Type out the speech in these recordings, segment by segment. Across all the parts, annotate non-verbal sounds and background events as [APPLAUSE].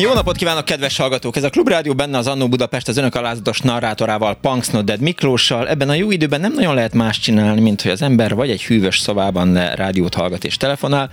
Jó napot kívánok, kedves hallgatók! Ez a Klubrádió benne az Annó Budapest az önök alázatos narrátorával, Punks Nodded Miklóssal. Ebben a jó időben nem nagyon lehet más csinálni, mint hogy az ember vagy egy hűvös szobában rádiót hallgat és telefonál,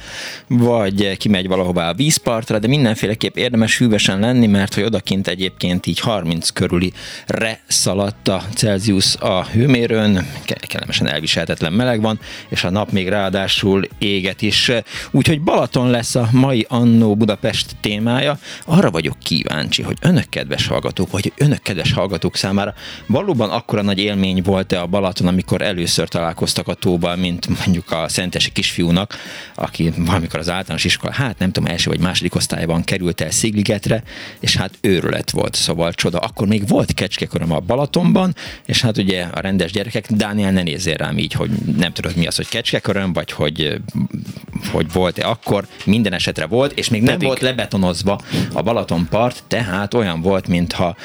vagy kimegy valahová a vízpartra, de mindenféleképp érdemes hűvösen lenni, mert hogy odakint egyébként így 30 körüli re szaladt a Celsius a hőmérőn, kellemesen elviselhetetlen meleg van, és a nap még ráadásul éget is. Úgyhogy Balaton lesz a mai Annó Budapest témája arra vagyok kíváncsi, hogy önök kedves hallgatók, vagy önök kedves hallgatók számára valóban akkora nagy élmény volt-e a Balaton, amikor először találkoztak a tóban, mint mondjuk a szentesi kisfiúnak, aki valamikor az általános iskola, hát nem tudom, első vagy második osztályban került el Szigligetre, és hát őrület volt, szóval csoda. Akkor még volt kecskeköröm a Balatonban, és hát ugye a rendes gyerekek, Dániel ne nézzél rám így, hogy nem tudod mi az, hogy kecskeköröm, vagy hogy, hogy volt-e akkor, minden esetre volt, és még nem Pedig... volt lebetonozva a a Balatonpart, tehát olyan volt, mintha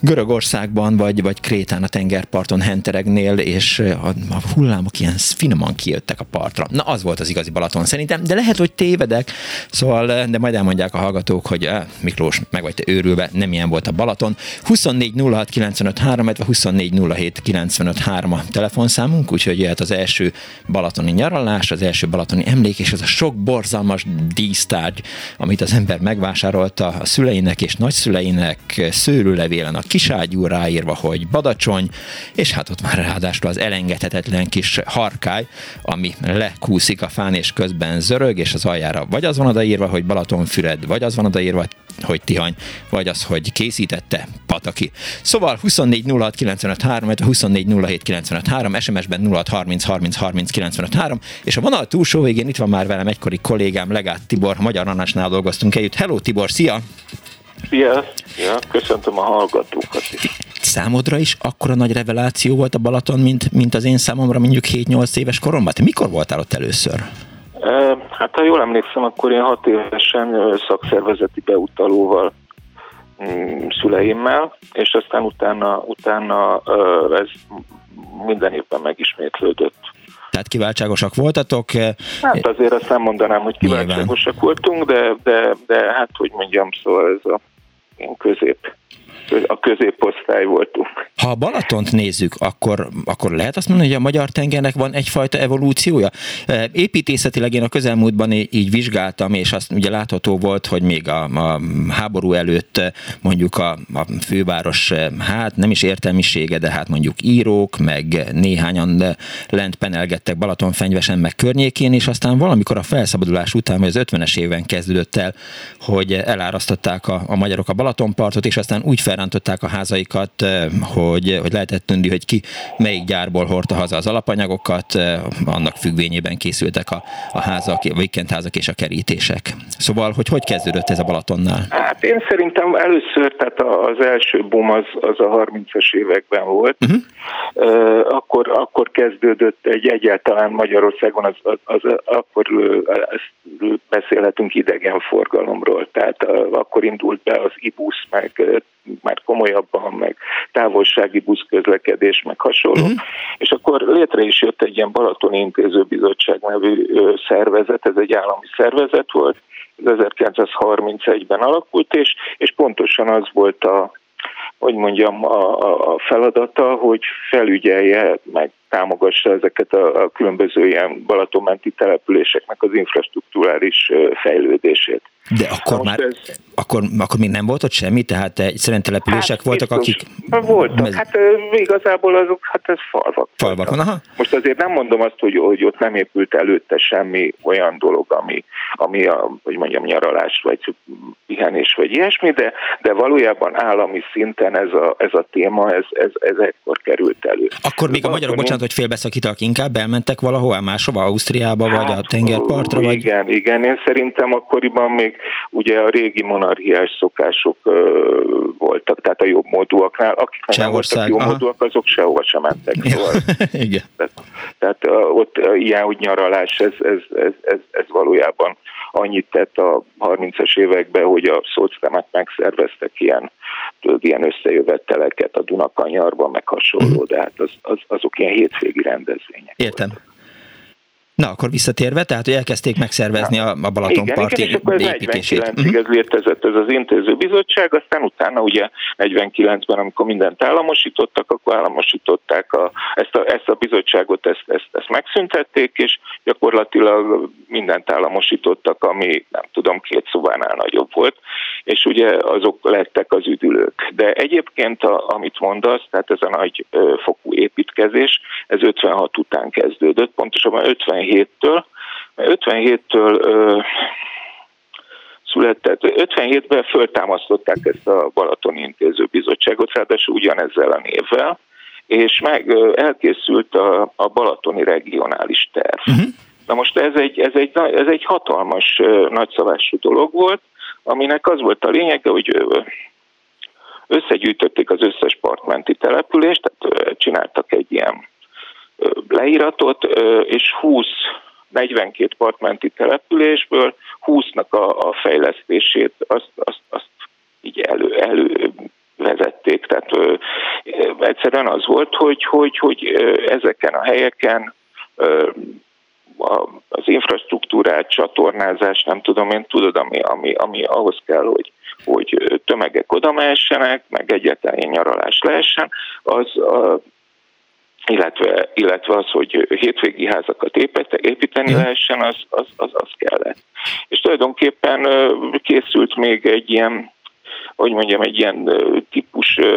Görögországban vagy, vagy Krétán a tengerparton henteregnél, és a, a hullámok ilyen finoman kijöttek a partra. Na, az volt az igazi Balaton szerintem, de lehet, hogy tévedek, szóval, de majd elmondják a hallgatók, hogy eh, Miklós, meg vagy te őrülve, nem ilyen volt a Balaton. 24 06 95 3, 24 07 95 3 a telefonszámunk, úgyhogy jöhet az első balatoni nyaralás, az első balatoni emlék, és az a sok borzalmas dísztárgy, amit az ember megvásárolta a szüleinek és nagyszüleinek szőrűlevélen a kiságyú ráírva, hogy badacsony, és hát ott már ráadásul az elengedhetetlen kis harkály, ami lekúszik a fán és közben zörög, és az aljára vagy az van odaírva, hogy Balatonfüred, vagy az van odaírva, hogy Tihany, vagy az, hogy készítette Pataki. Szóval 24 06 95 3, 24 07 95 3, SMS-ben 06 30 30 30 95 3, és a vonal túlsó végén itt van már velem egykori kollégám Legát Tibor, Magyar Annásnál dolgoztunk együtt. Hello Tibor, szia! Szia! Ja, köszöntöm a hallgatókat is. Számodra is akkora nagy reveláció volt a Balaton, mint, mint az én számomra mondjuk 7-8 éves koromban? Te mikor voltál ott először? Hát ha jól emlékszem, akkor én hat évesen szakszervezeti beutalóval mm, szüleimmel, és aztán utána, utána ez minden évben megismétlődött. Tehát kiváltságosak voltatok? Hát azért azt nem mondanám, hogy kiváltságosak Nyilván. voltunk, de, de, de hát hogy mondjam, szóval ez a közép a középosztály voltunk. Ha a Balatont nézzük, akkor, akkor lehet azt mondani, hogy a magyar tengernek van egyfajta evolúciója? Építészetileg én a közelmúltban így vizsgáltam, és azt ugye látható volt, hogy még a, a háború előtt mondjuk a, a főváros, hát nem is értelmisége, de hát mondjuk írók, meg néhányan lent penelgettek Balatonfenyvesen, meg környékén, és aztán valamikor a felszabadulás után, vagy az 50-es évben kezdődött el, hogy elárasztották a, a magyarok a Balatonpartot, és aztán úgy fel felrántották a házaikat, hogy, hogy lehetett tudni, hogy ki melyik gyárból hordta haza az alapanyagokat, annak függvényében készültek a, a házak, a vikendházak és a kerítések. Szóval, hogy hogy kezdődött ez a Balatonnál? Hát én szerintem először, tehát az első boom az, az a 30-as években volt. Uh-huh. Akkor, akkor kezdődött egy egyáltalán Magyarországon, az, az, az akkor ezt beszélhetünk idegenforgalomról, tehát akkor indult be az IBUS, meg már komolyabban, meg távolsági buszközlekedés, meg hasonló. Uh-huh. És akkor létre is jött egy ilyen Balatoni Intézőbizottság nevű szervezet, ez egy állami szervezet volt, ez 1931-ben alakult, és, és pontosan az volt a, hogy mondjam, a, a feladata, hogy felügyelje, meg támogassa ezeket a, a különböző ilyen Balatonmenti településeknek az infrastruktúrális fejlődését. De akkor már, ez... akkor, akkor még nem volt ott semmi? Tehát egyszerűen települések hát, voltak, biztos. akik... Voltak, mez... hát igazából azok, hát ez falvak. Falvakon, aha. Most azért nem mondom azt, hogy, hogy ott nem épült előtte semmi olyan dolog, ami, ami a, hogy mondjam, nyaralás, vagy pihenés, vagy ilyesmi, de, de valójában állami szinten ez a, ez a téma, ez, ez, ez ekkor került elő. Akkor még a magyarok, bocsánat, bocsánat, hogy félbeszakítak, inkább elmentek valahova, máshova, Ausztriába, hát, vagy a tengerpartra? Vagy... Igen, igen, én szerintem akkoriban még ugye a régi monarchiás szokások uh, voltak, tehát a jobb módúaknál, akik nem voltak jobb módúak, azok sehova sem mentek. Szóval. [LAUGHS] igen. Tehát, tehát ott ilyen úgy nyaralás, ez, ez, ez, ez, ez valójában annyit tett a 30-as években, hogy a szocdemet megszerveztek ilyen, ilyen összejöveteleket a Dunakanyarban, meg hasonló, de hát az, az, azok ilyen hétvégi rendezvények. Értem. Na, akkor visszatérve, tehát, hogy elkezdték megszervezni a, a Balatonparti igen, igen, és építését. akkor ez ez létezett ez az intézőbizottság, aztán utána ugye 49-ben, amikor mindent államosítottak, akkor államosították a, ezt, a, ezt a bizottságot, ezt, ezt, ezt megszüntették, és gyakorlatilag mindent államosítottak, ami nem tudom, két szobánál nagyobb volt, és ugye azok lettek az üdülők. De egyébként, a, amit mondasz, tehát ez a nagy fokú építkezés, ez 56 után kezdődött, pontosabban 57-től, 57-től ö, született. 57-ben föltámasztották ezt a Balatoni Intézőbizottságot, ráadásul ugyanezzel a névvel, és meg elkészült a, a Balatoni Regionális Terv. Uh-huh. Na most ez egy, ez egy, ez egy hatalmas, nagyszabású dolog volt, aminek az volt a lényege, hogy összegyűjtötték az összes partmenti települést, tehát csináltak egy ilyen leíratot, és 20 42 partmenti településből 20-nak a, a fejlesztését azt, azt, azt így elő, elő vezették. Tehát ö, egyszerűen az volt, hogy, hogy, hogy ezeken a helyeken ö, az infrastruktúrát, csatornázás, nem tudom én, tudod, ami, ami, ami ahhoz kell, hogy, hogy tömegek oda mehessenek, meg egyáltalán nyaralás lehessen, az a, illetve, illetve az, hogy hétvégi házakat építeni lehessen, az, az, az, az kellett. És tulajdonképpen készült még egy ilyen hogy mondjam, egy ilyen típus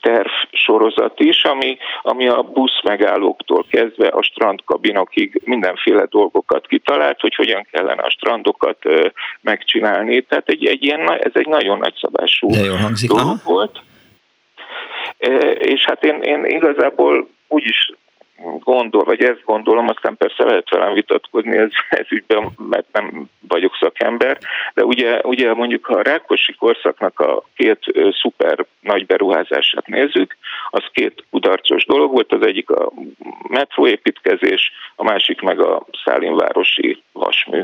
terv sorozat is, ami, ami a busz megállóktól kezdve a strandkabinokig mindenféle dolgokat kitalált, hogy hogyan kellene a strandokat megcsinálni. Tehát egy, egy ilyen, ez egy nagyon nagyszabású dolog volt. És hát én, én igazából úgy is gondol, vagy ezt gondolom, aztán persze lehet velem vitatkozni ez, [LAUGHS] ez ügyben, mert nem vagyok szakember, de ugye, ugye mondjuk a Rákosi korszaknak a két szuper nagy beruházását nézzük, az két kudarcos dolog volt, az egyik a metróépítkezés, a másik meg a Szálinvárosi vasmű.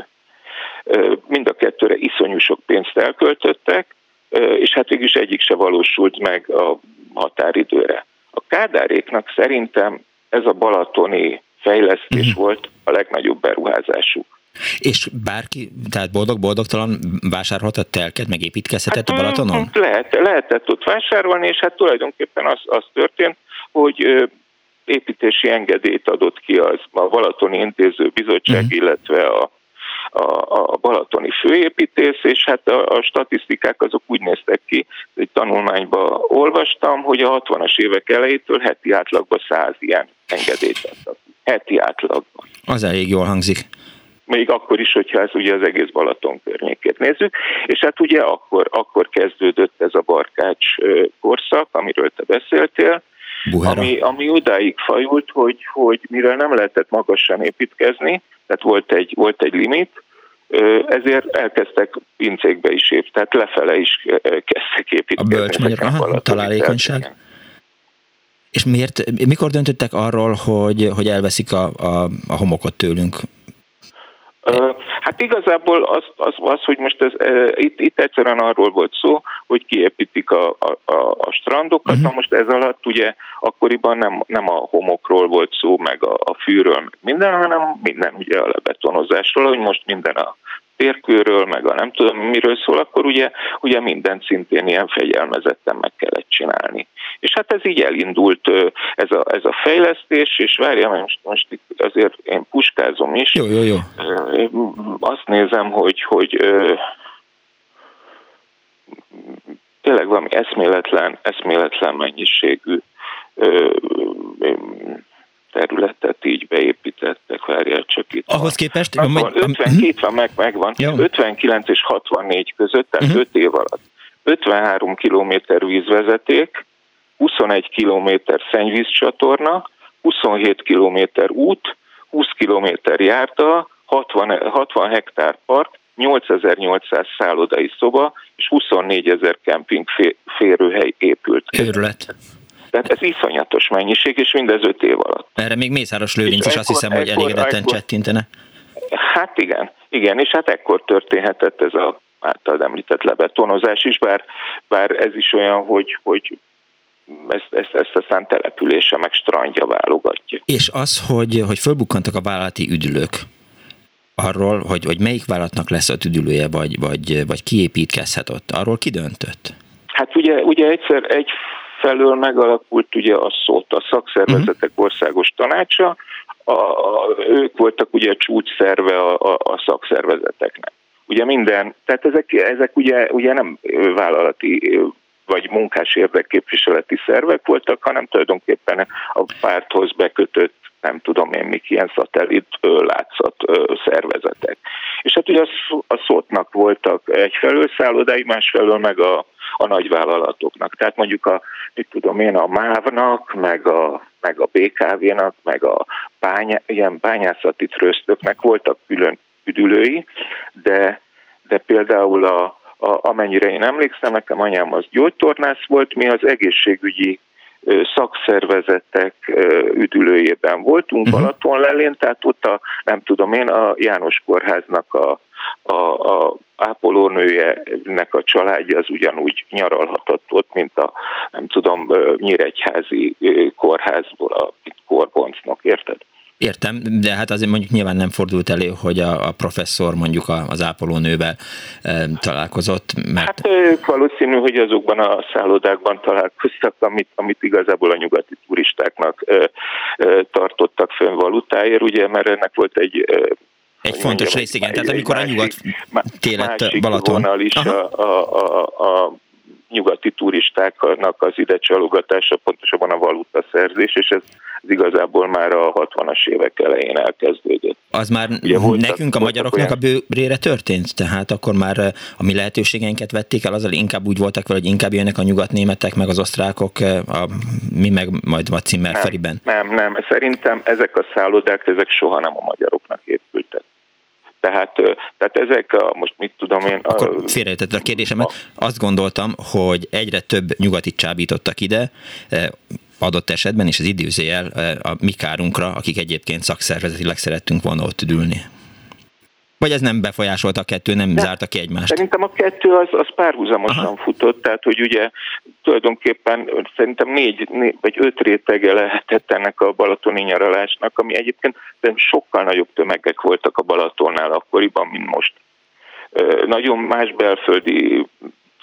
Mind a kettőre iszonyú sok pénzt elköltöttek, és hát végül is egyik se valósult meg a határidőre. A Kádáréknak szerintem ez a balatoni fejlesztés uh-huh. volt a legnagyobb beruházásuk. És bárki, tehát boldog-boldogtalan vásárolhatott telket, meg építkezhetett hát, a Balatonon? Hát lehet, lehetett ott vásárolni, és hát tulajdonképpen az, az történt, hogy építési engedélyt adott ki az a Balatoni Intéző Bizottság, uh-huh. illetve a a, a balatoni főépítész, és hát a, a statisztikák azok úgy néztek ki, egy tanulmányba olvastam, hogy a 60-as évek elejétől heti átlagban 100 ilyen engedélyt adtak. Heti átlagban. Az elég jól hangzik még akkor is, hogyha ez ugye az egész Balaton környékét nézzük, és hát ugye akkor, akkor kezdődött ez a barkács korszak, amiről te beszéltél, ami, ami odáig fajult, hogy, hogy mivel nem lehetett magasan építkezni, tehát volt egy, volt egy limit, ezért elkezdtek pincékbe is ép, tehát lefele is kezdtek építkezni. A bölcs aha, találékonyság. És miért, mikor döntöttek arról, hogy, hogy elveszik a, a, a homokot tőlünk? Hát igazából az, az, az hogy most ez, itt, itt egyszerűen arról volt szó, hogy kiépítik a, a, a strandokat, uh-huh. na most ez alatt ugye akkoriban nem, nem a homokról volt szó, meg a, a fűről, meg minden, hanem minden ugye a lebetonozásról, hogy most minden a térkőről, meg a nem tudom miről szól, akkor ugye, ugye mindent szintén ilyen fegyelmezetten meg kellett csinálni. És hát ez így elindult ez a, ez a fejlesztés, és várjam, most, most itt azért én puskázom is. Jó, jó, jó. Azt nézem, hogy, hogy tényleg valami eszméletlen, eszméletlen mennyiségű területet így beépítettek, várjál csak itt. Ahhoz képest? Megvan, majd, 52 van, meg, megvan. Jó. 59 és 64 között, tehát uh-huh. Mhm. 5 év alatt. 53 kilométer vízvezeték, 21 kilométer szennyvízcsatorna, 27 kilométer út, 20 kilométer járda, 60, 60 hektár park, 8800 szállodai szoba és 24 ezer kemping férőhely épült. Őrület. Tehát ez iszonyatos mennyiség, és mindez öt év alatt. Erre még Mészáros Lőrinc is azt hiszem, hogy elégedetten csettintene. Hát igen, igen, és hát ekkor történhetett ez a által említett lebetonozás is, bár, bár ez is olyan, hogy, hogy ezt, ezt, ezt aztán települése meg strandja válogatja. És az, hogy, hogy fölbukkantak a vállalati üdülők, arról, hogy, hogy melyik vállalatnak lesz a üdülője, vagy, vagy, vagy kiépítkezhet ott, arról ki döntött? Hát ugye, ugye egyszer egy felől megalakult ugye a szót, a szakszervezetek uh-huh. országos tanácsa, a, a, ők voltak ugye a csúcsszerve a, a, a szakszervezeteknek. Ugye minden, tehát ezek, ezek ugye, ugye nem vállalati vagy munkás érdekképviseleti szervek voltak, hanem tulajdonképpen a párthoz bekötött nem tudom én mik, ilyen szatellit látszat szervezetek. És hát ugye a szótnak voltak egyfelől szállodái, másfelől meg a, a nagyvállalatoknak. Tehát mondjuk a, mit tudom én, a MÁV-nak, meg a, meg a BKV-nak, meg a bánya, ilyen bányászati trösztöknek voltak külön üdülői, de, de például a, a, amennyire én emlékszem, nekem anyám az gyógytornász volt, mi az egészségügyi szakszervezetek üdülőjében voltunk uh-huh. Balatonlelén, tehát ott a, nem tudom én, a János Kórháznak a, a, a ápolónőjenek a családja az ugyanúgy nyaralhatott ott, mint a, nem tudom, Nyíregyházi kórházból a Korboncnak, érted? Értem, de hát azért mondjuk nyilván nem fordult elő, hogy a, a professzor mondjuk az ápolónővel e, találkozott. Mert... Hát ők valószínű, hogy azokban a szállodákban találkoztak, amit, amit igazából a nyugati turistáknak e, e, tartottak fönn valutáért, ugye, mert ennek volt egy egy fontos rész, igen. Tehát amikor a nyugat télet Balaton. is a, a, a, a nyugati turistáknak az ide csalogatása, pontosabban a valuta szerzés, és ez, ez igazából már a 60-as évek elején elkezdődött. Az már Ugye voltak, nekünk, a magyaroknak olyan... a bőrére történt? Tehát akkor már eh, a mi lehetőségeinket vették el, azzal inkább úgy voltak vele, hogy inkább jönnek a nyugatnémetek, meg az osztrákok, eh, a, mi meg majd a Cimmer Feriben? Nem, nem, szerintem ezek a szállodák, ezek soha nem a magyaroknak épültek. Tehát, tehát ezek a, most mit tudom én... Akkor félrejtetted a kérdésemet. A... Azt gondoltam, hogy egyre több nyugatit csábítottak ide, adott esetben, és az időzéjel a mi kárunkra, akik egyébként szakszervezetileg szerettünk volna ott ülni. Vagy ez nem befolyásolta a kettő, nem De zárta ki egymást? Szerintem a kettő az, az párhuzamosan Aha. futott, tehát hogy ugye tulajdonképpen szerintem négy, négy vagy öt rétege lehetett ennek a balatoni nyaralásnak, ami egyébként sokkal nagyobb tömegek voltak a Balatonnál akkoriban, mint most. Nagyon más belföldi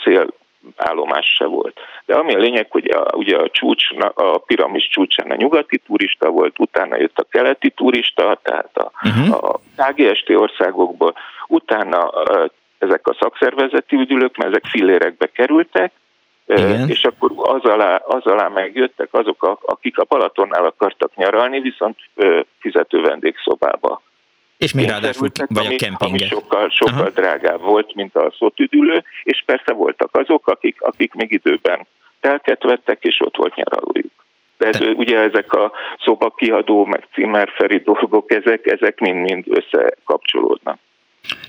cél állomás se volt. De ami a lényeg, hogy a, ugye a, csúcs, a piramis csúcsán a nyugati turista volt, utána jött a keleti turista, tehát a, uh-huh. a KGST országokból, utána ezek a szakszervezeti üdülők, mert ezek fillérekbe kerültek, igen. és akkor az alá, az alá megjöttek azok, akik a Balatonnál akartak nyaralni, viszont fizető vendégszobába és még ráadásul vagy ami, a kempinge. Ami sokkal, sokkal Aha. drágább volt, mint a szótüdülő, és persze voltak azok, akik, akik még időben telket vettek, és ott volt nyaralójuk. De ez, ugye ezek a szobakiadó, meg címerferi dolgok, ezek, ezek mind-mind összekapcsolódnak.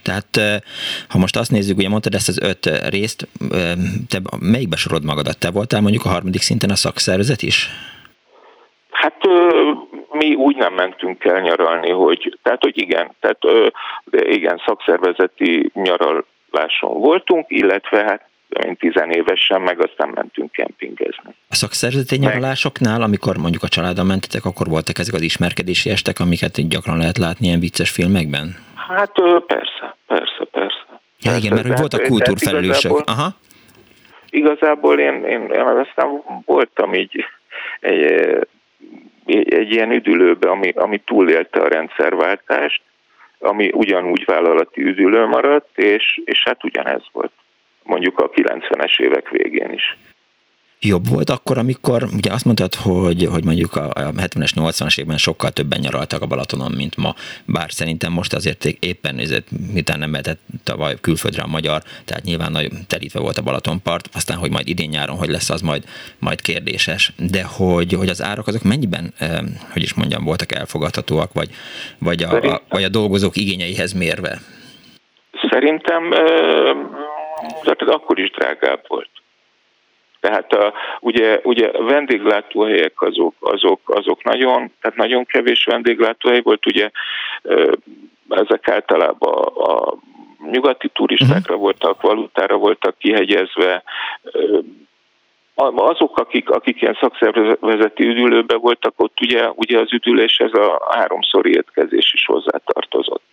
Tehát ha most azt nézzük, ugye mondtad ezt az öt részt, te melyikbe sorod magadat? Te voltál mondjuk a harmadik szinten a szakszervezet is? Hát mi úgy nem mentünk el nyaralni, hogy, tehát hogy igen, tehát igen, szakszervezeti nyaraláson voltunk, illetve hát mint tizenévesen, meg aztán mentünk kempingezni. A szakszervezeti nyaralásoknál, amikor mondjuk a családon mentetek, akkor voltak ezek az ismerkedési estek, amiket gyakran lehet látni ilyen vicces filmekben? Hát persze, persze, persze. Ja, persze, igen, mert hogy voltak kultúrfelelősök. Igazából, Aha. Igazából én, én, én aztán voltam így egy egy ilyen üdülőbe, ami, ami túlélte a rendszerváltást, ami ugyanúgy vállalati üdülő maradt, és, és hát ugyanez volt mondjuk a 90-es évek végén is. Jobb volt akkor, amikor ugye azt mondtad, hogy, hogy mondjuk a, a 70-es, 80-as évben sokkal többen nyaraltak a Balatonon, mint ma, bár szerintem most azért éppen nézett, mitán nem mehetett tavaly külföldre a magyar, tehát nyilván nagy terítve volt a Balatonpart, aztán, hogy majd idén nyáron hogy lesz, az majd, majd kérdéses, de hogy, hogy az árak azok mennyiben, eh, hogy is mondjam, voltak elfogadhatóak, vagy, vagy, a, a, vagy a dolgozók igényeihez mérve? Szerintem tehát akkor is drágább volt. Tehát a, ugye, ugye vendéglátóhelyek azok, azok, azok nagyon, tehát nagyon kevés vendéglátóhely volt, ugye ezek általában a, a nyugati turistákra mhm. voltak, valutára voltak kihegyezve, azok, akik, akik ilyen szakszervezeti üdülőben voltak, ott ugye, ugye az üdüléshez a háromszori étkezés is hozzátartozott.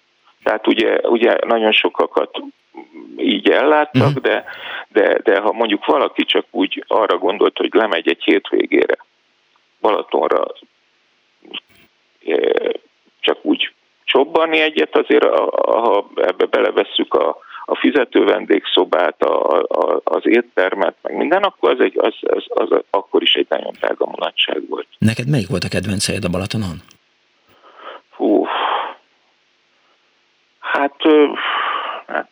Tehát ugye, ugye nagyon sokakat így elláttak, uh-huh. de, de, de ha mondjuk valaki csak úgy arra gondolt, hogy lemegy egy hétvégére Balatonra, e, csak úgy csobbanni egyet, azért ha ebbe belevesszük a, a fizető vendégszobát, a, a, az éttermet, meg minden, akkor az, egy, az, az, az, az akkor is egy nagyon drága mulatság volt. Neked melyik volt a kedvenc a Balatonon? Hú, hát Hát,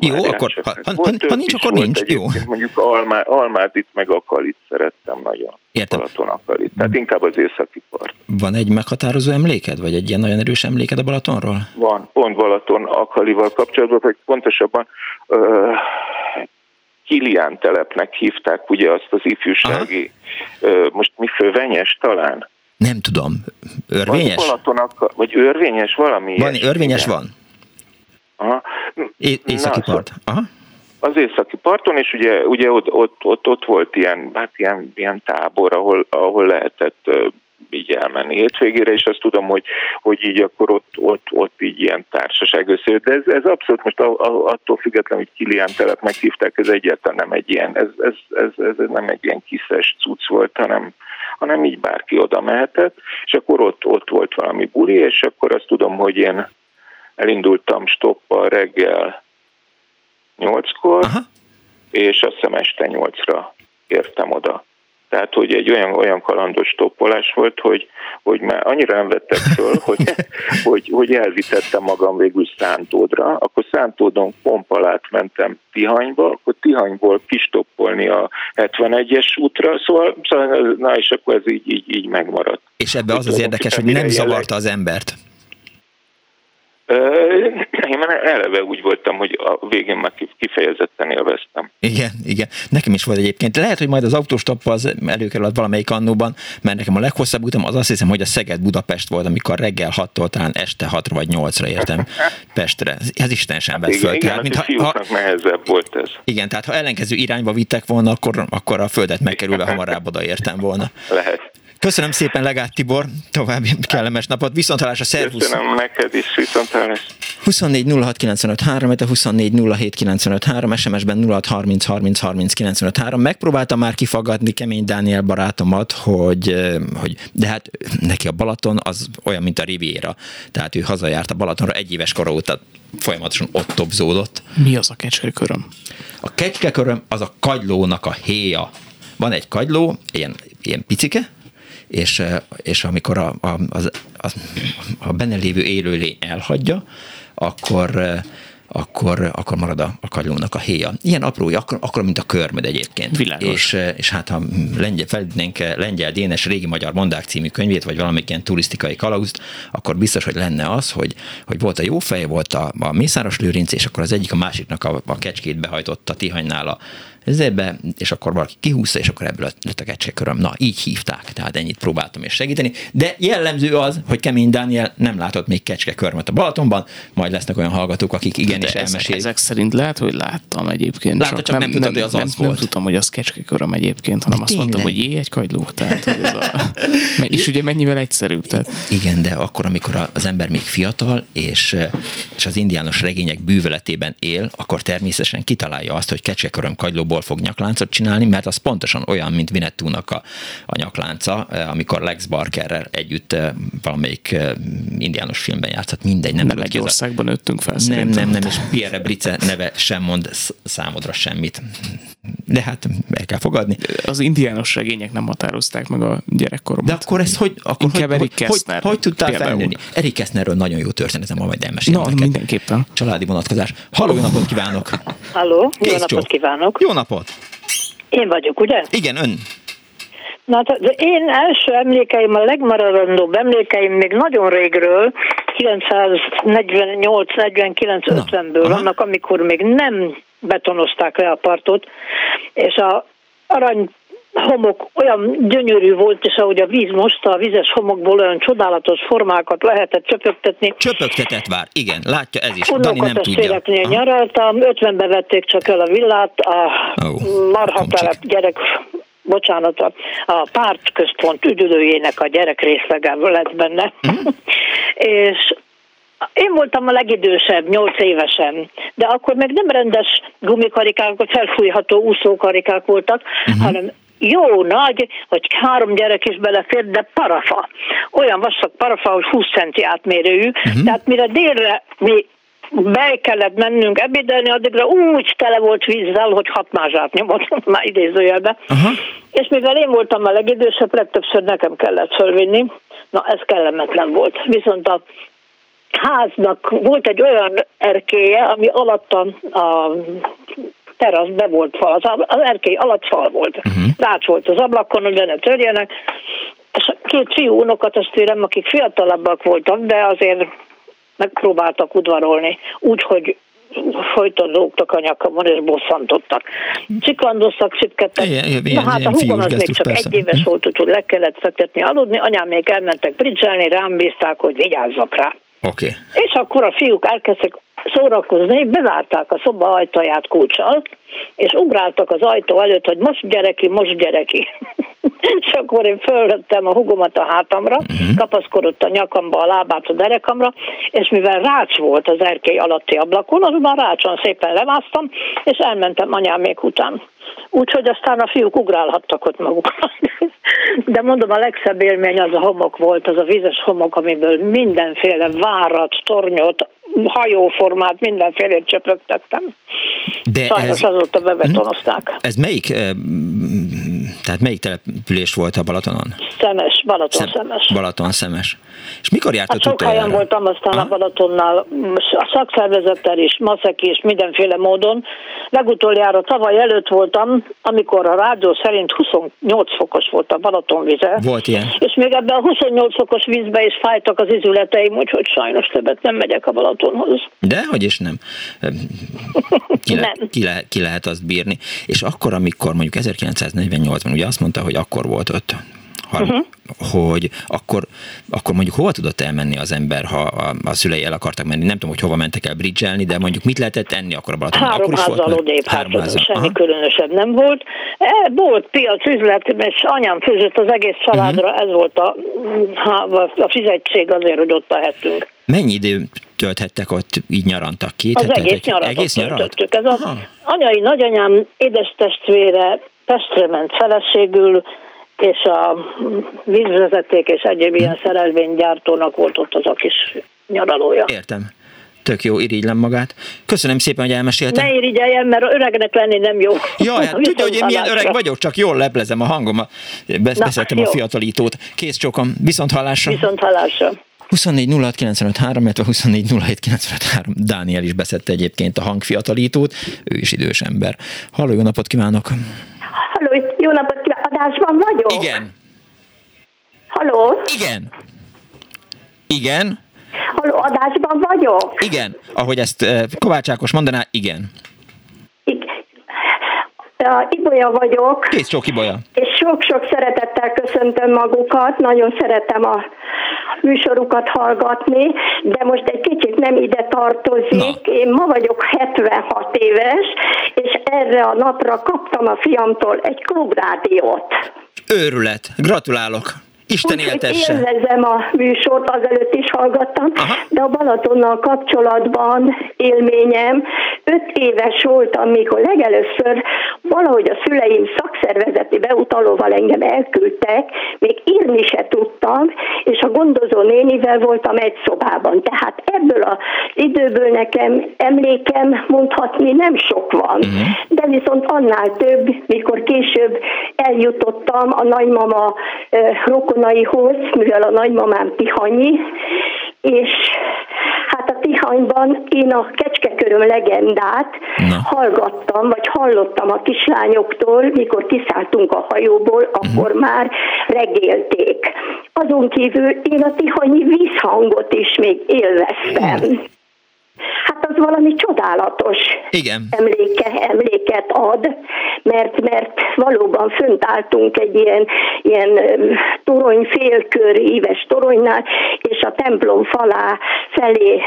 jó, akkor ha, ha, ha, ha nincs, akkor nincs. Jó. Mondjuk Almá, Almádit meg Akalit szerettem nagyon. Értem. Balaton Akalit. Tehát inkább az északi part. Van egy meghatározó emléked, vagy egy ilyen nagyon erős emléked a Balatonról? Van, pont Balaton Akalival kapcsolatban, vagy pontosabban uh, Kilián telepnek hívták ugye azt az ifjúsági, uh, most mi fővenyes talán? Nem tudom. Örvényes? Balaton, vagy örvényes valami? Van, örvényes igen. van. Aha. É- északi Na, part. Aha. Az északi parton, és ugye, ugye ott, ott, ott, ott volt ilyen, hát ilyen, ilyen tábor, ahol, ahol lehetett így elmenni hétvégére, és azt tudom, hogy, hogy így akkor ott, ott, ott így ilyen társaság összejött. De ez, ez abszolút most attól függetlenül, hogy Kilián telep meghívták, ez egyáltalán nem egy ilyen, ez, ez, ez, ez nem egy ilyen kiszes cucc volt, hanem, hanem így bárki oda mehetett, és akkor ott, ott volt valami buli, és akkor azt tudom, hogy én elindultam stoppal reggel nyolckor, és azt hiszem este nyolcra értem oda. Tehát, hogy egy olyan, olyan kalandos stoppolás volt, hogy, hogy már annyira nem vettek föl, [LAUGHS] hogy, hogy, hogy elvitettem magam végül Szántódra, akkor Szántódon pompalát mentem Tihanyba, akkor Tihanyból kistoppolni a 71-es útra, szóval, szóval na és akkor ez így, így, így megmaradt. És ebbe az az érdekes, hogy nem zavarta az embert. Én már eleve úgy voltam, hogy a végén már kifejezetten élveztem. Igen, igen. Nekem is volt egyébként. Lehet, hogy majd az autóstopp az előkerül valamelyik annóban, mert nekem a leghosszabb utam az azt hiszem, hogy a Szeged-Budapest volt, amikor reggel 6-tól talán este 6 vagy 8-ra értem Pestre. Ez Isten sem vett föl. Igen, tehát, mint ha, nehezebb volt ez. Igen, tehát ha ellenkező irányba vittek volna, akkor, akkor a földet megkerülve hamarabb odaértem volna. Lehet. Köszönöm szépen Legát Tibor, további kellemes napot, viszontalás a szervusz. Köszönöm neked is, viszontalás. 24 06 95 3, 24 07 95 3, SMS-ben 06 30 30 30 95 3. Megpróbáltam már kifagadni Kemény Dániel barátomat, hogy, hogy de hát neki a Balaton az olyan, mint a Riviera. Tehát ő hazajárt a Balatonra egy éves kora óta folyamatosan ott topzódott. Mi az a kecskeköröm? A kecskeköröm az a kagylónak a héja. Van egy kagyló, ilyen, ilyen picike, és, és amikor a, a, az, a, a benne lévő élőlény elhagyja, akkor akkor, akkor marad a, a kagylónak a héja. Ilyen apró, akkor, akkor mint a körmöd egyébként. Világos. És, és hát ha lengyel, felidnénk Lengyel Dénes régi magyar mondák című könyvét, vagy valamelyik ilyen turisztikai kalauzt, akkor biztos, hogy lenne az, hogy, hogy volt a jó fej, volt a, a Mészáros Lőrinc, és akkor az egyik a másiknak a, a kecskét behajtotta Tihanynál a, ezébe, és akkor valaki kihúzta, és akkor ebből lett a kecskeköröm. Na, így hívták, tehát ennyit próbáltam és segíteni. De jellemző az, hogy Kemény Dániel nem látott még kecskekörmöt a Balatonban, majd lesznek olyan hallgatók, akik igenis De elmesélik. Ezek szerint lehet, hogy láttam egyébként. Látod, csak, csak nem, nem tudod, hogy az nem, az nem, volt. Nem tudtam, hogy az kecskeköröm egyébként, hanem De azt tényleg? mondtam, hogy jé, egy kagyló. Tehát, ez a... [LAUGHS] És ugye mennyivel egyszerűbb. Tehát... Igen, de akkor, amikor az ember még fiatal, és, és az indiános regények bűveletében él, akkor természetesen kitalálja azt, hogy kecskeköröm kagylóból fog nyakláncot csinálni, mert az pontosan olyan, mint Vinettúnak a, a nyaklánca, eh, amikor Lex Barkerrel együtt eh, valamelyik eh, indiános filmben játszott, mindegy. Nem, nem egy országban nőttünk fel Nem, nem, nem, és Pierre Brice neve sem mond számodra semmit. De hát el kell fogadni. Az indiános regények nem határozták meg a gyerekkoromat. De akkor ezt hogy, akkor Inkább hogy, Erik hogy, Kessner hogy, hogy tudtál felnőni? Erik Kessnerről nagyon jó történetem, van, majd elmesélem Na, neked. mindenképpen. Családi vonatkozás. Halló, jó napot kívánok! Halló, jó Kész napot kívánok. Jó napot! Én vagyok, ugye? Igen, ön. Na, az én első emlékeim, a legmaradandóbb emlékeim még nagyon régről, 948, 49, Na, 50-ből aha. vannak, amikor még nem betonozták le a partot, és a arany homok olyan gyönyörű volt, és ahogy a víz mosta, a vizes homokból olyan csodálatos formákat lehetett csöpögtetni. Csöpögtetett vár. Igen, látja ez is. Dani nem tudja. Nyaraltam, 50-be vették csak el a villát, a marhatelep komcsik. gyerek, bocsánat, a, a pártközpont üdülőjének a gyerek részlege lett benne. Mhm. [LAUGHS] És én voltam a legidősebb, nyolc évesen, de akkor még nem rendes gumikarikák, vagy felfújható úszókarikák voltak, uh-huh. hanem jó nagy, hogy három gyerek is belefér, de parafa. Olyan vastag parafa, hogy 20 centi átmérőjű, uh-huh. tehát mire délre mi be kellett mennünk ebédelni, addigra úgy tele volt vízzel, hogy hat mázsát nyomott, már idézőjelbe. Aha. És mivel én voltam a legidősebb, legtöbbször nekem kellett fölvinni, na ez kellemetlen volt. Viszont a háznak volt egy olyan erkéje, ami alatt a, terasz be volt fal, az, az erkély alatt fal volt. Uh-huh. Rács volt az ablakon, hogy ne törjenek, és két fiú unokatestvérem, akik fiatalabbak voltak, de azért megpróbáltak udvarolni, úgy, hogy folyton lógtak a nyakamon és bosszantottak. Csiklandoztak, csipkedtek. Igen, igen, Na ilyen- hát ilyen a húgom az még csak persze. egy éves volt, úgyhogy le kellett fektetni aludni. Anyám még elmentek bridgelni, rám bízták, hogy vigyázzak rá. Oké. És akkor a fiúk elkezdtek szórakozni, bezárták a szoba ajtaját kulcsal, és ugráltak az ajtó előtt, hogy most gyere ki, most gyere ki. [LAUGHS] és akkor én fölvettem a hugomat a hátamra, uh-huh. kapaszkodott a nyakamba, a lábát a derekamra, és mivel rács volt az erkély alatti ablakon, azonban rácson szépen lemásztam, és elmentem anyámék után. Úgyhogy aztán a fiúk ugrálhattak ott maguknak. [LAUGHS] De mondom, a legszebb élmény az a homok volt, az a vizes homok, amiből mindenféle várat, tornyot, hajóformát, mindenfélét csöpögtettem. De Sajnos ez, azóta bebetonozták. ez melyik, eh, tehát melyik település volt a Balatonon? Szemes, Balaton szemes. Balaton szemes. És mikor Hát jártott sok helyen voltam aztán Aha. a Balatonnál, a szakszervezettel is, maszek is, mindenféle módon. Legutoljára tavaly előtt voltam, amikor a rádió szerint 28 fokos volt a Balaton vize. Volt ilyen. És még ebben a 28 fokos vízbe is fájtak az izületeim, úgyhogy sajnos többet nem megyek a Balatonhoz. De, hogy is nem. Ki, le, Nem. ki, le, ki lehet azt bírni. És akkor, amikor mondjuk 1948-ban, ugye azt mondta, hogy akkor volt ott, ha, Mhm. uh-huh. hogy akkor, akkor mondjuk hova tudott elmenni az ember, ha a, a szülei el akartak menni? Nem tudom, hogy hova mentek el bridgelni, de mondjuk mit lehetett enni akkor a Balatonon? Három akkor is volt odébb, hát Három az házzal. semmi Aha. különösebb nem volt. E, volt piac, üzlet, és anyám főzött az egész családra, Mhm. ez volt a, a, a fizetség azért, hogy ott lehettünk. Mennyi időt tölthettek ott, így nyarantak két Az hetet? egész nyarat Egész nyarat? Ez a Aha. anyai nagyanyám édes testvére Pestre ment feleségül, és a vízvezeték és egyéb Mhm. ilyen szerelvénygyártónak volt ott az a kis nyaralója. Értem. Tök jó, irigylem magát. Köszönöm szépen, hogy elmesélte. Ne irigyeljen, mert öregnek lenni nem jó. Jaj, hát [LAUGHS] tudja, hogy én milyen öreg vagyok, csak jól leplezem a hangom. Na, Beszéltem a fiatalítót. Kész csokom, viszont hallásra. Viszont hallásra. 24 06 95 3, illetve 24 07 95 3. Dániel is beszedte egyébként a hangfiatalítót, ő is idős ember. Halló, jó napot kívánok! Halló, jó napot kívánok, adásban vagyok? Igen, Halló, igen, igen, halló, adásban vagyok? igen. Ahogy ezt eh, Kovács Ákos mondaná, igen. Ibolya vagyok, Kész csóki bolya. és sok-sok szeretettel köszöntöm magukat, nagyon szeretem a műsorukat hallgatni, de most egy kicsit nem ide tartozik. Na. Én ma vagyok 76 éves, és erre a napra kaptam a fiamtól egy klubrádiót. Őrület. Gratulálok. Isten éltesse. élvezem a műsort, azelőtt is hallgattam, Aha. de a Balatonnal kapcsolatban élményem, öt éves voltam, mikor legelőször valahogy a szüleim szakszervezeti beutalóval engem elküldtek, még írni se tudtam, és a gondozó nénivel voltam egy szobában. Tehát ebből az időből nekem emlékem mondhatni nem sok van. Uh-huh. De viszont annál több, mikor később eljutottam a nagymama rokonaihoz, mivel a nagymamám Tihanyi, és hát a Tihanyban én a kecskeköröm legendát Na. hallgattam, vagy hallottam a kislányoktól, mikor kiszálltunk a hajóból, akkor uh-huh. már regélték. Azon kívül én a tihanyi vízhangot is még élveztem. Uh-huh. Hát az valami csodálatos Igen. Emléke, emléket ad, mert, mert valóban fönt álltunk egy ilyen, ilyen torony félkör éves toronynál, és a templom falá felé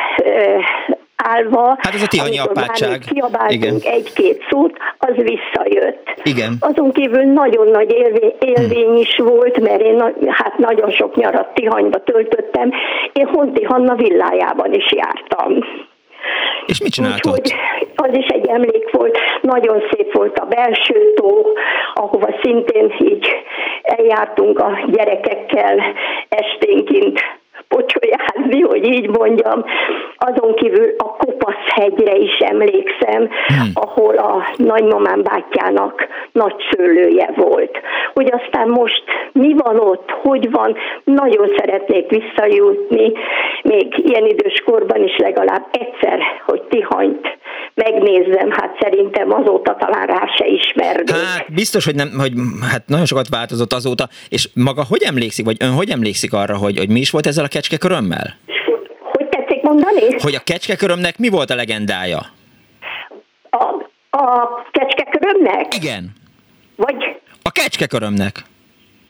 állva, hát ez a tihanyi apátság. kiabáltunk egy-két szót, az visszajött. Igen. Azon kívül nagyon nagy élvény, élvény is volt, mert én hát nagyon sok nyarat Tihanyba töltöttem. Én Honti Hanna villájában is jártam. És mit csinált Úgyhogy az is egy emlék volt, nagyon szép volt a belső tó, ahova szintén így eljártunk a gyerekekkel esténként pocsolyázni, hogy így mondjam. Azon kívül a Kopaszhegyre is emlékszem, hmm. ahol a nagymamám bátyjának nagy szőlője volt. Hogy aztán most mi van ott, hogy van, nagyon szeretnék visszajutni, még ilyen idős korban is legalább egyszer, hogy Tihanyt megnézzem, hát szerintem azóta talán rá se ismernék. Hát biztos, hogy, nem, hogy hát nagyon sokat változott azóta, és maga hogy emlékszik, vagy ön hogy emlékszik arra, hogy, hogy mi is volt ezzel a kecskekörömmel? Hogy tetszik mondani? Hogy a kecskekörömnek mi volt a legendája? A, a kecskekörömnek? Igen. Vagy? A kecskekörömnek.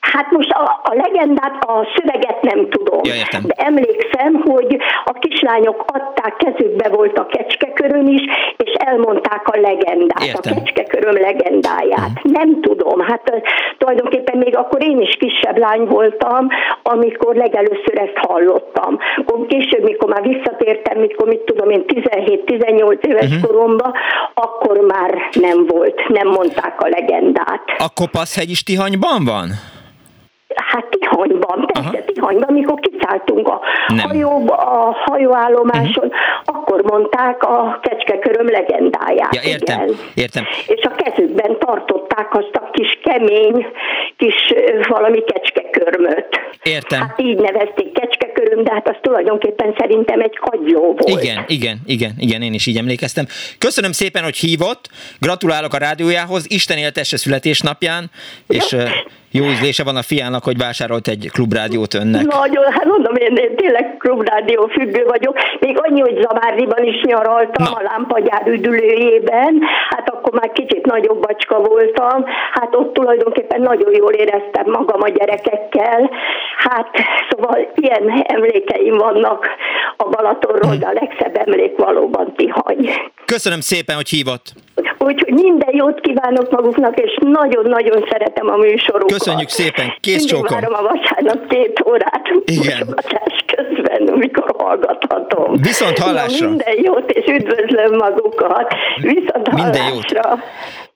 Hát most a, a legendát, a szöveget nem tudom, ja, értem. de emlékszem, hogy a kislányok adták, kezükbe volt a kecskeköröm is, és elmondták a legendát, értem. a kecskeköröm legendáját. Uh-huh. Nem tudom, hát tulajdonképpen még akkor én is kisebb lány voltam, amikor legelőször ezt hallottam. Akkor később, mikor már visszatértem, mikor mit tudom én 17-18 éves uh-huh. koromban, akkor már nem volt, nem mondták a legendát. A Kopaszhegy is Tihanyban van? Tihanyban, persze Aha. Tihanyban, amikor kiszálltunk a hajóba, a hajóállomáson, uh-huh. akkor mondták a kecskeköröm legendáját. Ja, értem, igen. értem. És a kezükben tartották azt a kis kemény, kis valami kecskekörmöt. Értem. Hát így nevezték kecskeköröm, de hát az tulajdonképpen szerintem egy kagyló volt. Igen, igen, igen, igen, én is így emlékeztem. Köszönöm szépen, hogy hívott, gratulálok a rádiójához, Isten éltesse születésnapján, és... Ja jó ízlése van a fiának, hogy vásárolt egy klubrádiót önnek. Nagyon, hát mondom, én, én tényleg klubrádió függő vagyok. Még annyi, hogy Zamárdiban is nyaraltam Na. a lámpagyár üdülőjében, hát akkor már kicsit nagyobb bacska voltam, hát ott tulajdonképpen nagyon jól éreztem magam a gyerekekkel, hát szóval ilyen emlékeim vannak a Balatonról, de a legszebb emlék valóban Tihany. Köszönöm szépen, hogy hívott. Úgyhogy minden jót kívánok maguknak, és nagyon-nagyon szeretem a műsorokat. Köszönjük szépen, kész csókom. várom a vasárnap két órát. Igen. közben, amikor hallgathatom. Viszont hallásra. Na, minden jót, és üdvözlöm magukat. Viszont hallásra. Minden jót.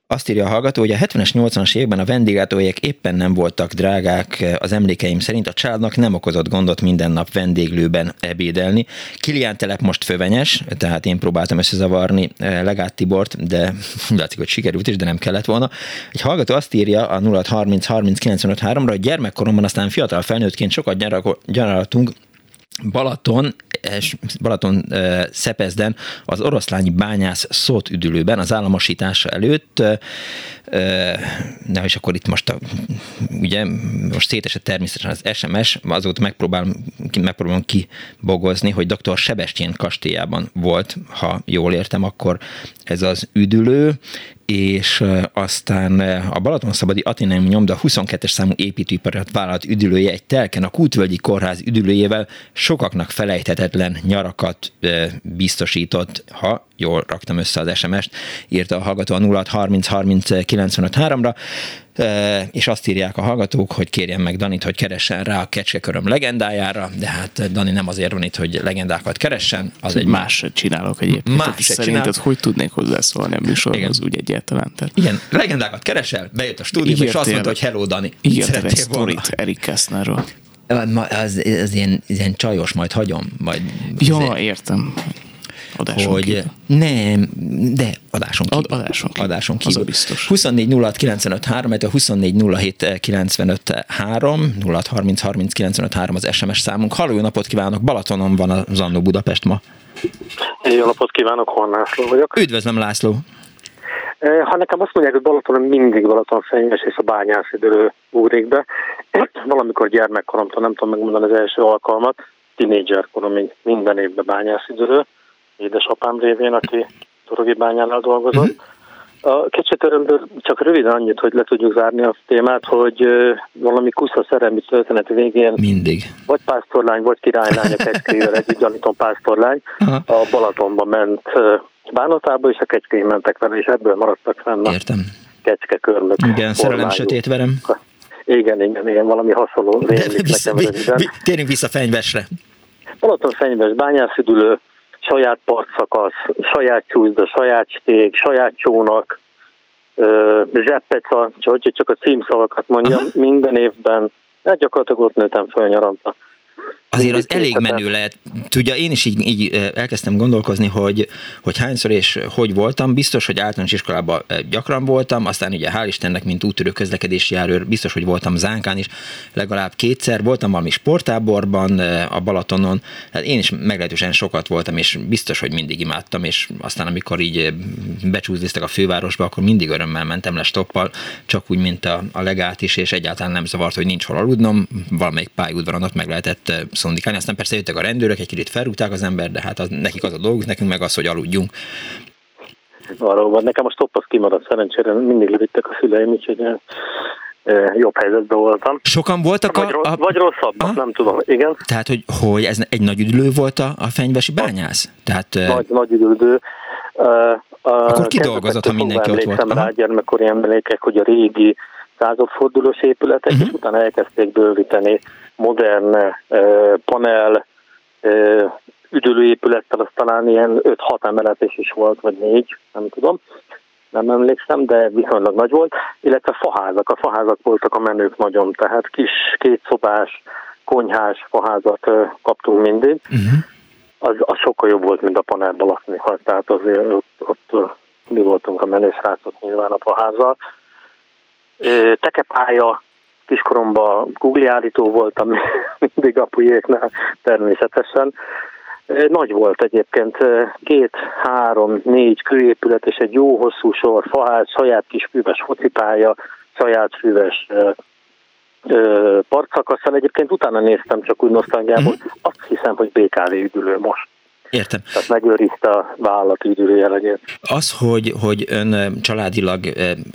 Azt írja a hallgató, hogy a 70-es, 80-as években a vendéglátóhelyek éppen nem voltak drágák, az emlékeim szerint a családnak nem okozott gondot minden nap vendéglőben ebédelni. Kilián telep most fövenyes, tehát én próbáltam összezavarni eh, Legát Tibort, de [LAUGHS] látszik, hogy sikerült is, de nem kellett volna. Egy hallgató azt írja a 0630 30 95 3 ra hogy gyermekkoromban aztán fiatal felnőttként sokat nyaraltunk Balaton, Balaton Szepezden az oroszlányi bányász szót üdülőben az államosítása előtt Na és akkor itt most a, ugye most szétesett természetesen az SMS, azóta megpróbálom, megpróbálom kibogozni, hogy dr. Sebestyén kastélyában volt, ha jól értem, akkor ez az üdülő, és aztán a Balatonszabadi Ateneum nyomda 22-es számú építőiparat vállalat üdülője egy telken a Kútvölgyi Kórház üdülőjével sokaknak felejthetetlen nyarakat biztosított, ha jól raktam össze az SMS-t, írta a hallgató a 0630 30 95 ra és azt írják a hallgatók, hogy kérjen meg Danit, hogy keressen rá a kecskeköröm legendájára, de hát Dani nem azért van itt, hogy legendákat keressen, az egy más csinálok egyébként. Más Szerinted csinál... hogy tudnék hozzászólni a műsorhoz úgy egyáltalán? Tehát... Igen, legendákat keresel, bejött a stúdióba, és azt mondta, hogy hello Dani. Igen, egy sztorit Erik Kessnerről. Az, az ilyen, ilyen csajos, majd hagyom. Majd ja, azért... értem. Adáson hogy kívül. nem, de adáson kívül. Ad, adáson kívül. Adáson kívül. Az biztos. 24 06 95 3, 24 07 95 3, 06 30 30 95 3 az SMS számunk. Halló, jó napot kívánok! Balatonon van az Annó Budapest ma. Jó napot kívánok, Horn László vagyok. Üdvözlöm, László! Ha nekem azt mondják, hogy Balatonon mindig Balaton fenyves és a bányász idő úrik be, valamikor gyermekkoromtól nem tudom megmondani az első alkalmat, tinédzserkoromig minden évben bányászidőről, édesapám révén, aki Torogi bányánál dolgozott. Uh-huh. A kecsetörömből csak röviden annyit, hogy le tudjuk zárni a témát, hogy valami kusza szerelmi történet végén mindig. Vagy pásztorlány, vagy királylány a [LAUGHS] kecskével együtt, gyanítom pásztorlány, uh-huh. a Balatonba ment bánatába, és a kecskéi mentek vele, és ebből maradtak fenn a Értem. kecske körmök. Igen, szerelem sötét verem. Igen, igen, igen, valami hasonló rémlik nekem röviden. Térjünk vissza Fenyvesre. Balaton Fenyves, bányászidülő, saját partszakasz, saját csúszda, saját stég, saját csónak, zseppeca, hogy csak a címszavakat mondjam, Aha. minden évben, hát gyakorlatilag ott nőttem föl nyaranta azért az elég menő lehet. Tudja, én is így, így elkezdtem gondolkozni, hogy, hogy hányszor és hogy voltam. Biztos, hogy általános iskolában gyakran voltam, aztán ugye hál' Istennek, mint úttörő közlekedési járőr, biztos, hogy voltam Zánkán is legalább kétszer. Voltam valami sportáborban a Balatonon, hát én is meglehetősen sokat voltam, és biztos, hogy mindig imádtam, és aztán amikor így becsúzdiztek a fővárosba, akkor mindig örömmel mentem le stoppal, csak úgy, mint a, a legát is, és egyáltalán nem zavart, hogy nincs hol aludnom, valamelyik pályaudvaron ott meg lehetett szondikálni. Aztán persze jöttek a rendőrök, egy kicsit felrúgták az ember, de hát az, nekik az a dolguk, nekünk meg az, hogy aludjunk. Valóban, nekem a stopp az kimaradt szerencsére, mindig levittek a szüleim, úgyhogy e, jobb helyzetben voltam. Sokan voltak vagy, a... a... Vagy rosszabb, nem tudom, igen. Tehát, hogy, hogy ez egy nagy üdülő volt a, a fenyvesi bányász? Tehát, nagy, nagy üdülő. Uh, Akkor ki dolgozott, ha mindenki ott volt? Rá gyermekkori emlékek, hogy a régi századfordulós épületek, uh-huh. és utána elkezdték bővíteni modern panel üdülőépülettel, az talán ilyen 5-6 emeletes is volt, vagy 4, nem tudom, nem emlékszem, de viszonylag nagy volt, illetve faházak, a faházak voltak a menők nagyon, tehát kis kétszobás, konyhás faházat kaptunk mindig. Uh-huh. Az, az sokkal jobb volt, mint a panelba lakni, tehát azért ott, ott mi voltunk a menősrácok nyilván a faházzal. Tekepálya kiskoromban Google állító voltam, [LAUGHS] mindig apujéknál természetesen. Nagy volt egyébként, két, három, négy kőépület és egy jó hosszú sor, faház, saját kis füves focipálya, saját füves partszakaszsal. Egyébként utána néztem csak úgy nosztalgiából, mm. azt hiszem, hogy BKV üdülő most. Értem. Tehát megőrizte a vállalati időjellegét. Az, hogy, hogy ön családilag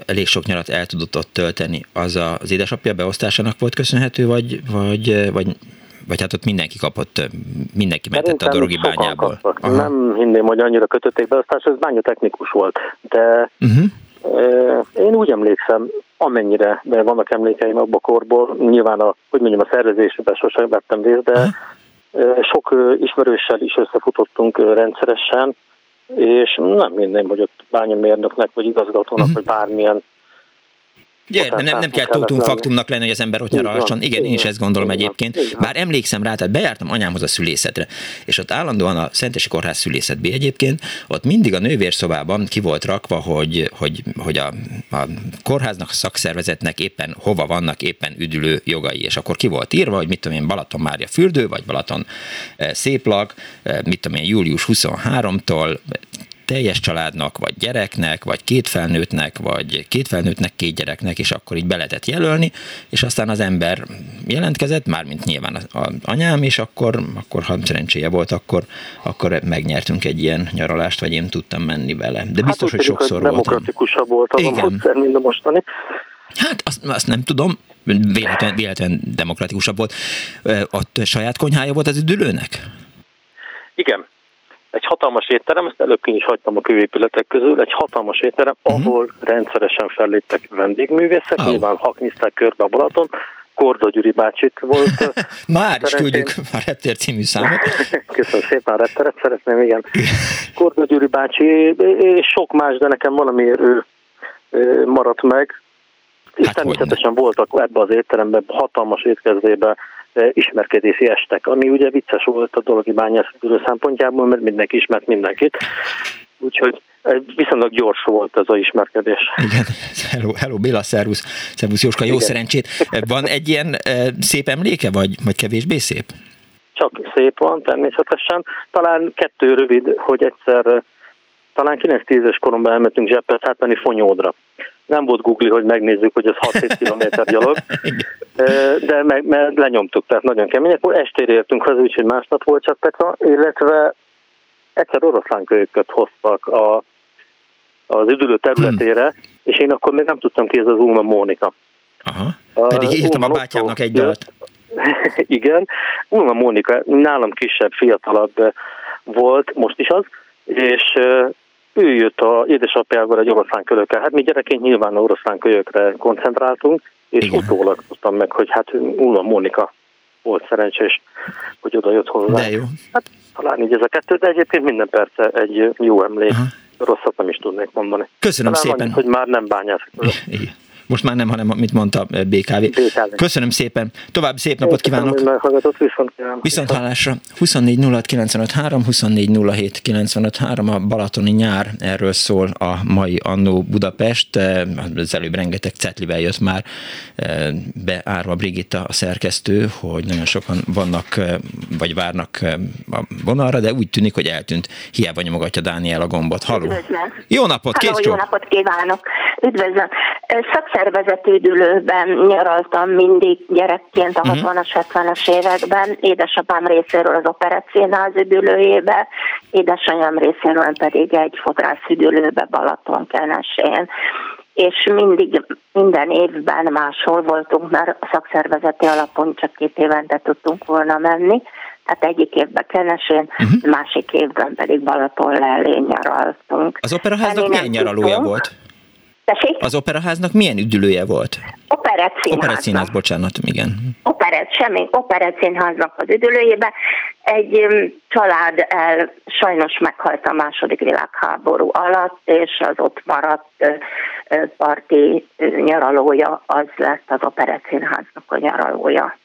elég sok nyarat el tudott ott tölteni, az az édesapja beosztásának volt köszönhető, vagy, vagy, vagy vagy hát ott mindenki kapott, mindenki mentette a dorogi bányából. Nem hinném, hogy annyira kötötték be, aztán ez bánya technikus volt, de uh-huh. én úgy emlékszem, amennyire, de vannak emlékeim abba a korból, nyilván a, hogy mondjam, a szervezésben sosem vettem részt, de uh-huh sok ismerőssel is összefutottunk rendszeresen, és nem minden, hogy ott bányamérnöknek, vagy igazgatónak, uh-huh. vagy bármilyen Ugye, de nem, nem kell tudtunk faktumnak lenni, hogy az ember ott nyaralson. Igen, én is ezt gondolom egyébként. Bár emlékszem rá, tehát bejártam anyámhoz a szülészetre, és ott állandóan a Szentesi Kórház szülészetbe egyébként, ott mindig a nővérszobában ki volt rakva, hogy, hogy, hogy a, a kórháznak, a szakszervezetnek éppen hova vannak éppen üdülő jogai, és akkor ki volt írva, hogy mit tudom én, Balaton Mária fürdő, vagy Balaton eh, Széplak, eh, mit tudom én, július 23-tól teljes családnak, vagy gyereknek, vagy két felnőttnek, vagy két felnőttnek, két gyereknek, és akkor így be lehetett jelölni, és aztán az ember jelentkezett, mármint nyilván az anyám, és akkor, akkor ha szerencséje volt, akkor, akkor megnyertünk egy ilyen nyaralást, vagy én tudtam menni vele. De biztos, hát, hogy sokszor voltam. Demokratikusabb volt az Igen. a módszer, mint a mostani. Hát azt, azt nem tudom, véletlen, véletlen demokratikusabb volt. Ott saját konyhája volt az üdülőnek? Igen, egy hatalmas étterem, ezt előbb ki is hagytam a kőépületek közül, egy hatalmas étterem, uh-huh. ahol rendszeresen felléptek vendégművészek, oh. nyilván haknizták körbe a Balaton, Korda Gyuri bácsit volt. [LAUGHS] Már is küldjük a Reptér című számot. [LAUGHS] Köszönöm szépen, a Repteret szeretném, igen. Korda Gyuri bácsi, és sok más, de nekem valamiért ő maradt meg. És hát természetesen voltak ebbe az étteremben, hatalmas étkezdében ismerkedési estek, ami ugye vicces volt a dologi bányászatűrő szempontjából, mert mindenki ismert mindenkit. Úgyhogy viszonylag gyors volt ez a ismerkedés. Igen, hello, hello Béla, szervusz, szervusz Jóska, jó Igen. szerencsét. Van egy ilyen szép emléke, vagy, vagy kevésbé szép? Csak szép van, természetesen. Talán kettő rövid, hogy egyszer talán 9-10-es koromban elmentünk zseppet átmenni Fonyódra. Nem volt Google, hogy megnézzük, hogy ez 6-7 [LAUGHS] km gyalog, de meg, meg lenyomtuk, tehát nagyon kemények. Estére értünk haza, úgyhogy másnap volt csak Petra, illetve egyszer oroszlánkölyöket hoztak a, az üdülő területére, hmm. és én akkor még nem tudtam ki, ez az Ulma Mónika. Aha. Pedig írtam a bátyámnak egy dalt. [LAUGHS] Igen. Ulma Mónika nálam kisebb, fiatalabb volt, most is az, és ő jött a édesapjával egy oroszlán kölökkel. Hát mi gyerekként nyilván oroszlán kölyökre koncentráltunk, és Igen. utólag tudtam meg, hogy hát Ulma Mónika volt szerencsés, hogy oda jött hozzá. De jó. Hát talán így ez a kettő, de egyébként minden perce egy jó emlék. Aha. Rosszat nem is tudnék mondani. Köszönöm talán szépen. Annyi, hogy már nem bányászok. Most már nem, hanem amit mondta eh, BKV. BKV. Köszönöm szépen. További szép napot kívánok. Viszont, viszont hallásra. 24 06 95 3, 24 07 95 3, a Balatoni nyár, erről szól a mai Annó Budapest. Eh, az előbb rengeteg cetlivel jött már eh, beárva Brigitta a szerkesztő, hogy nagyon sokan vannak, vagy várnak a vonalra, de úgy tűnik, hogy eltűnt. Hiába nyomogatja Dániel a gombot. Halló. Üdvözlöm. Jó napot, Halló, jó napot kívánok. Üdvözlöm. Szakszervezetődülőben nyaraltam mindig gyerekként a 60-as, mhm. 70-es években. Édesapám részéről az Operettszínház üdülőjébe, édesanyám részéről pedig egy fodrászüdülőbe Balaton-Kenesén és mindig minden évben máshol voltunk, mert a szakszervezeti alapon csak két évente tudtunk volna menni. Tehát egyik évben Kenesén, uh-huh. másik évben pedig Balaton lelén nyaraltunk. Az operaháznak milyen nyaralója volt? Tessék? Az operaháznak milyen üdülője volt? Operett színház. Operett színház, bocsánat, igen. Operett, semmi, operett színháznak az üdülőjébe. Egy család el sajnos meghalt a második világháború alatt, és az ott maradt parti nyaralója az lett az operett színháznak a nyaralója.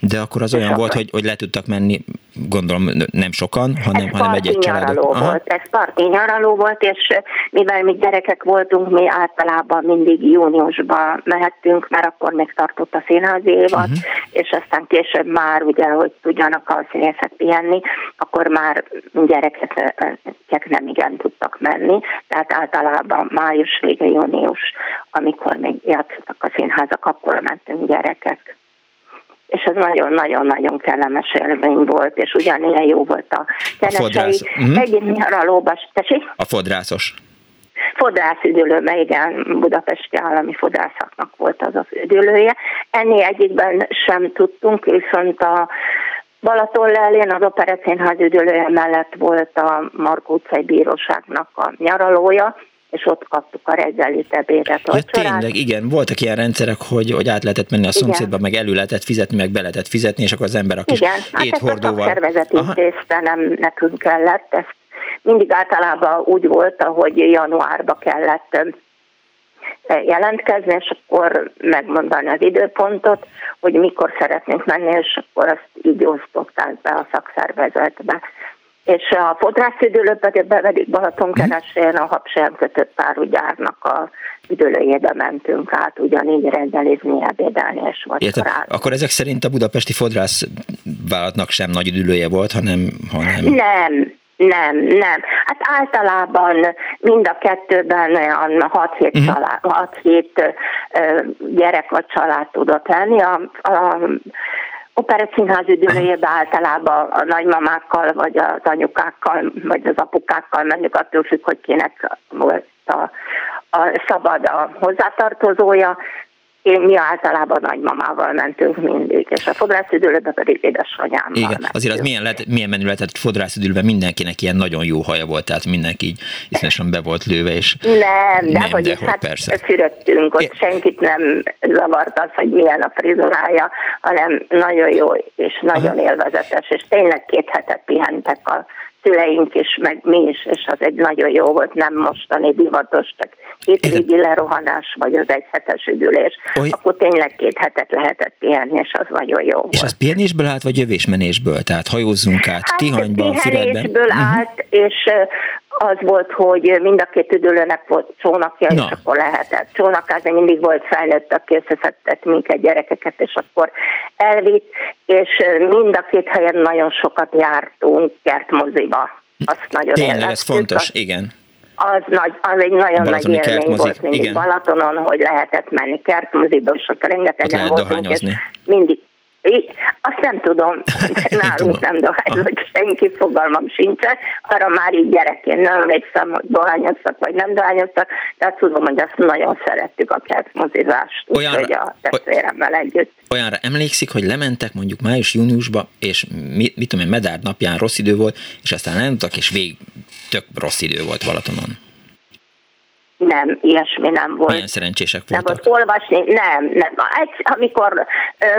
De akkor az olyan volt, hogy, hogy le tudtak menni, gondolom nem sokan, hanem, hanem egy-egy család. volt, ez parti nyaraló volt, és mivel mi gyerekek voltunk, mi általában mindig júniusban mehettünk, mert akkor még tartott a színházi évad, uh-huh. és aztán később már, ugye, hogy tudjanak a színészek pihenni, akkor már gyerekek nem igen tudtak menni, tehát általában május vége, június, amikor még játszottak a színházak, akkor mentünk gyerekek és ez nagyon-nagyon-nagyon kellemes élmény volt, és ugyanilyen jó volt a kenesei. Uh-huh. Egyéb nyaralóba, tessék? A fodrászos. Fodrászüdülő, igen, Budapesti Állami Fodrászaknak volt az az üdülője. Ennél egyikben sem tudtunk, viszont a Balaton lelén az Operettszínház üdülője mellett volt a Markó utcai bíróságnak a nyaralója, és ott kaptuk a reggelit, ebédet, ja, tényleg, igen, voltak ilyen rendszerek, hogy, hogy át lehetett menni a szomszédba, meg elő lehetett fizetni, meg be lehetett fizetni, és akkor az ember a kis igen, hát éthordóval... ezt a szervezet intézte, nem nekünk kellett, ezt mindig általában úgy volt, hogy januárba kellett jelentkezni, és akkor megmondani az időpontot, hogy mikor szeretnénk menni, és akkor azt így osztották be a szakszervezetbe és a fodrászüdülő pedig bevedik Balatonkeresén a habsejem kötött párugyárnak a üdülőjébe mentünk át, ugyanígy reggelizni, ebédelni és vacsorázni. Akkor ezek szerint a budapesti fodrász vállalatnak sem nagy üdülője volt, hanem... hanem... Nem, nem, nem. Hát általában mind a kettőben olyan 6-7 uh-huh. család, 6-7 gyerek vagy család tudott lenni. A, a Operett üdülőjében általában a nagymamákkal, vagy az anyukákkal, vagy az apukákkal menjük, attól függ, hogy kinek volt a, a szabad a hozzátartozója, én mi általában nagymamával mentünk mindig, és a fodrászüdülőbe pedig édesanyámmal Igen, mentünk. azért az milyen, lehet, milyen menő lehetett fodrászüdülve mindenkinek ilyen nagyon jó haja volt, tehát mindenki így iszonyatosan be volt lőve, és Nem, Nem, hogy hát persze. fürödtünk, ott É. senkit nem zavart az, hogy milyen a frizurája, hanem nagyon jó és nagyon élvezetes, és tényleg két hetet pihentek a szüleink is, meg mi is, és az egy nagyon jó volt, nem mostani divatos, csak régi lerohanás, vagy az egy hetes üdülés, Oly- akkor tényleg két hetet lehetett pihenni, és az nagyon jó volt. És az pihenésből állt, vagy jövésmenésből? Tehát hajózzunk át Hát Tihanyban, Füredben? pihenésből Mhm. állt, és az volt, hogy mind a két üdülőnek volt csónakja, Na. és akkor lehetett csónakázni, mindig volt felnőtt, aki összeszedett minket gyerekeket, és akkor elvitt, és mind a két helyen nagyon sokat jártunk kertmoziba. Azt nagyon Tényleg, ez élveztük. fontos, Az, igen. az, nagy, az egy nagyon nagy Balatoni élmény kertmozik, volt mindig igen. Balatonon, hogy lehetett menni kertmoziba, és ott rengetegen voltunk, és dohányozni. mindig I- azt nem tudom, [LAUGHS] nálunk nem dohányozott senki, fogalmam sincsen. Arra már így gyerekként nem emlékszem, hogy dohányoztak vagy nem dohányoztak, de azt tudom, hogy azt nagyon szerettük a kertmozizást, úgyhogy a testvéremmel együtt. Olyanra emlékszik, hogy lementek mondjuk május-júniusba, és mi, mit tudom én, medár napján rossz idő volt, és aztán elmentek, és végig tök rossz idő volt Balatonon. Nem, ilyesmi nem volt. Milyen szerencsések Nem voltak. volt olvasni, nem, nem. Egy, amikor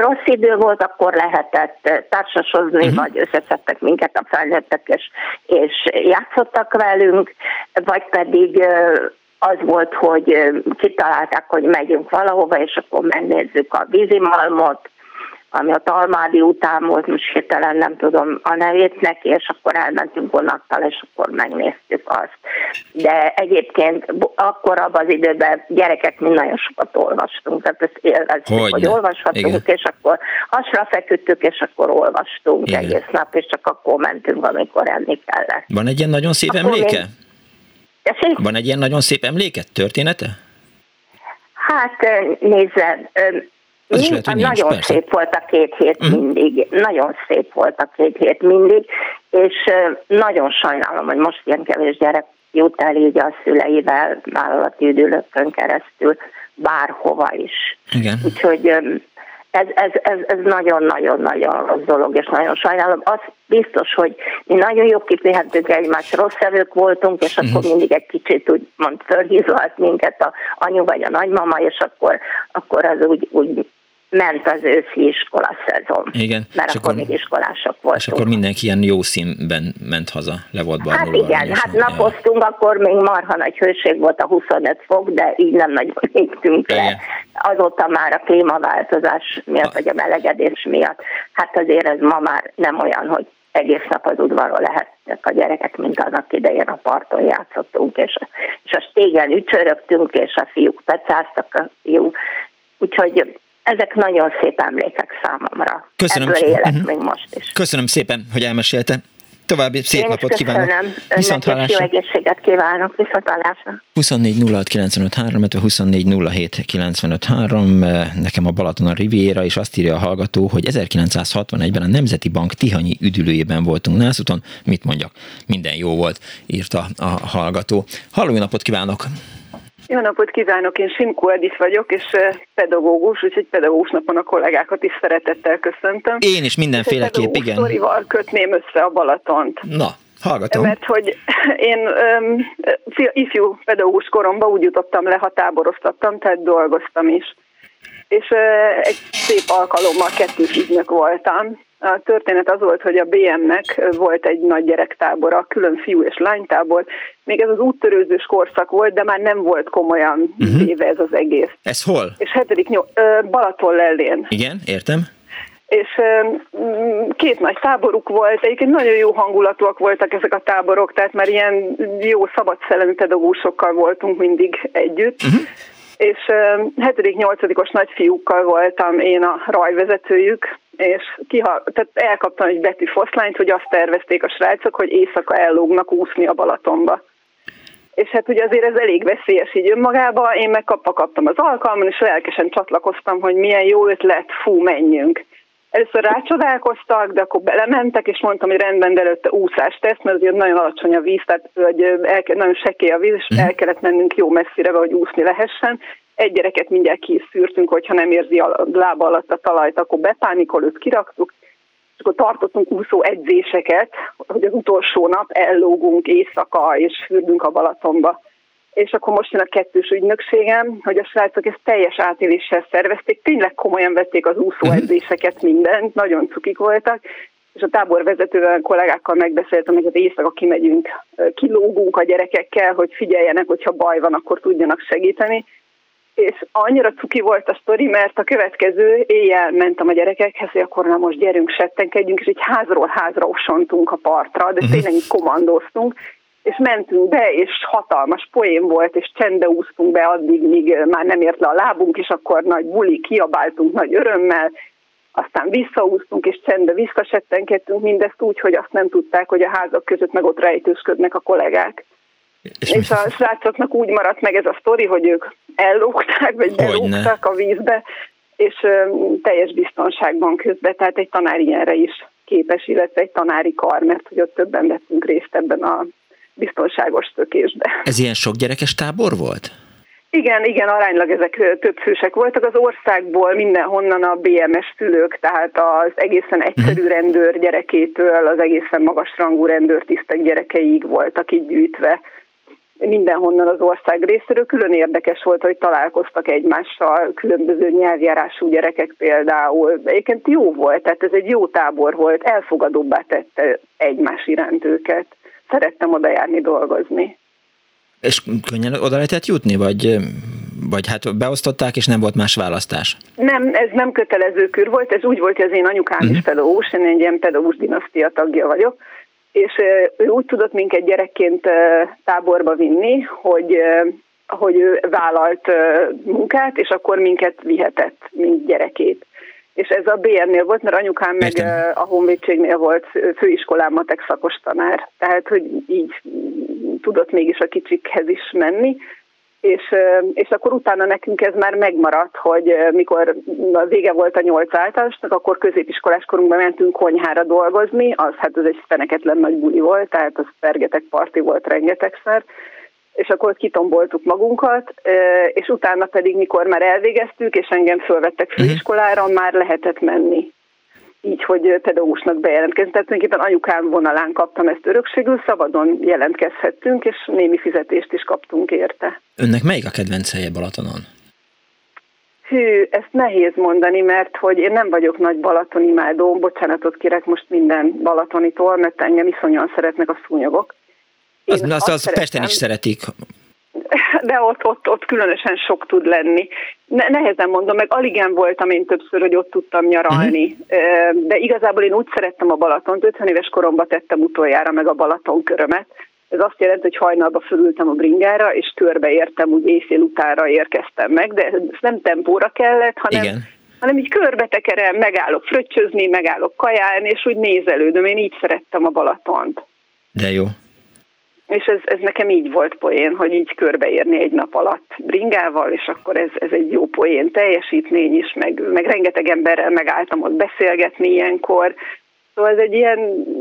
rossz idő volt, akkor lehetett társasozni, uh-huh. vagy összeszedtek minket a felnőttek, és, és játszottak velünk, vagy pedig az volt, hogy kitalálták, hogy megyünk valahova, és akkor megnézzük a vízimalmot, ami a Talmádi után volt, most hirtelen nem tudom a nevét neki, és akkor elmentünk vonattal, és akkor megnéztük azt. De egyébként akkor abban az időben gyerekek mi nagyon sokat olvastunk, tehát ezt élveztük, Hogyne. hogy olvashatunk, Igen. és akkor hasra feküdtük, és akkor olvastunk Igen. egész nap, és csak akkor mentünk, amikor enni kellett. Van egy ilyen nagyon szép Akkor emléke? Tessék? Van egy ilyen nagyon szép emléke, története? Hát nézze, Az is lehet, hogy nincs, nagyon persze. szép volt a két hét Mhm. mindig, nagyon szép volt a két hét mindig, és nagyon sajnálom, hogy most ilyen kevés gyerek jut el így a szüleivel vállalati üdülőkön keresztül bárhova is. Igen. Úgyhogy ez, ez, ez, ez nagyon-nagyon-nagyon rossz dolog, és nagyon sajnálom. Az biztos, hogy mi nagyon jó kipihentünk egymást, rossz evők voltunk, és akkor Mhm. mindig egy kicsit úgy mond, fölhízolt minket a anyu vagy a nagymama, és akkor, akkor az úgy, úgy ment az őszi iskola szezon. Igen. Mert És akkor, akkor- még iskolások voltunk. És akkor mindenki ilyen jó színben ment haza, le volt Hát barnulva. igen, arányosan. hát napoztunk, akkor még marha nagy hőség volt a 25 fok, de így nem nagyon [LAUGHS] égtünk Igen. le. Azóta már a klímaváltozás miatt, vagy a melegedés miatt, hát azért ez ma már nem olyan, hogy egész nap az udvaron lehettek a gyerekek, mint annak idején a parton játszottunk, és, és a stégen ücsörögtünk, és a fiúk pecáztak a fiúk. Úgyhogy ezek nagyon szép emlékek számomra. Köszönöm. Ebből élek Mhm. még most is. Köszönöm szépen, hogy elmesélte. További szép Én napot köszönöm. kívánok. Önnek is jó hallásra. egészséget kívánok. Viszont hallásra. 24 06 95 3, 24 07 95 3, nekem a Balaton a Riviera, és azt írja a hallgató, hogy 1961-ben a Nemzeti Bank Tihanyi üdülőjében voltunk Nászuton. Mit mondjak? Minden jó volt, írta a hallgató. Halló, napot kívánok! Jó napot kívánok, én Simko Edith vagyok, és pedagógus, úgyhogy pedagógus napon a kollégákat is szeretettel köszöntöm. Én is mindenféleképp, igen. sztorival kötném össze a Balatont. Na, hallgatom. Mert hogy én um, ifjú pedagógus koromban úgy jutottam le, ha táboroztattam, tehát dolgoztam is. És egy szép alkalommal kettős ügynök voltam. A történet az volt, hogy a BM-nek volt egy nagy gyerektábora, külön fiú és lánytábor. Még ez az úttörőzős korszak volt, de már nem volt komolyan Mhm. véve ez az egész. Ez hol? És hetedik nyol- Balaton lellén. Igen, értem. És két nagy táboruk volt, egyébként nagyon jó hangulatúak voltak ezek a táborok, tehát már ilyen jó szabad szellemű pedagógusokkal voltunk mindig együtt. Uh-huh. És ö, hetedik, nyolcadikos nagyfiúkkal voltam én a rajvezetőjük, és kiha, tehát elkaptam egy betű foszlányt, hogy azt tervezték a srácok, hogy éjszaka ellógnak úszni a Balatonba. És hát ugye azért ez elég veszélyes így önmagában, én meg kapva kaptam az alkalmon, és lelkesen csatlakoztam, hogy milyen jó ötlet, fú, menjünk. Először rácsodálkoztak, de akkor belementek, és mondtam, hogy rendben, de előtte úszás teszt, mert ugye nagyon alacsony a víz, tehát hogy el, nagyon sekély a víz, és el kellett mennünk jó messzire, hogy úszni lehessen. egy gyereket mindjárt kiszűrtünk, hogyha nem érzi a lába alatt a talajt, akkor bepánikol, őt kiraktuk, és akkor tartottunk úszó edzéseket, hogy az utolsó nap ellógunk éjszaka, és fürdünk a Balatonba. És akkor most jön a kettős ügynökségem, hogy a srácok ezt teljes átéléssel szervezték, tényleg komolyan vették az úszó mhm. mindent, nagyon cukik voltak, és a táborvezetővel, a kollégákkal megbeszéltem, hogy hát éjszaka kimegyünk, kilógunk a gyerekekkel, hogy figyeljenek, hogyha baj van, akkor tudjanak segíteni. És annyira cuki volt a sztori, mert a következő éjjel mentem a gyerekekhez, hogy akkor na most gyerünk, settenkedjünk, és egy házról házra osontunk a partra, de mhm. tényleg így és mentünk be, és hatalmas poén volt, és csendbe úsztunk be addig, míg már nem ért le a lábunk, és akkor nagy buli, kiabáltunk nagy örömmel, aztán visszaúztunk és csendbe visszasettenkedtünk, mindezt úgy, hogy azt nem tudták, hogy a házak között meg ott rejtőzködnek a kollégák. És, és a srácoknak úgy maradt meg ez a sztori, hogy ők ellógták, vagy belógtak a vízbe, és teljes biztonságban közben, tehát egy tanár ilyenre is képes, illetve egy tanári kar, mert hogy ott többen vettünk részt ebben a biztonságos tökésbe. Ez ilyen sok gyerekes tábor volt? Igen, igen, aránylag ezek több fősek voltak. Az országból mindenhonnan a BMS szülők, tehát az egészen egyszerű mhm. rendőr gyerekétől az egészen magas rangú rendőrtisztek gyerekeig voltak így gyűjtve mindenhonnan az ország részéről. Külön érdekes volt, hogy találkoztak egymással különböző nyelvjárású gyerekek például. Egyébként jó volt, tehát ez egy jó tábor volt, elfogadóbbá tette egymás iránt őket. Szerettem oda járni dolgozni. És könnyen oda lehetett jutni, vagy, vagy hát beosztották, és nem volt más választás? Nem, ez nem kötelező kör volt, ez úgy volt, hogy az én anyukám uh-huh. is mhm. pedagógus, én egy ilyen pedagógus dinasztia tagja vagyok, és ő úgy tudott minket gyerekként táborba vinni, hogy hogy ő vállalt munkát, és akkor minket vihetett, mint gyerekét. És ez a BN-nél volt, mert anyukám meg Értem. a honvédségnél volt főiskolán matek szakos tanár. Tehát, hogy így tudott mégis a kicsikhez is menni. És, és akkor utána nekünk ez már megmaradt, hogy mikor a vége volt a nyolc általásnak, akkor középiskolás korunkban mentünk konyhára dolgozni, az hát ez egy feneketlen nagy buli volt, tehát az fergetek parti volt rengetegszer, és akkor ott kitomboltuk magunkat, és utána pedig, mikor már elvégeztük, és engem fölvettek mhm. főiskolára, már lehetett menni. Így, hogy pedagógusnak bejelentkezni. Tehát tulajdonképpen anyukám vonalán kaptam ezt örökségül, szabadon jelentkezhettünk, és némi fizetést is kaptunk érte. Önnek melyik a kedvenc helye Balatonon? Hű, ezt nehéz mondani, mert hogy én nem vagyok nagy Balatonimádó, bocsánatot kérek most minden Balatonitól, mert engem iszonyan szeretnek a szúnyogok az, az, az, az Pesten is szeretik. De ott, ott, ott különösen sok tud lenni. Ne, nehezen mondom, meg aligen voltam én többször, hogy ott tudtam nyaralni. Uh-huh. De igazából én úgy szerettem a Balatont, 50 éves koromban tettem utoljára meg a Balaton körömet. Ez azt jelenti, hogy hajnalba fölültem a bringára, és körbeértem, úgy éjfél utára érkeztem meg, de ez nem tempóra kellett, hanem Igen hanem így körbetekerem, megállok fröccsözni, megállok kajálni, és úgy nézelődöm. Én így szerettem a Balatont. De jó és ez, ez nekem így volt poén, hogy így körbeérni egy nap alatt bringával, és akkor ez, ez egy jó poén teljesítmény is, meg, meg rengeteg emberrel megálltam ott beszélgetni ilyenkor, szóval ez egy ilyen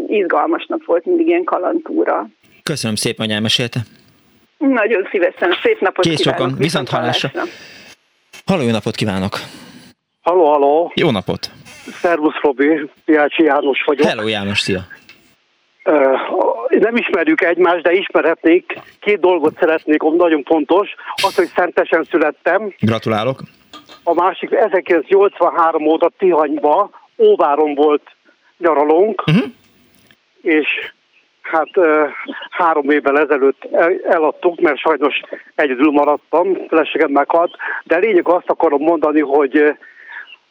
izgalmas nap volt, mindig ilyen kalantúra. Köszönöm szépen, hogy elmesélte. Nagyon szívesen, szép napot Kész kívánok. Sokan. Viszont hallásra. Halló, jó napot kívánok! Halló, halló! Jó napot! Szervusz, Robi, Piácsi János vagyok. Hello, János, szia! Nem ismerjük egymást, de ismerhetnék. Két dolgot szeretnék, nagyon fontos. Az, hogy szentesen születtem. Gratulálok. A másik 1983 óta Tihanyba, Óváron volt nyaralónk, uh-huh. és hát három évvel ezelőtt eladtuk, mert sajnos egyedül maradtam, feleségem meghalt, de lényeg azt akarom mondani, hogy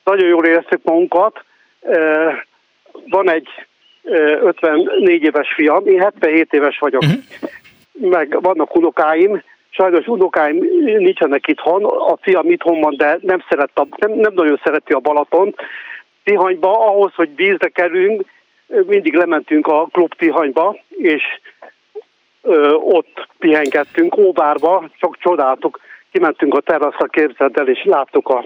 nagyon jól éreztük magunkat. Van egy 54 éves fiam, én 77 éves vagyok, uh-huh. meg vannak unokáim, sajnos unokáim nincsenek itthon, a fiam itthon van, de nem, szeret a, nem, nem nagyon szereti a Balaton. Tihanyba, ahhoz, hogy vízre kerülünk, mindig lementünk a klub Tihanyba, és ö, ott pihengettünk, Óvárba, csak csodáltuk, kimentünk a teraszra képzeld el, és láttuk a,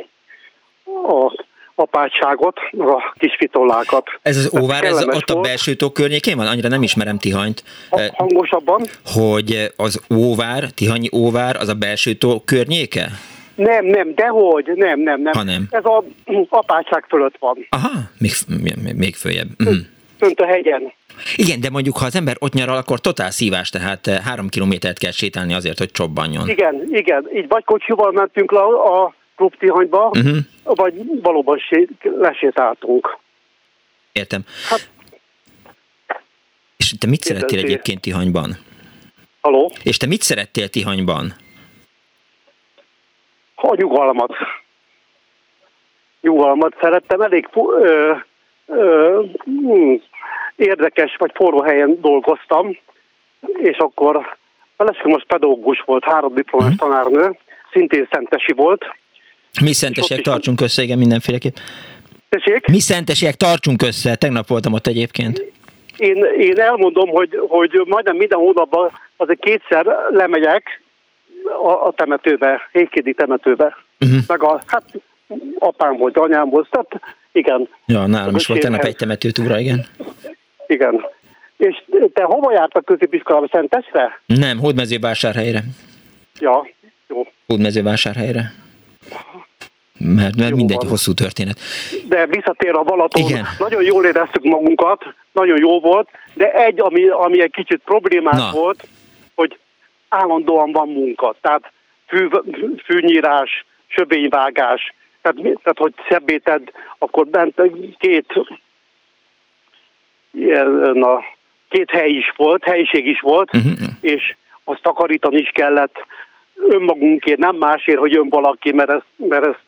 a apátságot, a kis vitollákat. Ez az óvár, ez ott a belső tó környékén van? Annyira nem ismerem Tihanyt. Hangosabban? Hogy az óvár, Tihanyi óvár, az a belső tó környéke? Nem, nem, dehogy, nem, nem, nem. Ha nem. Ez a apátság fölött van. Aha, még, még, még följebb. Mm. Fönt a hegyen. Igen, de mondjuk, ha az ember ott nyaral, akkor totál szívás, tehát eh, három kilométert kell sétálni azért, hogy csobbanjon. Igen, igen. Így vagy kocsival mentünk le a klub Tihanyba, uh-huh. vagy valóban sé- lesétáltunk. Értem. Hát, és te mit szerettél egyébként Tihanyban? Haló? És te mit szerettél Tihanyban? A nyugalmat. Nyugalmat szerettem. Elég ö, ö, hm, érdekes vagy forró helyen dolgoztam, és akkor a most pedagógus volt, három diplomás uh-huh. tanárnő, szintén szentesi volt. Mi szentesiek tartsunk össze, igen, mindenféleképp. Tessék? Mi szentesiek tartsunk össze, tegnap voltam ott egyébként. Én, én elmondom, hogy, hogy majdnem minden hónapban azért kétszer lemegyek a, a temetőbe, hétkédi temetőbe. Uh-huh. Meg a, hát apám volt, anyám volt, tehát igen. Ja, nálam is volt tegnap egy temetőtúra, igen. Igen. És te hova jártak középiskolába, Szentesre? Nem, Hódmezővásárhelyre. Ja, jó. Hódmezővásárhelyre. Mert, mert mindegy, van. hosszú történet. De visszatér a Balaton. Igen. Nagyon jól éreztük magunkat, nagyon jó volt, de egy, ami, ami egy kicsit problémás Na. volt, hogy állandóan van munka. Tehát fű, fűnyírás, söbényvágás, tehát, tehát hogy szebbéted, akkor bent két na, két hely is volt, helyiség is volt, uh-huh. és azt takarítani is kellett önmagunkért, nem másért, hogy jön valaki, mert ezt, mert ezt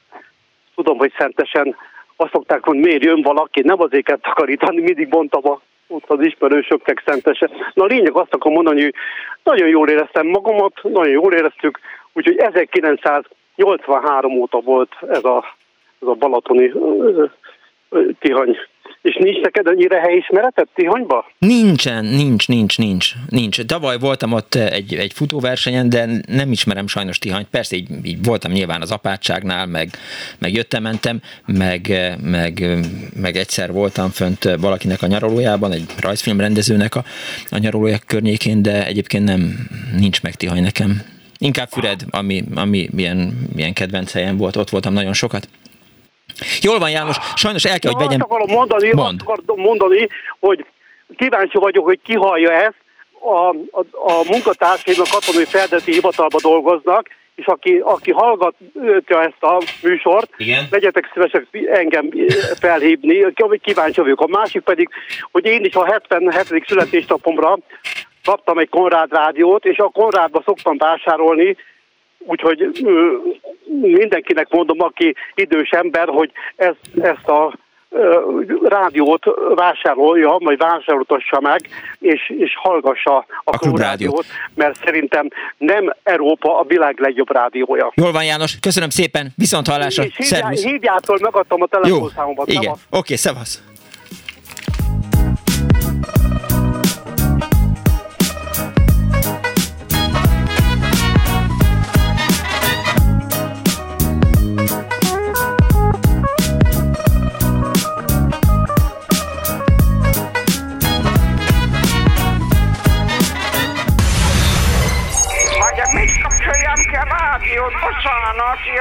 tudom, hogy szentesen azt szokták mondani, miért jön valaki, nem azért kell takarítani, mindig mondtam a, ott az ismerősöknek szentesen. Na a lényeg azt akarom mondani, hogy nagyon jól éreztem magamat, nagyon jól éreztük, úgyhogy 1983 óta volt ez a, ez a balatoni Tihany és nincs neked annyira helyismereted Tihanyba? Nincsen, nincs, nincs, nincs, nincs. Tavaly voltam ott egy, egy futóversenyen, de nem ismerem sajnos Tihanyt. Persze így, így voltam nyilván az apátságnál, meg, meg jöttem, mentem, meg, meg, meg egyszer voltam fönt valakinek a nyaralójában, egy rajzfilmrendezőnek a, a nyaralója környékén, de egyébként nem, nincs meg Tihany nekem. Inkább Füred, ami, ami milyen, milyen kedvenc helyem volt, ott voltam nagyon sokat. Jól van János, sajnos el kell, hogy vegyem. Azt akarom mondani, Mond. azt akarom mondani, hogy kíváncsi vagyok, hogy ki hallja ezt. A, a, a munkatársaim a katonai feldeti hivatalba dolgoznak, és aki, aki hallgatja ezt a műsort, Igen. legyetek szívesek engem felhívni, kíváncsi vagyok. A másik pedig, hogy én is a 77. születésnapomra kaptam egy Konrád rádiót, és a Konrádba szoktam vásárolni Úgyhogy mindenkinek mondom, aki idős ember, hogy ezt, ezt a rádiót vásárolja, vagy vásároltassa meg, és, és hallgassa a, a klubrádiót, mert szerintem nem Európa a világ legjobb rádiója. Jól van János, köszönöm szépen, viszont hallásra, és hívjá, hívjától megadtam a telefonszámomat. Jó, igen, oké, okay, szevasz.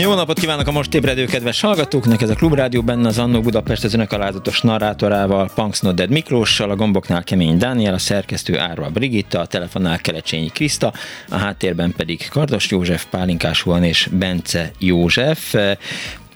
Jó napot kívánok a most ébredő kedves hallgatóknak, ez a Klubrádió benne az Annó Budapest az önök alázatos narrátorával, Punks Nodded Miklóssal, a gomboknál Kemény Dániel, a szerkesztő Árva Brigitta, a telefonnál Kelecsényi Kriszta, a háttérben pedig Kardos József, Pálinkás Huan és Bence József.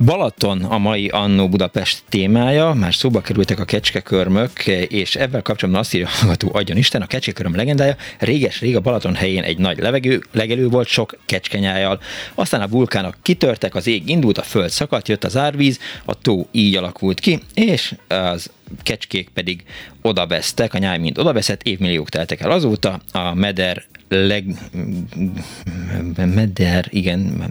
Balaton a mai Annó Budapest témája, már szóba kerültek a kecskekörmök, és ebben kapcsolatban azt írja hallgató Adjon Isten, a kecskeköröm legendája, réges-rég a Balaton helyén egy nagy levegő, legelő volt sok kecskenyájjal. Aztán a vulkánok kitörtek, az ég indult, a föld szakadt, jött az árvíz, a tó így alakult ki, és az kecskék pedig odavesztek, a nyáj mind odaveszett, évmilliók teltek el azóta, a meder leg... Meder, igen,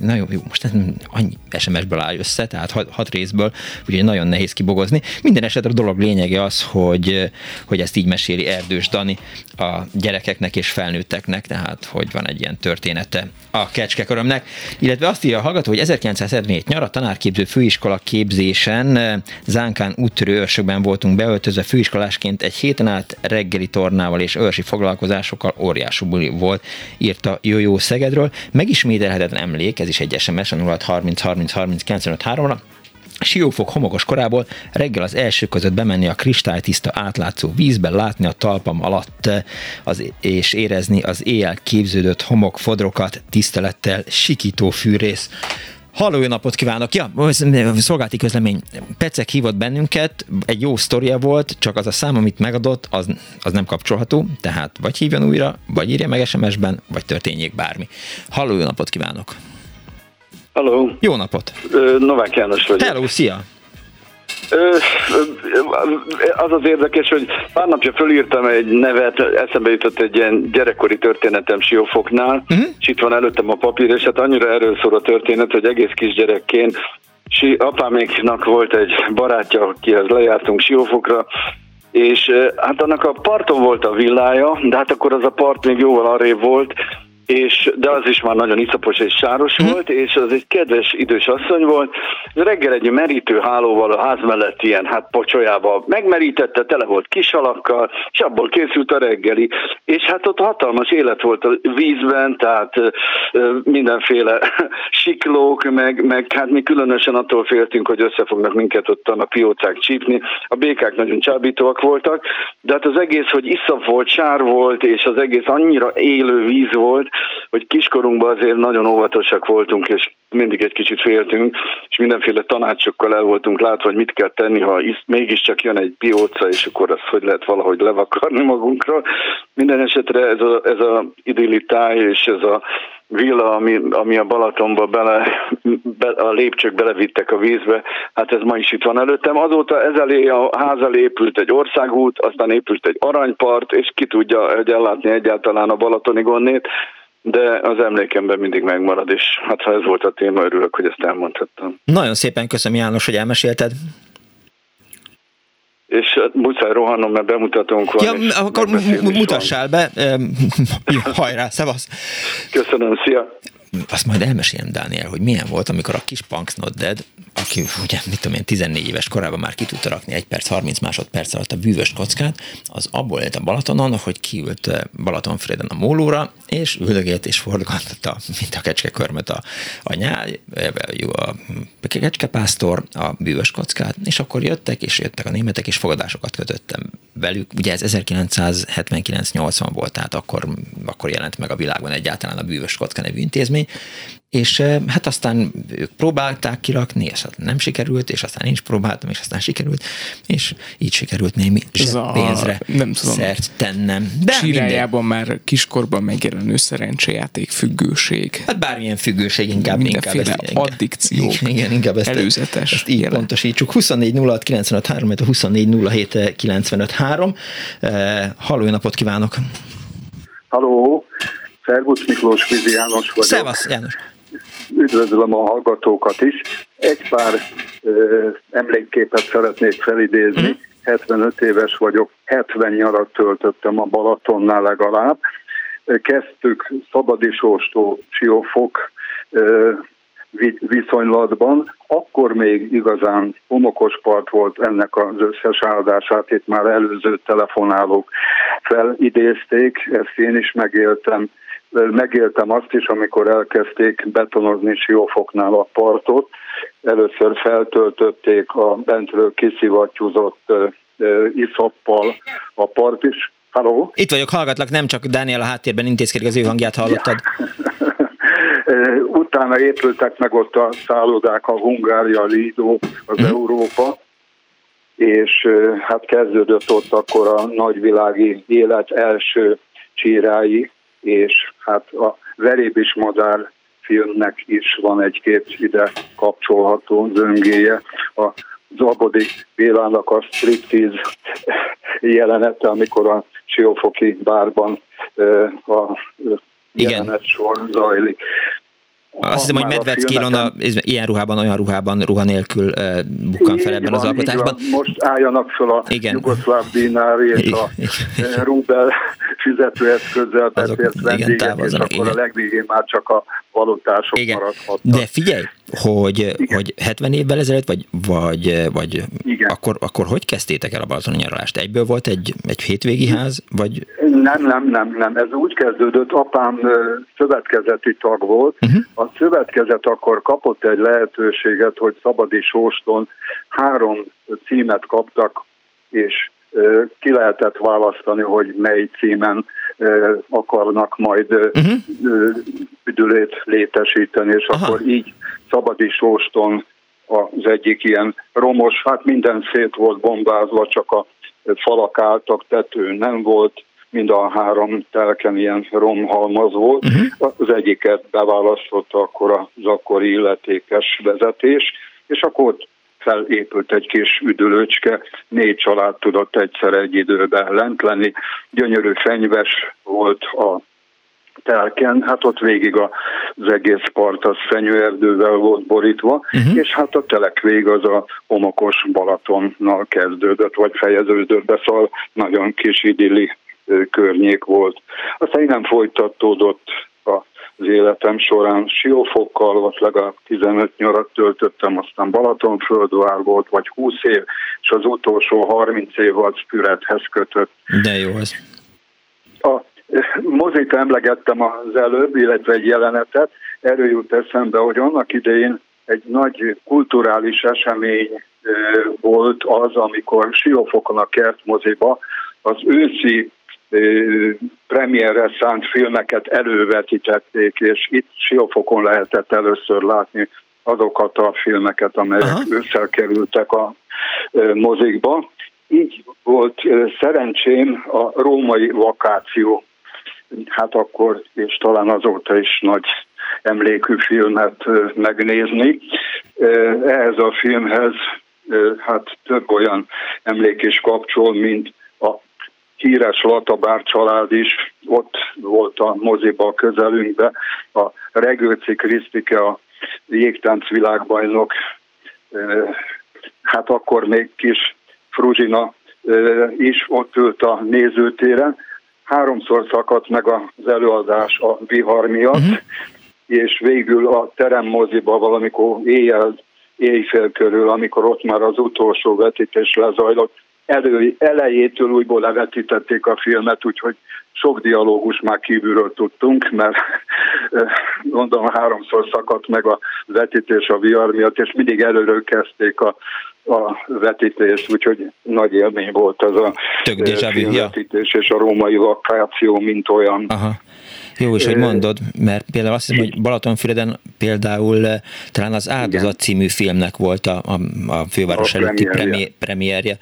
na jó, jó, most ez annyi SMS-ből áll össze, tehát hat, hat részből, úgyhogy nagyon nehéz kibogozni. Minden esetre a dolog lényege az, hogy, hogy ezt így meséli Erdős Dani a gyerekeknek és felnőtteknek, tehát hogy van egy ilyen története a kecskekörömnek, illetve azt írja a hallgató, hogy 1977 nyar a tanárképző főiskola képzésen Zánkán úttörő őrsökben voltunk beöltözve főiskolásként egy héten át reggeli tornával és őrsi foglalkozásokkal óriású buli volt, írta Jójó Szegedről. Megismételhetetlen emlék, ez is egy SMS a 0630 30 30 ra Siófok homokos korából reggel az első között bemenni a kristálytiszta átlátszó vízbe, látni a talpam alatt az, és érezni az éjjel képződött homok fodrokat, tisztelettel sikító fűrész. Halló, jó napot kívánok! Ja, szolgálti közlemény. Pecek hívott bennünket, egy jó sztoria volt, csak az a szám, amit megadott, az, az nem kapcsolható, tehát vagy hívjon újra, vagy írja meg SMS-ben, vagy történjék bármi. Halló, jó napot kívánok! Halló! Jó napot! Novák János vagyok. Hello, szia! Az az érdekes, hogy pár napja fölírtam egy nevet, eszembe jutott egy ilyen gyerekkori történetem Siófoknál, uh-huh. és itt van előttem a papír, és hát annyira erről szól a történet, hogy egész kisgyerekként si, apáméknak volt egy barátja, akihez lejártunk Siófokra, és hát annak a parton volt a villája, de hát akkor az a part még jóval arrébb volt, és, de az is már nagyon iszapos és sáros mm. volt, és az egy kedves idős asszony volt. Reggel egy merítő hálóval a ház mellett ilyen hát pocsolyába megmerítette, tele volt kisalakkal, és abból készült a reggeli. És hát ott hatalmas élet volt a vízben, tehát mindenféle [LAUGHS] siklók, meg, meg hát mi különösen attól féltünk, hogy össze fognak minket ott a piócák csípni. A békák nagyon csábítóak voltak, de hát az egész, hogy iszap volt, sár volt, és az egész annyira élő víz volt, hogy kiskorunkban azért nagyon óvatosak voltunk, és mindig egy kicsit féltünk, és mindenféle tanácsokkal el voltunk látva, hogy mit kell tenni, ha is, mégiscsak jön egy pióca, és akkor azt hogy lehet valahogy levakarni magunkról. Minden esetre ez a, ez a idilli táj és ez a villa, ami, ami a Balatonba bele, be, a lépcsők belevittek a vízbe, hát ez ma is itt van előttem. Azóta ez elé a ház elé épült egy országút, aztán épült egy aranypart, és ki tudja, hogy ellátni egyáltalán a Balatoni gonnét de az emlékemben mindig megmarad, és hát ha ez volt a téma, örülök, hogy ezt elmondhattam. Nagyon szépen köszönöm János, hogy elmesélted. És hát muszáj rohannom, mert bemutatónk van. Ja, akkor mutassál be. [LAUGHS] Jó, hajrá, szevasz. Köszönöm, szia azt majd elmesélem, Dániel, hogy milyen volt, amikor a kis Punks Not Dead, aki ugye, mit tudom én, 14 éves korában már ki tudta rakni egy perc, 30 másodperc alatt a bűvös kockát, az abból élt a Balatonon, hogy kiült eh, Balatonfréden a mólóra, és üldögélt és forgatta, mint a kecskekörmet a, a nyáj, eh, a kecskepásztor, a bűvös kockát, és akkor jöttek, és jöttek a németek, és fogadásokat kötöttem velük. Ugye ez 1979-80 volt, tehát akkor, akkor jelent meg a világban egyáltalán a bűvös kocka nevű intézmény, és hát aztán ők próbálták kirakni, és hát nem sikerült, és aztán én is próbáltam, és aztán sikerült, és így sikerült némi pénzre nem tudom, szert tennem. De Csirájában már kiskorban megjelenő szerencsejáték függőség. Hát bármilyen függőség, inkább, inkább ezt, addikció. Igen, inkább ezt, előzetes. Ezt így jelen. pontosítsuk. 24 06 95 3, 24 07 95 3. Halló, napot kívánok! Halló! Szervusz Miklós Vizi János vagyok. Szevasz János. Üdvözlöm a hallgatókat is. Egy pár ö, emlékképet szeretnék felidézni. Mm. 75 éves vagyok, 70 nyarat töltöttem a Balatonnál legalább. Kezdtük Szabadisóstó Siófok viszonylatban, akkor még igazán homokos part volt ennek az összes áldását, itt már előző telefonálók felidézték, ezt én is megéltem megéltem azt is, amikor elkezdték betonozni Siófoknál a partot. Először feltöltötték a bentről kiszivattyúzott iszoppal a part is. Halló? Itt vagyok, hallgatlak, nem csak Dániel a háttérben intézkedik, az ő hangját hallottad. [LAUGHS] Utána épültek meg ott a szállodák, a Hungária, a Lido, az mm. Európa, és hát kezdődött ott akkor a nagyvilági élet első csírái, és hát a Verébis Madár filmnek is van egy-két ide kapcsolható zöngéje. A Zabodi Bélának a striptease jelenete, amikor a Siófoki bárban a jelenet sor zajlik. Azt hiszem, hogy Medvecki Ilona ilyen ruhában, olyan ruhában, ruha nélkül uh, bukkan fel ebben van, az alkotásban. Most álljanak fel a Igen. jugoszláv dinár és a rubel fizetőeszközzel beszélt vendégek, és akkor igen. a legvégén már csak a valutások igen. maradhatnak. De figyelj, hogy, Igen. hogy 70 évvel ezelőtt, vagy, vagy, vagy Igen. Akkor, akkor hogy kezdtétek el a balatoni nyaralást? Egyből volt egy, egy hétvégi ház, vagy? Nem, nem, nem, nem. Ez úgy kezdődött, apám szövetkezeti tag volt. Uh-huh. A szövetkezet akkor kapott egy lehetőséget, hogy Szabadi Sóston három címet kaptak, és ki lehetett választani, hogy mely címen akarnak majd uh-huh. üdülét létesíteni, és Aha. akkor így Szabadi Sóston az egyik ilyen romos, hát minden szét volt bombázva, csak a falak álltak, tető nem volt, mind a három telken ilyen romhalmaz volt. Uh-huh. Az egyiket beválasztotta akkor az akkori illetékes vezetés, és akkor ott felépült egy kis üdülőcske, négy család tudott egyszer egy időben lent lenni. Gyönyörű fenyves volt a telken, hát ott végig az egész part az fenyőerdővel volt borítva, uh-huh. és hát a telek vég az a homokos Balatonnal kezdődött, vagy fejeződött be, szóval nagyon kis idilli környék volt. Aztán innen folytatódott az életem során siófokkal, vagy legalább 15 nyarat töltöttem, aztán Balatonföldvár volt, vagy 20 év, és az utolsó 30 év az Fürethez kötött. De jó az. A mozit emlegettem az előbb, illetve egy jelenetet, erről jut eszembe, hogy annak idején egy nagy kulturális esemény volt az, amikor Siófokon a kertmoziba az őszi premierre szánt filmeket elővetítették, és itt Siófokon lehetett először látni azokat a filmeket, amelyek Aha. összekerültek a mozikba. Így volt szerencsém a római vakáció, hát akkor és talán azóta is nagy emlékű filmet megnézni. Ehhez a filmhez hát több olyan emlék is kapcsol, mint híres Latabár család is ott volt a moziba a közelünkbe. A Regőci Krisztike, a jégtánc világbajnok, hát akkor még kis Fruzsina is ott ült a nézőtéren. Háromszor szakadt meg az előadás a vihar miatt, uh-huh. és végül a teremmoziba valamikor éjjel, éjfél körül, amikor ott már az utolsó vetítés lezajlott, elő, elejétől újból levetítették a filmet, úgyhogy sok dialógus már kívülről tudtunk, mert gondolom háromszor szakadt meg a vetítés a VR miatt, és mindig előről kezdték a, a vetítést, úgyhogy nagy élmény volt ez a filmvetítés és a római vakáció, mint olyan. Aha. Jó is, hogy mondod, mert például azt hiszem, hogy Balatonfüreden például talán az Áldozat című filmnek volt a, a, a főváros a előtti premierje. premierje,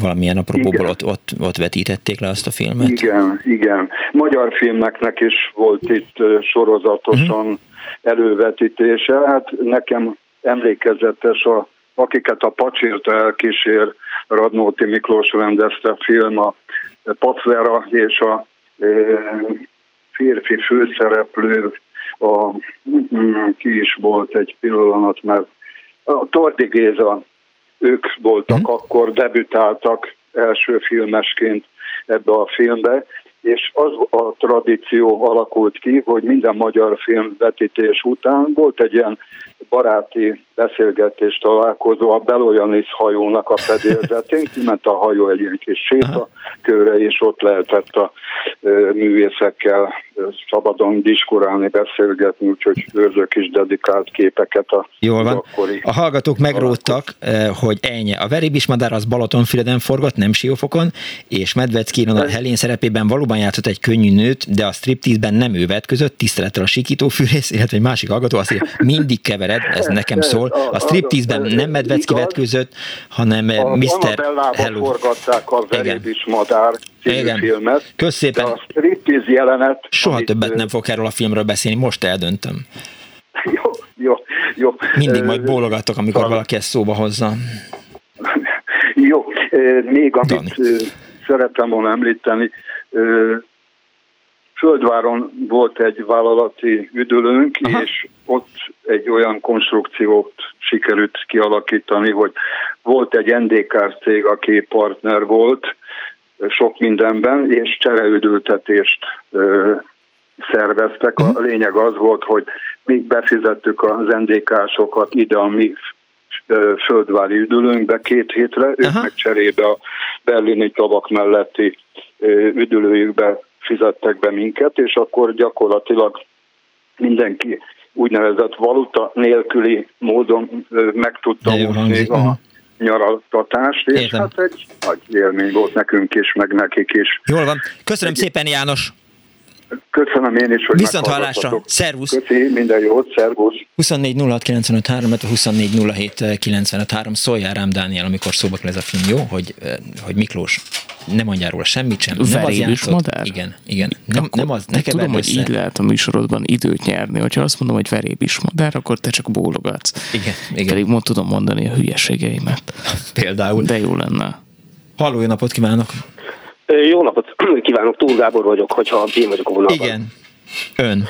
valamilyen apropóból ott, ott, ott vetítették le azt a filmet. Igen, igen. Magyar filmeknek is volt itt sorozatosan uh-huh. elővetítése. Hát nekem emlékezetes a akiket a Pacsirta elkísér, Radnóti Miklós rendezte a film, a Pacvera és a férfi főszereplő, a, mm, ki is volt egy pillanat, mert a Tordi Géza, ők voltak hmm. akkor, debütáltak első filmesként ebbe a filmbe, és az a tradíció alakult ki, hogy minden magyar film vetítés után volt egy ilyen baráti beszélgetés találkozó a Beloyanis hajónak a fedélzetén, [LAUGHS] kiment a hajó egy ilyen kis sétakörre, és ott lehetett a művészekkel szabadon diskurálni, beszélgetni, úgyhogy őrzök is dedikált képeket a Jól van. Akkori a hallgatók megróttak, hogy ennyi. A Veri Bismadár az Balatonfüreden forgott, nem Siófokon, és Medvecki a Helén szerepében valóban Színházban játszott egy könnyű nőt, de a striptease-ben nem ő között, tisztelettel a sikító fűrész, illetve egy másik hallgató azt írja, mindig kevered, ez nekem szól. A striptease-ben nem Medvecki vetközött, hanem Mr. Hello. forgatták a Verébis Madár Igen. filmet. Kösz szépen. A striptease jelenet... Soha többet ö, nem fog erről a filmről beszélni, most eldöntöm. [LAUGHS] Jó, jó, jó. Mindig Ö, majd bólogatok, amikor valaki ezt szóba hozza. [LAUGHS] Jó, még amit ö, szerettem volna említeni, Földváron volt egy vállalati üdülőnk, Aha. és ott egy olyan konstrukciót sikerült kialakítani, hogy volt egy NDK cég, aki partner volt sok mindenben, és csereüdültetést ö, szerveztek. A lényeg az volt, hogy mi befizettük az NDK-sokat ide a mi földvári üdülőnkbe két hétre, ők meg cserébe a berlini tavak melletti üdülőjükbe fizettek be minket, és akkor gyakorlatilag mindenki úgynevezett valuta nélküli módon meg tudta úszni a aha. nyaraltatást, és Értem. hát egy nagy élmény volt nekünk is, meg nekik is. Jól van. Köszönöm szépen, János. Köszönöm én is, hogy Viszont hallásra. Szervusz. Köszi, minden jót, szervusz. 24 06 95 3, 24 07 95 3. Szóljál rám, Dániel, amikor szóba kerül ez a film, jó? Hogy, eh, hogy Miklós, ne mondjál róla semmit sem. Nem játszott. madár? Igen, igen. Nem, nem az, ne Tudom, hogy össze. így lehet a műsorodban időt nyerni. Hogyha azt mondom, hogy verébis madár, akkor te csak bólogatsz. Igen, igen. Pedig mond tudom mondani a hülyeségeimet. [LAUGHS] Például. De jó lenne. Halló, jó napot kívánok! Jó napot kívánok, Túl Gábor vagyok, hogyha én vagyok a vonalban. Igen. Ön.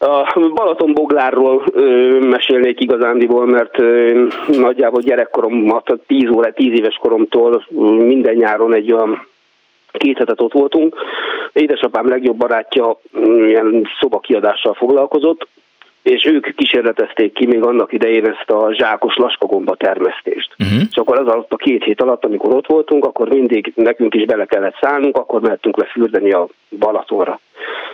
A Balatonboglárról ö, mesélnék igazándiból, mert ö, nagyjából gyerekkoromat, 10 óra, 10 éves koromtól minden nyáron egy olyan két hetet ott voltunk. Édesapám legjobb barátja ilyen szobakiadással foglalkozott, és ők kísérletezték ki még annak idején ezt a zsákos laskagomba termesztést. Uh-huh. És akkor az alatt a két hét alatt, amikor ott voltunk, akkor mindig nekünk is bele kellett szállnunk, akkor mehetünk le fürdeni a Balatonra.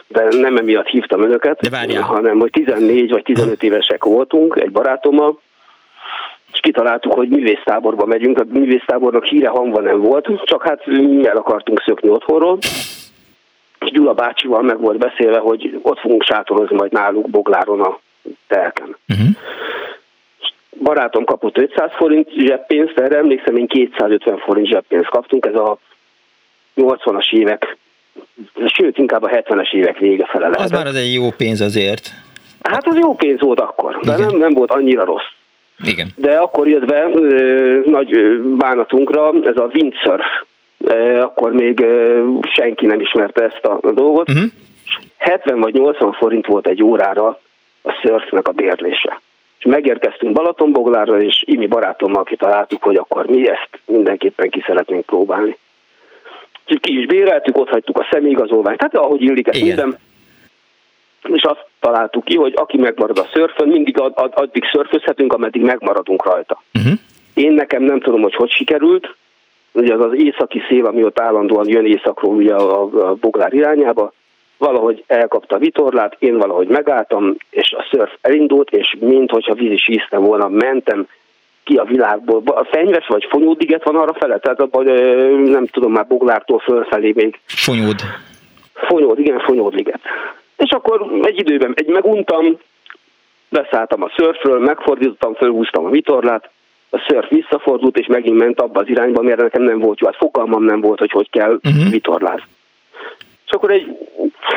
De nem emiatt hívtam önöket, De hanem hogy 14 vagy 15 évesek voltunk egy barátommal, és kitaláltuk, hogy művésztáborba megyünk, a művésztábornak híre hangva nem volt, csak hát mi el akartunk szökni otthonról, és Gyula bácsival meg volt beszélve, hogy ott fogunk sátorozni majd náluk Bogláron a telken. Uh-huh. Barátom kapott 500 forint zseppénzt, erre emlékszem, én 250 forint zseppénzt kaptunk, ez a 80-as évek, sőt, inkább a 70-es évek vége fele Az lehetett. már az egy jó pénz azért. Hát az jó pénz volt akkor, de nem, nem volt annyira rossz. Igen. De akkor jött be ö, nagy bánatunkra ez a windsurf. Akkor még senki nem ismerte ezt a, dolgot. Uh-huh. 70 vagy 80 forint volt egy órára a szörfnek a bérlése. És megérkeztünk Balatonboglárra, és Imi barátommal kitaláltuk, hogy akkor mi ezt mindenképpen ki szeretnénk próbálni. Úgyhogy ki is béreltük, ott hagytuk a személyigazolványt, tehát ahogy illik ez minden. És azt találtuk ki, hogy aki megmarad a szörfön, mindig ad, ad, addig szörfözhetünk, ameddig megmaradunk rajta. Uh-huh. Én nekem nem tudom, hogy hogy sikerült, ugye az az északi szél, ami ott állandóan jön északról ugye a, Boglár irányába, valahogy elkapta a vitorlát, én valahogy megálltam, és a szörf elindult, és minthogyha vízi síztem volna, mentem ki a világból. A fenyves vagy fonyódiget van arra fele, tehát abban, nem tudom már Boglártól fölfelé még Fonyód. Fonyód, igen, Fonyódliget. És akkor egy időben egy meguntam, beszálltam a szörfről, megfordítottam, fölhúztam a vitorlát, a szörf visszafordult, és megint ment abba az irányba, mert nekem nem volt jó, hát fogalmam nem volt, hogy hogy kell uh-huh. vitorlázni. És akkor egy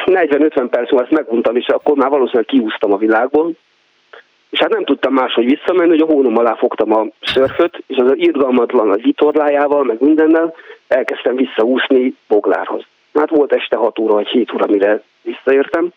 40-50 perc múlva ezt meguntam, és akkor már valószínűleg kiúztam a világból, és hát nem tudtam máshogy visszamenni, hogy a hónom alá fogtam a szörföt, és az irgalmatlan a vitorlájával, meg mindennel elkezdtem visszaúszni Boglárhoz. Hát volt este 6 óra vagy 7 óra, mire visszaértem.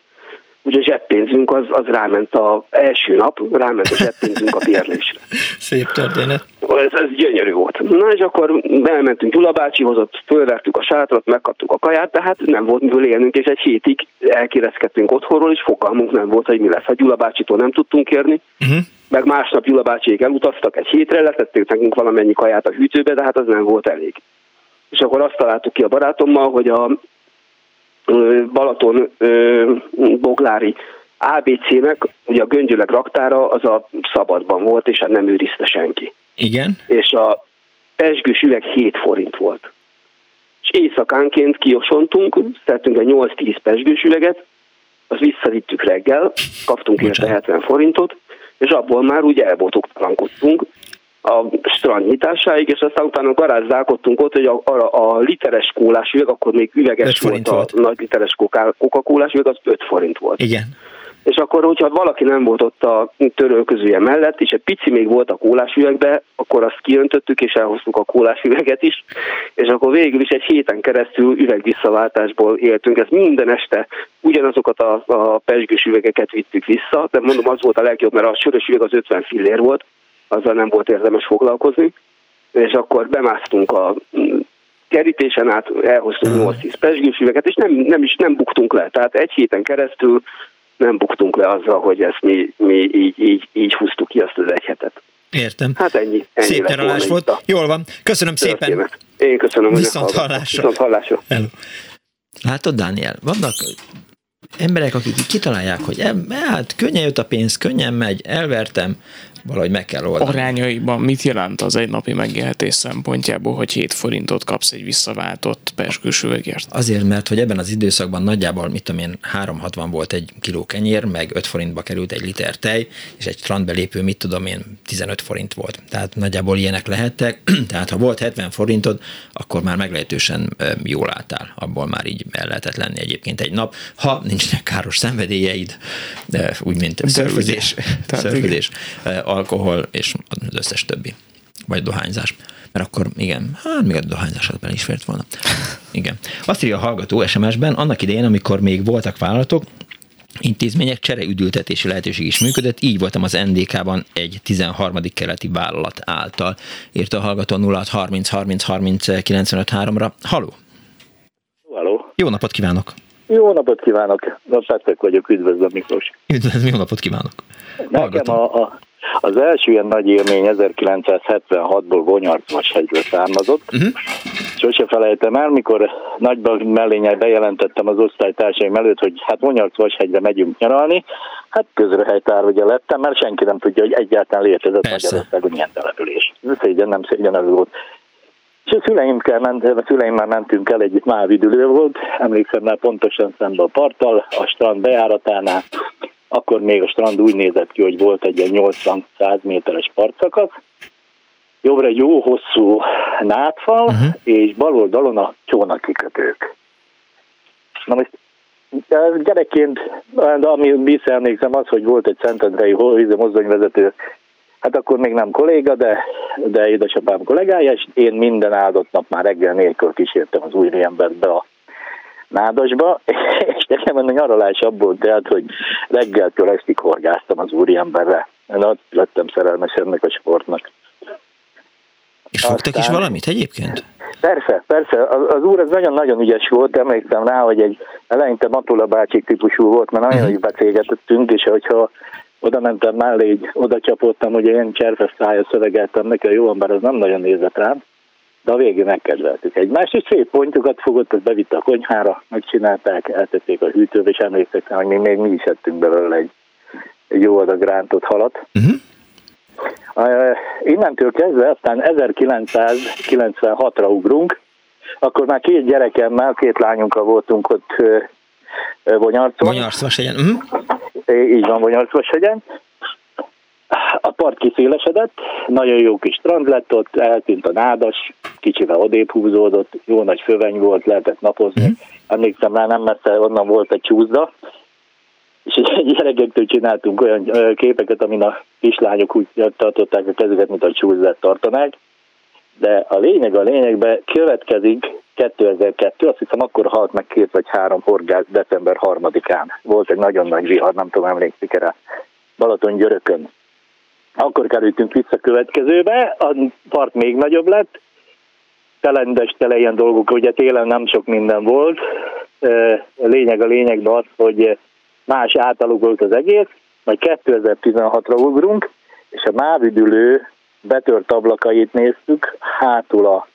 Ugye zseppénzünk az, az ráment a első nap, ráment a zseppénzünk a bérlésre. [LAUGHS] Szép történet. Ez, ez gyönyörű volt. Na és akkor bementünk Gyula bácsihoz, ott fölvertük a sátrat, megkaptuk a kaját, de hát nem volt miből élnünk, és egy hétig elkérezkedtünk otthonról, és fogalmunk nem volt, hogy mi lesz. A Gyula bácsitól nem tudtunk kérni, uh-huh. meg másnap Gyula bácsiék elutaztak egy hétre, letették nekünk valamennyi kaját a hűtőbe, de hát az nem volt elég. És akkor azt találtuk ki a barátommal, hogy a Balaton Boglári ABC-nek, ugye a göngyöleg raktára az a szabadban volt, és hát nem őrizte senki. Igen. És a pesgős üveg 7 forint volt. És éjszakánként kiosontunk, szedtünk egy 8-10 pesgős üveget, azt visszavittük reggel, kaptunk érte 70 forintot, és abból már úgy elbotuktalankodtunk a strand nyitásáig, és aztán utána garázdálkodtunk ott, hogy a, a, a literes kólás üveg, akkor még üveges volt, volt a nagy literes coca üveg, az 5 forint volt. Igen és akkor, hogyha valaki nem volt ott a törölközője mellett, és egy pici még volt a kólás üvegbe, akkor azt kiöntöttük, és elhoztuk a kólás üveget is, és akkor végül is egy héten keresztül üvegvisszaváltásból éltünk. Ez minden este ugyanazokat a, a pesgős üvegeket vittük vissza, de mondom, az volt a legjobb, mert a sörös üveg az 50 fillér volt, azzal nem volt érdemes foglalkozni, és akkor bemásztunk a kerítésen át, elhoztunk 8-10 pesgős üveget, és nem, nem is nem buktunk le. Tehát egy héten keresztül nem buktunk le azzal, hogy ezt mi, mi így, így, így húztuk ki azt az egy hetet. Értem. Hát ennyi. ennyi Szép nyaralás volt. A... Jól van. Köszönöm szépen. Én köszönöm. Viszont hallásra. Viszont hallásra. Hello. Látod, Dániel, vannak emberek, akik kitalálják, hogy hát könnyen jött a pénz, könnyen megy, elvertem, valahogy meg kell oldani. Arányaiban mit jelent az egy napi megélhetés szempontjából, hogy 7 forintot kapsz egy visszaváltott perskős üvegért? Azért, mert hogy ebben az időszakban nagyjából, mit tudom én, 3,60 volt egy kiló kenyér, meg 5 forintba került egy liter tej, és egy strandbelépő, mit tudom én, 15 forint volt. Tehát nagyjából ilyenek lehettek. [CLEARS THROAT] Tehát ha volt 70 forintod, akkor már meglehetősen jól álltál. Abból már így el lehetett lenni egyébként egy nap, ha nincsenek káros szenvedélyeid, úgy mint szörfözés, szörfözés alkohol és az összes többi. Vagy dohányzás. Mert akkor igen, hát még a dohányzásat bele is fért volna. Igen. Azt írja a hallgató SMS-ben, annak idején, amikor még voltak vállalatok, intézmények csereüdültetési lehetőség is működött, így voltam az NDK-ban egy 13. keleti vállalat által. Írta a hallgató 0 30 30 30 95 3-ra. Haló! Haló! Jó napot kívánok! Jó napot kívánok! Petrek vagyok, üdvözlöm Miklós! Üdvözlöm, jó napot kívánok! Nekem a, a, az első ilyen nagy élmény 1976-ból Gonyarcvashegyről származott. Uh-huh. Sose felejtem el, mikor nagyban mellényel bejelentettem az osztálytársaim előtt, hogy hát Gonyarcvashegyre megyünk nyaralni. Hát közrehelytár ugye lettem, mert senki nem tudja, hogy egyáltalán létezett Magyarországon ilyen település. Szégyen, nem szégyen ez volt. És a szüleinkkel ment, a szüleimmel mentünk el, egyik mávidülő volt, emlékszem már pontosan szembe a parttal, a strand bejáratánál, akkor még a strand úgy nézett ki, hogy volt egy ilyen 80-100 méteres partszakasz, jobbra egy jó hosszú nátfal, uh-huh. és bal oldalon a csónakikötők. Na most gyerekként, ami visszaemlékszem az, hogy volt egy Szentendrei mozdonyvezető, hát akkor még nem kolléga, de, de édesapám kollégája, és én minden áldott nap már reggel nélkül kísértem az új embert be a Nádasba, [LAUGHS] és nekem a nyaralás abból tehát, hogy reggeltől estig horgáztam az úriemberre. Ott lettem szerelmes ennek a sportnak. És fogtak Aztán... is valamit egyébként? Persze, persze. Az, az úr az nagyon-nagyon ügyes volt, emlékszem rá, hogy egy eleinte Matula bácsi típusú volt, mert nagyon uh-huh. is beszélgetettünk, és hogyha oda mentem mellé, így oda csapottam, hogy én cserfes szája szövegeltem neki, a jó ember az nem nagyon nézett rám de a végén megkedveltük egymást, és szép pontjukat fogott, azt bevitte a konyhára, megcsinálták, eltették a hűtőbe, és emlékszek hogy mi még mi is ettünk belőle egy, egy jó adag rántott halat. Uh-huh. Uh, innentől kezdve aztán 1996-ra ugrunk, akkor már két gyerekemmel, két lányunkkal voltunk ott uh, Bonyarcon. Bonyarcvashegyen. Uh-huh. Így van, Bonyarcvashegyen. A part kiszélesedett, nagyon jó kis strand lett ott, eltűnt a nádas, kicsivel odébb húzódott, jó nagy föveny volt, lehetett napozni. Mm. Emlékszem rá, nem messze onnan volt egy csúszda, és [LAUGHS] gyerekektől csináltunk olyan képeket, amin a kislányok úgy tartották a kezüket, mint a csúszdat tartanák. De a lényeg a lényegben következik 2002, azt hiszem akkor halt meg két vagy három horgász december harmadikán. Volt egy nagyon nagy vihar, nem tudom, emlékszik erre. Balaton Györökön akkor kerültünk vissza következőbe, a part még nagyobb lett, telendes tele ilyen dolgok, ugye télen nem sok minden volt. A lényeg a lényegben az, hogy más volt az egész, majd 2016-ra ugrunk, és a mávüdülő betört ablakait néztük, hátul a,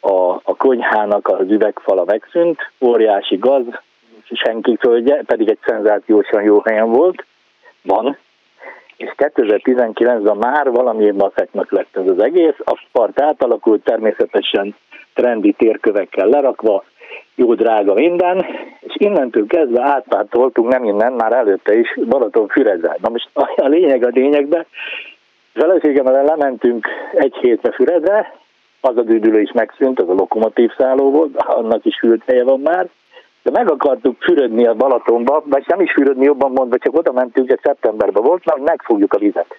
a, a konyhának az üvegfala megszűnt, óriási gaz, senki földje, pedig egy szenzációsan jó helyen volt, van, és 2019-ben már valami maszeknak lett ez az egész, a part átalakult, természetesen trendi térkövekkel lerakva, jó drága minden, és innentől kezdve átpártoltunk, nem innen, már előtte is Balaton Füredre. Na most a lényeg a lényegben, feleségemmel lementünk egy hétre Füredre, az a düdülő is megszűnt, az a lokomotív szálló volt, annak is hűlt helye van már, de meg akartuk fürödni a Balatonba, vagy nem is fürödni jobban mondva, csak oda mentünk, hogy szeptemberben volt, hogy megfogjuk a vizet.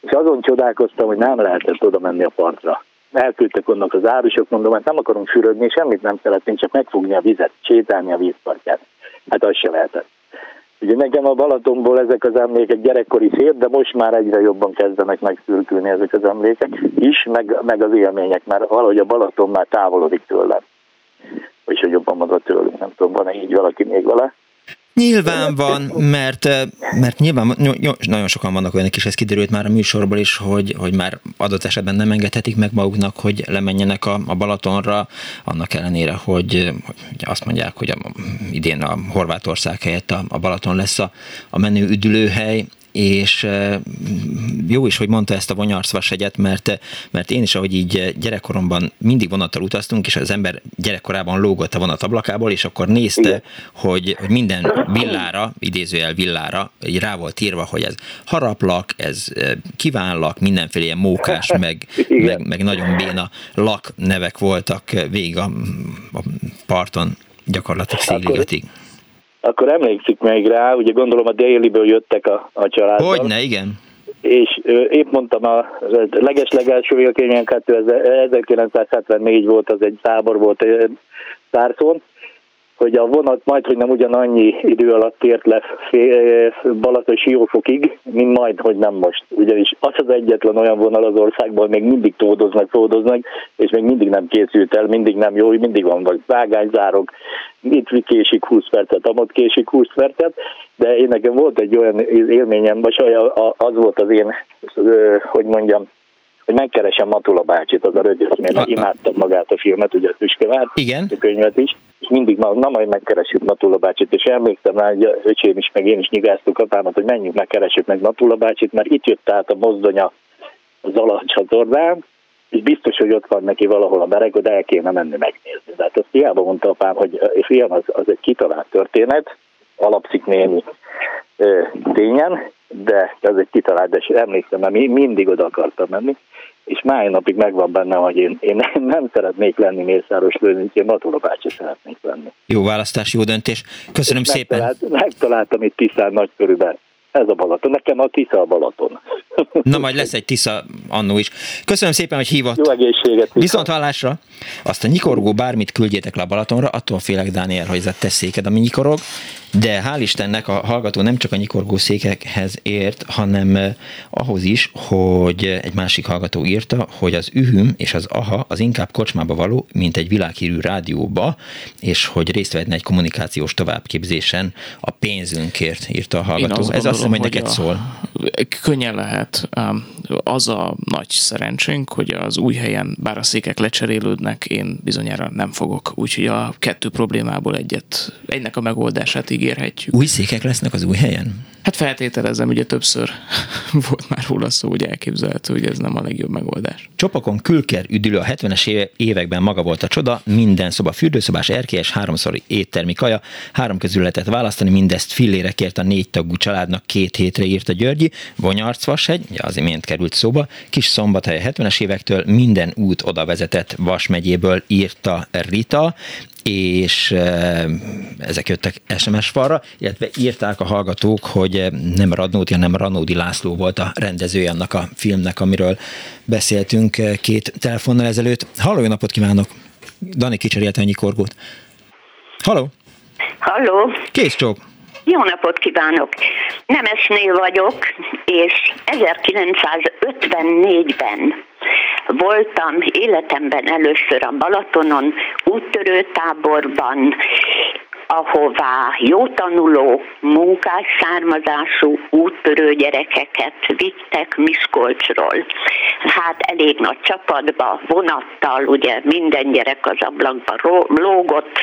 És azon csodálkoztam, hogy nem lehetett oda menni a partra. Elküldtek onnak az árusok, mondom, hát nem akarunk fürödni, semmit nem szeretnénk, csak megfogni a vizet, sétálni a vízpartját. Hát az se lehetett. Ugye nekem a Balatonból ezek az emlékek gyerekkori szép, de most már egyre jobban kezdenek megszürkülni ezek az emlékek is, meg, meg az élmények, mert valahogy a Balaton már távolodik tőlem. Vagyis hogy jobban mondva tőlünk, nem tudom, van-e így valaki még vele? Nyilván van, mert, mert nyilván nagyon sokan vannak olyanok is, ez kiderült már a műsorból is, hogy, hogy már adott esetben nem engedhetik meg maguknak, hogy lemenjenek a, a Balatonra, annak ellenére, hogy, hogy azt mondják, hogy a, idén a Horvátország helyett a, a Balaton lesz a, a menő üdülőhely, és jó is, hogy mondta ezt a vonyarszvasegyet, mert, mert én is, ahogy így gyerekkoromban mindig vonattal utaztunk, és az ember gyerekkorában lógott a vonat ablakából, és akkor nézte, hogy, hogy minden villára, idézőjel villára, így rá volt írva, hogy ez haraplak, ez kívánlak, mindenféle ilyen mókás, [LAUGHS] meg, meg, meg nagyon béna lak nevek voltak végig a, a parton, gyakorlatilag széligatig. Akkor emlékszik még rá, ugye gondolom a déliből jöttek a, a családban. Hogyne, igen. És ö, épp mondtam, a leges-legelső élményem 1974 volt, az egy tábor volt Szárszón, hogy a vonat majd, hogy nem ugyanannyi idő alatt ért le Balaton Siófokig, mint majd, hogy nem most. Ugyanis az az egyetlen olyan vonal az országban, még mindig tódoznak, tódoznak, és még mindig nem készült el, mindig nem jó, mindig van vagy vágányzárok, itt késik 20 percet, amott késik 20 percet, de én nekem volt egy olyan élményem, vagy az volt az én, hogy mondjam, hogy megkeresem Matula bácsit, az a rögös, mert imádtam magát a filmet, ugye a Tüskevár, Igen. a könyvet is, és mindig, na, na majd megkeresjük Matula bácsit, és emlékszem rá, hogy öcsém is, meg én is nyigáztuk apámat, hogy menjünk megkeresjük meg Matula bácsit, mert itt jött át a mozdonya az alacsatornán, és biztos, hogy ott van neki valahol a bereg, de el kéne menni megnézni. De hát azt hiába mondta apám, hogy fiam, az, az egy kitalált történet, alapszik némi ö, tényen, de ez egy kitalált, de emlékszem, mert mindig oda akartam menni, és máj napig megvan bennem, hogy én, én nem szeretnék lenni Mészáros Lőrinc, én Matula bácsi szeretnék lenni. Jó választás, jó döntés. Köszönöm és szépen. Megtalált, megtaláltam itt Tisztán nagy körülben. Ez a Balaton. Nekem a Tisza a Balaton. [LAUGHS] Na majd lesz egy Tisza annó is. Köszönöm szépen, hogy hívott. Jó egészséget. Tisza. Viszont hallásra. Azt a nyikorgó bármit küldjétek le a Balatonra, attól félek, Dániel, hogy ez a te széked, ami nyikorog. De hál' Istennek a hallgató nem csak a nyikorgó székekhez ért, hanem eh, ahhoz is, hogy egy másik hallgató írta, hogy az ühüm és az aha az inkább kocsmába való, mint egy világhírű rádióba, és hogy részt vehetne egy kommunikációs továbbképzésen a pénzünkért, írta a hallgató. Azt Ez azt hiszem, hogy neked a... szól. Könnyen lehet. Az a nagy szerencsénk, hogy az új helyen, bár a székek lecserélődnek, én bizonyára nem fogok. Úgyhogy a kettő problémából egyet, egynek a megoldását így ígérhetjük. Új székek lesznek az új helyen? Hát feltételezem, ugye többször [LAUGHS] volt már róla szó, hogy elképzelhető, hogy ez nem a legjobb megoldás. Csopakon külker üdülő a 70-es években maga volt a csoda, minden szoba fürdőszobás, erkélyes, háromszor éttermi kaja, három közül lehetett választani, mindezt fillére kért a négy tagú családnak két hétre írt a Györgyi, Vonyarcvashegy, ugye az imént került szóba, kis szombathely 70-es évektől minden út oda vezetett Vas megyéből írta Rita, és ezek jöttek SMS falra, illetve írták a hallgatók, hogy nem Radnóti, hanem Ranódi László volt a rendezője annak a filmnek, amiről beszéltünk két telefonnal ezelőtt. Halló, jó napot kívánok! Dani kicserélte a nyikorgót. Halló! Halló! Kész csók! Jó napot kívánok! Nemesnél vagyok, és 1954-ben voltam életemben először a Balatonon, úttörő táborban, ahová jó tanuló, munkás származású úttörő gyerekeket vittek Miskolcsról. Hát elég nagy csapatba, vonattal, ugye minden gyerek az ablakba lógott,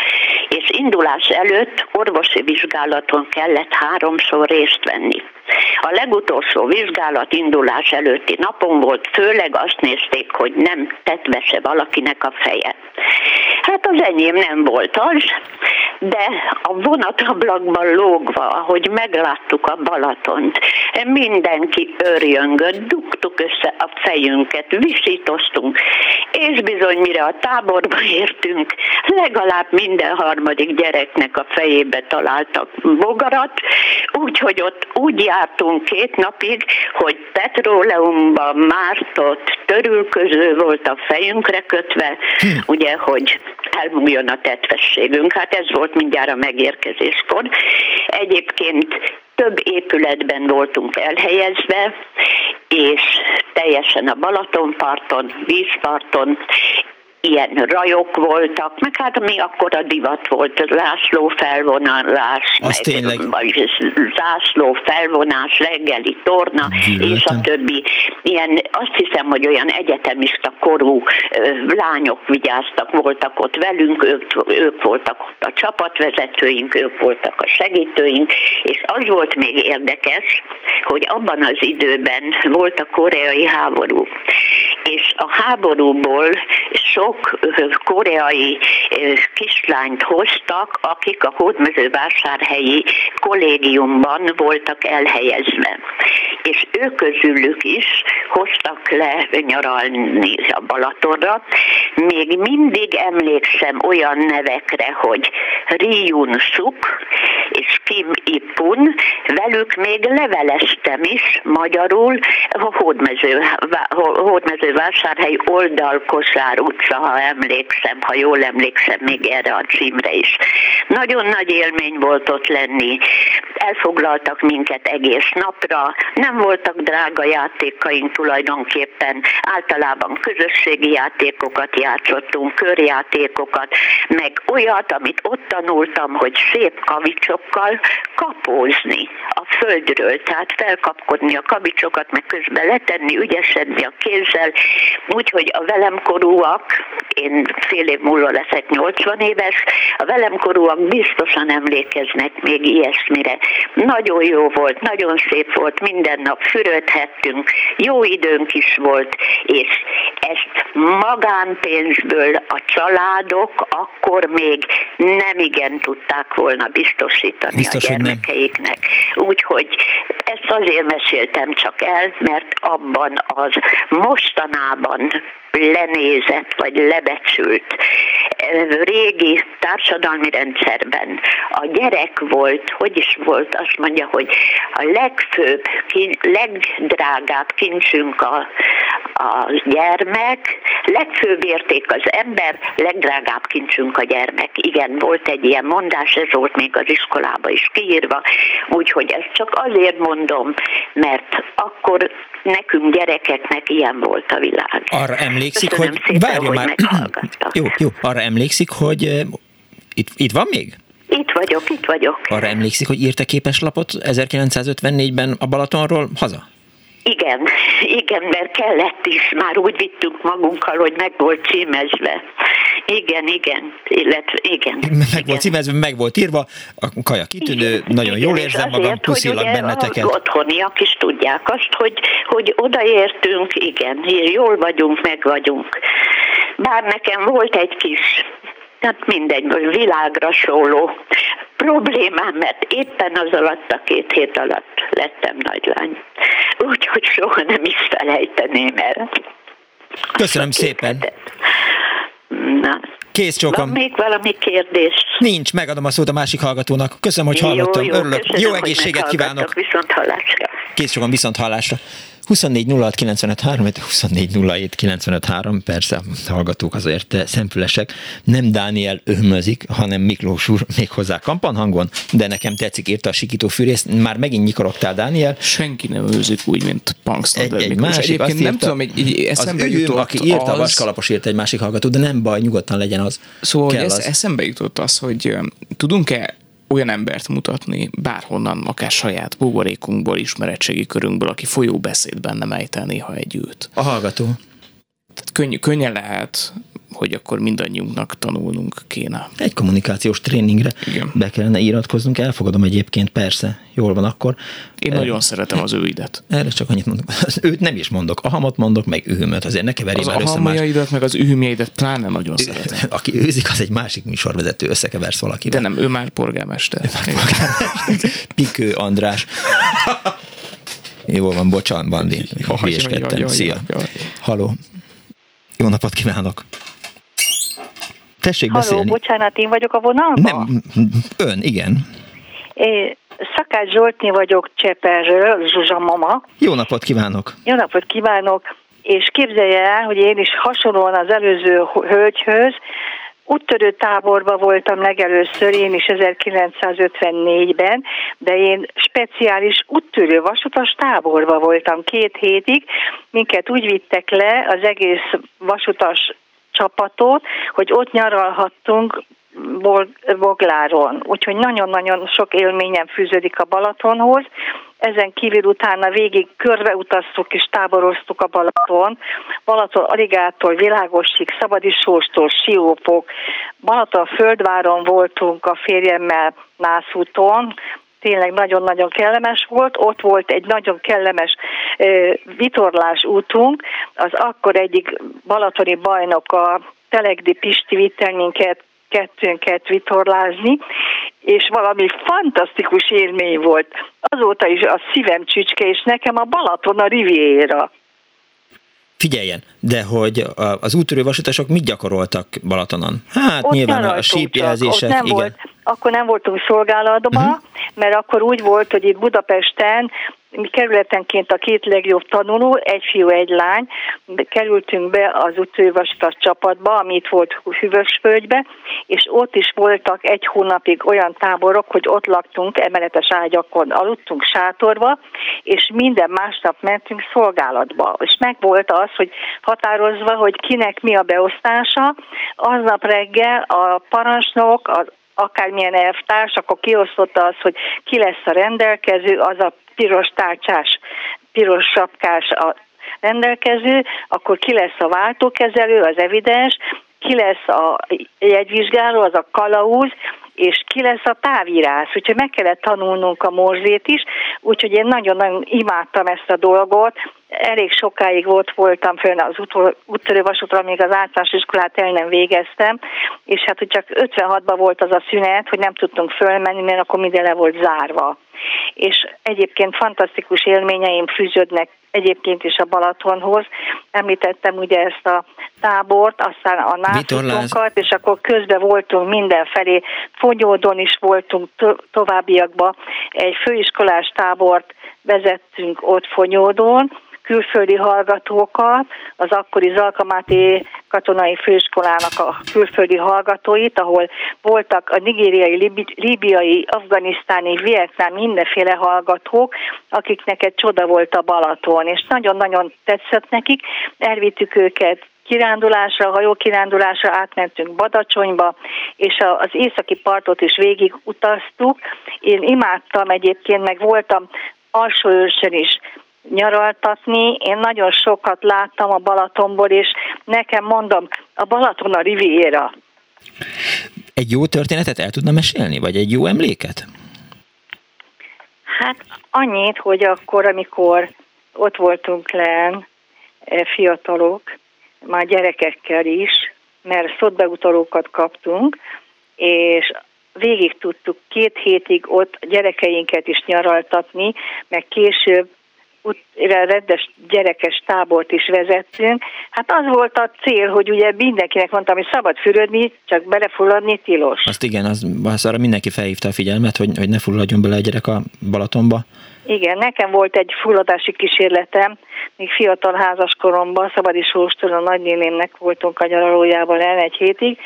és indulás előtt orvosi vizsgálaton kellett háromszor részt venni. A legutolsó vizsgálat indulás előtti napon volt, főleg azt nézték, hogy nem tetvese valakinek a feje. Hát az enyém nem volt az, de a vonatablakban lógva, ahogy megláttuk a Balatont, mindenki örjöngött, dugtuk össze a fejünket, visítoztunk, és bizony mire a táborba értünk, legalább minden harmadik gyereknek a fejébe találtak bogarat, úgyhogy ott úgy jártunk két napig, hogy petróleumban mártott törülköző volt a fejünkre kötve, hm. ugye, hogy elmúljon a tetvességünk. Hát ez volt mindjárt a megérkezéskor. Egyébként több épületben voltunk elhelyezve, és teljesen a Balatonparton, vízparton, ilyen rajok voltak, meg hát mi akkor a divat volt, zászló felvonalás, Az meg, tényleg. vagy zászló felvonás, reggeli torna, Gyűlöltem. és a többi. Ilyen, azt hiszem, hogy olyan egyetemista korú lányok vigyáztak, voltak ott velünk, ők, ők voltak ott a csapatvezetőink, ők voltak a segítőink, és az volt még érdekes, hogy abban az időben volt a koreai háború, és a háborúból sok sok koreai kislányt hoztak, akik a hódmezővásárhelyi kollégiumban voltak elhelyezve. És ők közülük is hoztak le nyaralni a Balatonra. Még mindig emlékszem olyan nevekre, hogy Ryun Suk és Kim Ipun, velük még leveleztem is magyarul a hódmező, hódmezővásárhely oldalkosár utca ha emlékszem, ha jól emlékszem még erre a címre is. Nagyon nagy élmény volt ott lenni, elfoglaltak minket egész napra, nem voltak drága játékaink tulajdonképpen, általában közösségi játékokat játszottunk, körjátékokat, meg olyat, amit ott tanultam, hogy szép kavicsokkal kapózni a földről, tehát felkapkodni a kavicsokat, meg közben letenni, ügyesedni a kézzel, úgyhogy a velem korúak én fél év múlva leszek 80 éves, a velem korúak biztosan emlékeznek még ilyesmire. Nagyon jó volt, nagyon szép volt, minden nap fürödhettünk, jó időnk is volt, és ezt magánpénzből a családok akkor még nem igen tudták volna biztosítani Biztos, a gyermekeiknek. Úgyhogy ezt azért meséltem csak el, mert abban az mostanában lenézett vagy lebecsült régi társadalmi rendszerben a gyerek volt, hogy is volt, azt mondja, hogy a legfőbb, legdrágább kincsünk a, a gyermek, legfőbb érték az ember, legdrágább kincsünk a gyermek. Igen, volt egy ilyen mondás, ez volt még az iskolába is kiírva, úgyhogy ezt csak azért mondom, mert akkor nekünk gyerekeknek ilyen volt a világ. Arra emlékszik, Köszönöm hogy szépen, várja hogy már. jó, jó, arra emlékszik, hogy uh, itt, itt van még? Itt vagyok, itt vagyok. Arra emlékszik, hogy írta képeslapot 1954-ben a Balatonról haza? Igen, [LAUGHS] igen, mert kellett is, már úgy vittünk magunkkal, hogy meg volt címezve. Igen, igen, illetve igen. Meg igen. volt címezve, meg volt írva, a kaja kitűnő, igen, nagyon igen, jól érzem azért, magam, puszilak benneteket. Az otthoniak is tudják azt, hogy, hogy odaértünk, igen, jól vagyunk, meg vagyunk. Bár nekem volt egy kis tehát mindegy, világra szóló problémám, mert éppen az alatt a két hét alatt lettem nagylány. Úgyhogy soha nem is felejteném el. Köszönöm szépen. Hetet. Na. Kész csókom. Van még valami kérdés? Nincs, megadom a szót a másik hallgatónak. Köszönöm, hogy hallottam. Jó, jó, Örülök. Köszönöm, jó egészséget kívánok. Viszont hallásra. Kész csókom, viszont hallásra. 24 06 24 persze, hallgatók azért szempülesek. Nem Dániel öhmözik, hanem Miklós úr [LAUGHS] még hozzá kampanhangon, de nekem tetszik, írta a sikító fűrész. Már megint nyikorogtál, Dániel. Senki nem őzik úgy, mint Punks. Egy, egy másik, Egyébként nem tudom, hogy így eszembe az jutott aki írta, az... vaskalapos írt egy másik hallgató, de nem baj, nyugodtan legyen az. Szóval hogy ez, az. eszembe jutott az, hogy tudunk-e olyan embert mutatni bárhonnan, akár saját buborékunkból, ismeretségi körünkből, aki folyó beszédben nem ejtel néha egy őt. A hallgató. Tehát könny, könnyen lehet hogy akkor mindannyiunknak tanulnunk kéne. Egy kommunikációs tréningre Igen. be kellene iratkoznunk, elfogadom egyébként, persze, jól van akkor. Én nagyon szeretem az őidet. Erre csak annyit mondok. Az őt nem is mondok, ahamot mondok, meg ühömöt, azért ne keverjél az össze más. meg az ühömjeidet pláne nagyon szeretem. [LAUGHS] Aki őzik, az egy másik műsorvezető, összekeversz valakivel. De nem, ő már polgármester. Ő már polgármester. Pikő András. [LAUGHS] Jó van, bocsánat, Bandi. Hülyeskedtem. Szia. Haló. Jó napot kívánok! Tessék Halló, beszélni. bocsánat, én vagyok a vonalban? Nem, ön, igen. É, Szakács Zsoltni vagyok Cseperről, Zsuzsa mama. Jó napot kívánok! Jó napot kívánok! És képzelje el, hogy én is hasonlóan az előző hölgyhöz úttörő táborban voltam legelőször, én is 1954-ben, de én speciális úttörő vasutas táborban voltam két hétig. Minket úgy vittek le az egész vasutas csapatot, hogy ott nyaralhattunk Bogláron. Úgyhogy nagyon-nagyon sok élményem fűződik a Balatonhoz. Ezen kívül utána végig körbeutaztuk és táboroztuk a Balaton. Balaton Aligától, Világosig, Szabadisóstól, Siófok. Balaton Földváron voltunk a férjemmel Nászúton, tényleg nagyon-nagyon kellemes volt. Ott volt egy nagyon kellemes vitorlás útunk, az akkor egyik balatoni bajnok a Telegdi Pisti vitt minket kettőnket vitorlázni, és valami fantasztikus élmény volt. Azóta is a szívem csücske, és nekem a Balaton a riviera. Figyeljen, de hogy az úttörő vasutasok mit gyakoroltak Balatonon? Hát ott nyilván a sípjelzések, nem igen. Volt, akkor nem voltunk szolgálatban, uh-huh. mert akkor úgy volt, hogy itt Budapesten mi kerületenként a két legjobb tanuló, egy fiú, egy lány, kerültünk be az úttővastas csapatba, amit volt Hüvösföldbe, és ott is voltak egy hónapig olyan táborok, hogy ott laktunk, emeletes ágyakon aludtunk sátorba, és minden másnap mentünk szolgálatba. És meg volt az, hogy határozva, hogy kinek mi a beosztása, aznap reggel a parancsnok, az akármilyen elvtárs, akkor kiosztotta az, hogy ki lesz a rendelkező, az a piros tárcsás, piros sapkás a rendelkező, akkor ki lesz a váltókezelő, az evidens, ki lesz a jegyvizsgáló, az a kalauz, és ki lesz a távírász. Úgyhogy meg kellett tanulnunk a morzét is, úgyhogy én nagyon-nagyon imádtam ezt a dolgot. Elég sokáig volt voltam fönn az úttörő vasútra, még az általános iskolát el nem végeztem, és hát hogy csak 56-ban volt az a szünet, hogy nem tudtunk fölmenni, mert akkor minden le volt zárva és egyébként fantasztikus élményeim fűződnek egyébként is a Balatonhoz. Említettem ugye ezt a tábort, aztán a nászútonkat, és akkor közben voltunk mindenfelé, Fogyódon is voltunk to- továbbiakban, egy főiskolás tábort vezettünk ott Fonyódon, külföldi hallgatókat, az akkori Zalkamáti katonai főiskolának a külföldi hallgatóit, ahol voltak a nigériai, líbiai, afganisztáni, vietnám, mindenféle hallgatók, akiknek egy csoda volt a Balaton, és nagyon-nagyon tetszett nekik. Elvittük őket kirándulásra, hajókirándulásra átmentünk Badacsonyba, és az északi partot is végig utaztuk. Én imádtam egyébként, meg voltam őrsön is nyaraltatni. Én nagyon sokat láttam a Balatonból, és nekem mondom, a Balaton a riviera. Egy jó történetet el tudna mesélni, vagy egy jó emléket? Hát annyit, hogy akkor, amikor ott voltunk len, e, fiatalok, már gyerekekkel is, mert szotbeutalókat kaptunk, és végig tudtuk két hétig ott gyerekeinket is nyaraltatni, meg később rendes gyerekes tábort is vezettünk. Hát az volt a cél, hogy ugye mindenkinek mondtam, hogy szabad fürödni, csak belefulladni tilos. Azt igen, az, az arra mindenki felhívta a figyelmet, hogy, hogy ne fulladjon bele a gyerek a Balatonba. Igen, nekem volt egy fulladási kísérletem, még fiatal házas koromban, Szabadisóstól a nagynénémnek voltunk a nyaralójában el egy hétig,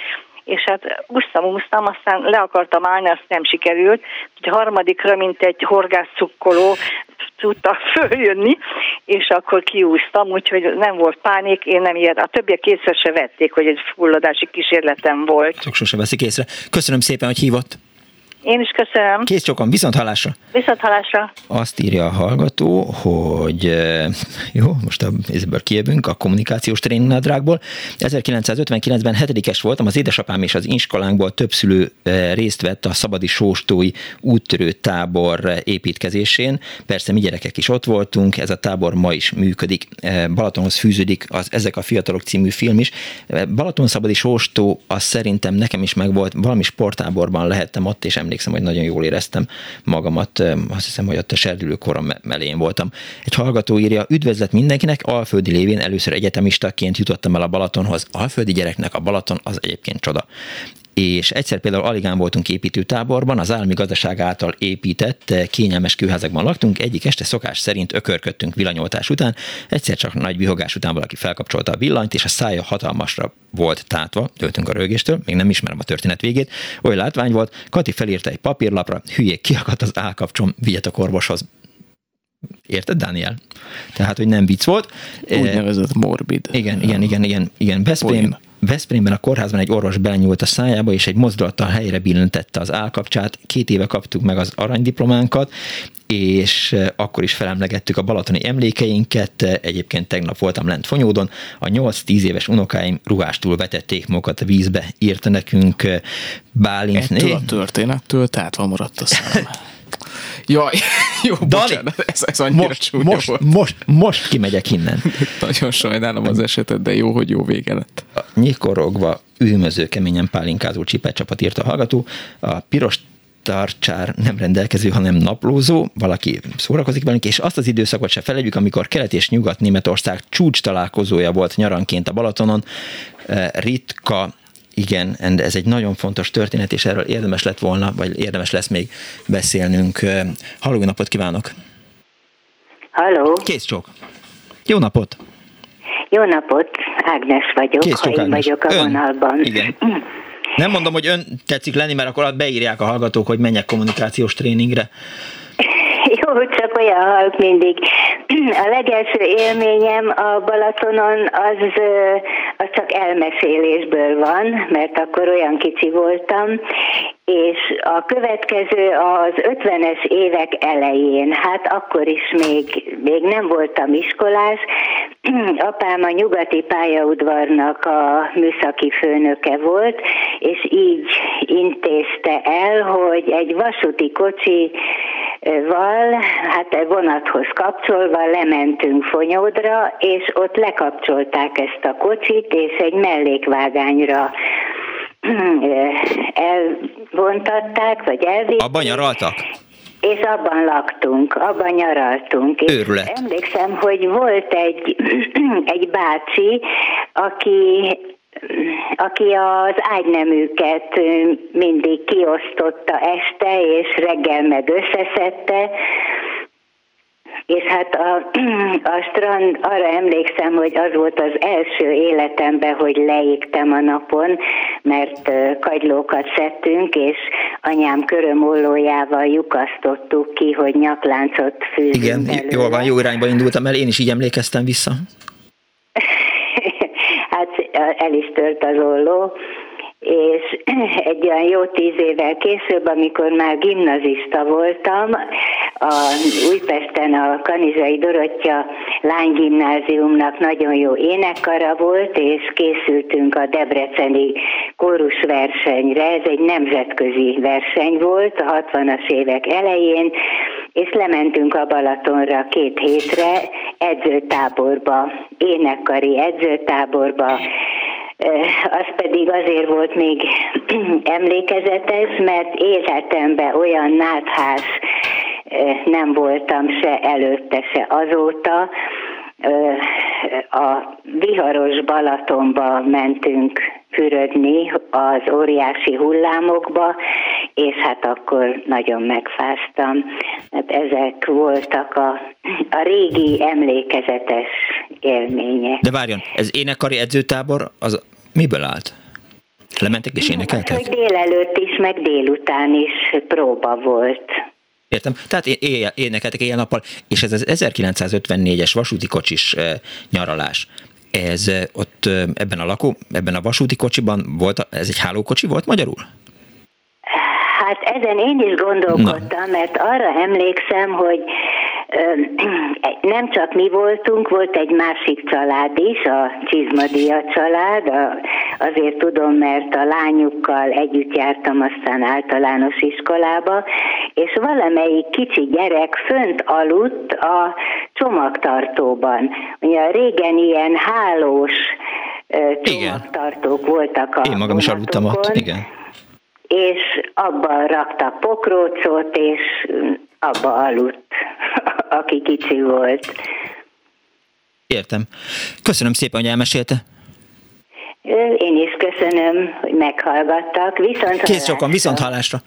és hát úsztam, úsztam, aztán le akartam állni, azt nem sikerült. Úgyhogy a harmadikra, mint egy horgászcukkoló, tudta [LAUGHS] följönni, és akkor kiúztam, úgyhogy nem volt pánik, én nem ilyen. A többiek észre se vették, hogy egy fulladási kísérletem volt. Csak sose veszik észre. Köszönöm szépen, hogy hívott. Én is köszönöm. Kész csokon, viszont hallásra. Viszont hallásra. Azt írja a hallgató, hogy eh, jó, most a, ebből kijövünk a kommunikációs tréningnadrágból. 1959-ben hetedikes voltam, az édesapám és az iskolánkból több szülő eh, részt vett a szabadi sóstói úttörő tábor eh, építkezésén. Persze mi gyerekek is ott voltunk, ez a tábor ma is működik. Balatonhoz fűződik az Ezek a fiatalok című film is. Balaton szabadi sóstó, az szerintem nekem is megvolt, valami sporttáborban lehettem ott, és emlékszem emlékszem, hogy nagyon jól éreztem magamat, azt hiszem, hogy ott a serdülő korom melén voltam. Egy hallgató írja, üdvözlet mindenkinek, alföldi lévén először egyetemistaként jutottam el a Balatonhoz. Alföldi gyereknek a Balaton az egyébként csoda és egyszer például aligán voltunk építőtáborban, az állami gazdaság által épített kényelmes kőházakban laktunk, egyik este szokás szerint ökörködtünk villanyoltás után, egyszer csak nagy vihogás után valaki felkapcsolta a villanyt, és a szája hatalmasra volt tátva, döltünk a rögéstől, még nem ismerem a történet végét, oly látvány volt, Kati felírta egy papírlapra, hülyék kiakadt az állkapcsom, vigyetek orvoshoz. Érted, Daniel? Tehát, hogy nem vicc volt. Úgynevezett morbid. Igen, igen, igen, igen, igen. Veszprém, Veszprémben a kórházban egy orvos belenyúlt a szájába, és egy mozdulattal helyre billentette az állkapcsát. Két éve kaptuk meg az aranydiplománkat, és akkor is felemlegettük a balatoni emlékeinket. Egyébként tegnap voltam lent Fonyódon, a 8-10 éves unokáim ruhástól vetették magukat a vízbe, írta nekünk Bálint. Ettől a történettől tehát van maradt a szám. Jaj, [LAUGHS] jó, Dani, bocsánat, ez, ez annyira most, most, volt. Most, most kimegyek innen. [LAUGHS] Nagyon sajnálom az esetet, de jó, hogy jó vége lett. A nyikorogva, ülmöző, keményen pálinkázó csipet írta a hallgató. A piros tartsár nem rendelkező, hanem naplózó, valaki szórakozik velünk, és azt az időszakot se felejtjük, amikor kelet és nyugat Németország csúcs találkozója volt nyaranként a Balatonon, eh, ritka igen, ez egy nagyon fontos történet, és erről érdemes lett volna, vagy érdemes lesz még beszélnünk. Halló, napot kívánok! Halló! Kész csók! Jó napot! Jó napot, Ágnes vagyok, Kész ha én vagyok a ön. vonalban. Igen. [CLEARS THROAT] Nem mondom, hogy ön tetszik lenni, mert akkor beírják a hallgatók, hogy menjek kommunikációs tréningre. Jó, csak olyan halk mindig. [CLEARS THROAT] A legelső élményem a Balatonon az, az csak elmesélésből van, mert akkor olyan kicsi voltam, és a következő az 50-es évek elején, hát akkor is még, még nem voltam iskolás, [CLEARS THROAT] apám a nyugati pályaudvarnak a műszaki főnöke volt, és így intézte el, hogy egy vasúti kocsi val, hát vonathoz kapcsolva lementünk Fonyódra, és ott lekapcsolták ezt a kocsit, és egy mellékvágányra [CLEARS THROAT] elvontatták, vagy elvitték. Abban nyaraltak? És abban laktunk, abban nyaraltunk. Őrület. És emlékszem, hogy volt egy, [CLEARS THROAT] egy bácsi, aki aki az ágyneműket mindig kiosztotta este, és reggel meg összeszedte, és hát a, [CLEARS THROAT] a strand, arra emlékszem, hogy az volt az első életemben, hogy leégtem a napon, mert kagylókat szedtünk, és anyám körömollójával lyukasztottuk ki, hogy nyakláncot fűzünk Igen, belőle. jól van, jó irányba indultam el, én is így emlékeztem vissza. [LAUGHS] el is tört az olló, és [CLEARS THROAT] egy olyan jó tíz évvel később, amikor már gimnazista voltam, a Újpesten a Kanizsai Dorottya lánygimnáziumnak nagyon jó énekkara volt, és készültünk a Debreceni kórusversenyre. Ez egy nemzetközi verseny volt a 60-as évek elején, és lementünk a Balatonra két hétre edzőtáborba, énekkari edzőtáborba, az pedig azért volt még [CLEARS THROAT] emlékezetes, mert életemben olyan náthás nem voltam se előtte, se azóta. A viharos Balatonba mentünk fürödni az óriási hullámokba, és hát akkor nagyon megfáztam. Hát ezek voltak a, a régi emlékezetes élmények. De várjon, ez énekari edzőtábor, az miből állt? Lementek és énekeltek? Hogy délelőtt is, meg délután is próba volt. Értem. Tehát éjjel, énekeltek éjjel-nappal, és ez az 1954-es vasúti kocsis nyaralás, ez ott ebben a lakó, ebben a vasúti kocsiban volt, ez egy hálókocsi volt magyarul? Hát ezen én is gondolkodtam, Na. mert arra emlékszem, hogy nem csak mi voltunk, volt egy másik család is, a Csizmadia család, azért tudom, mert a lányukkal együtt jártam aztán általános iskolába, és valamelyik kicsi gyerek fönt aludt a csomagtartóban. Ugye régen ilyen hálós csomagtartók igen. voltak a Én magam is aludtam ott, igen és abba rakta pokrócot, és abba aludt, [LAUGHS] aki kicsi volt. Értem. Köszönöm szépen, hogy elmesélte. Én is köszönöm, hogy meghallgattak. Viszont Kész sokan, viszont hallásra.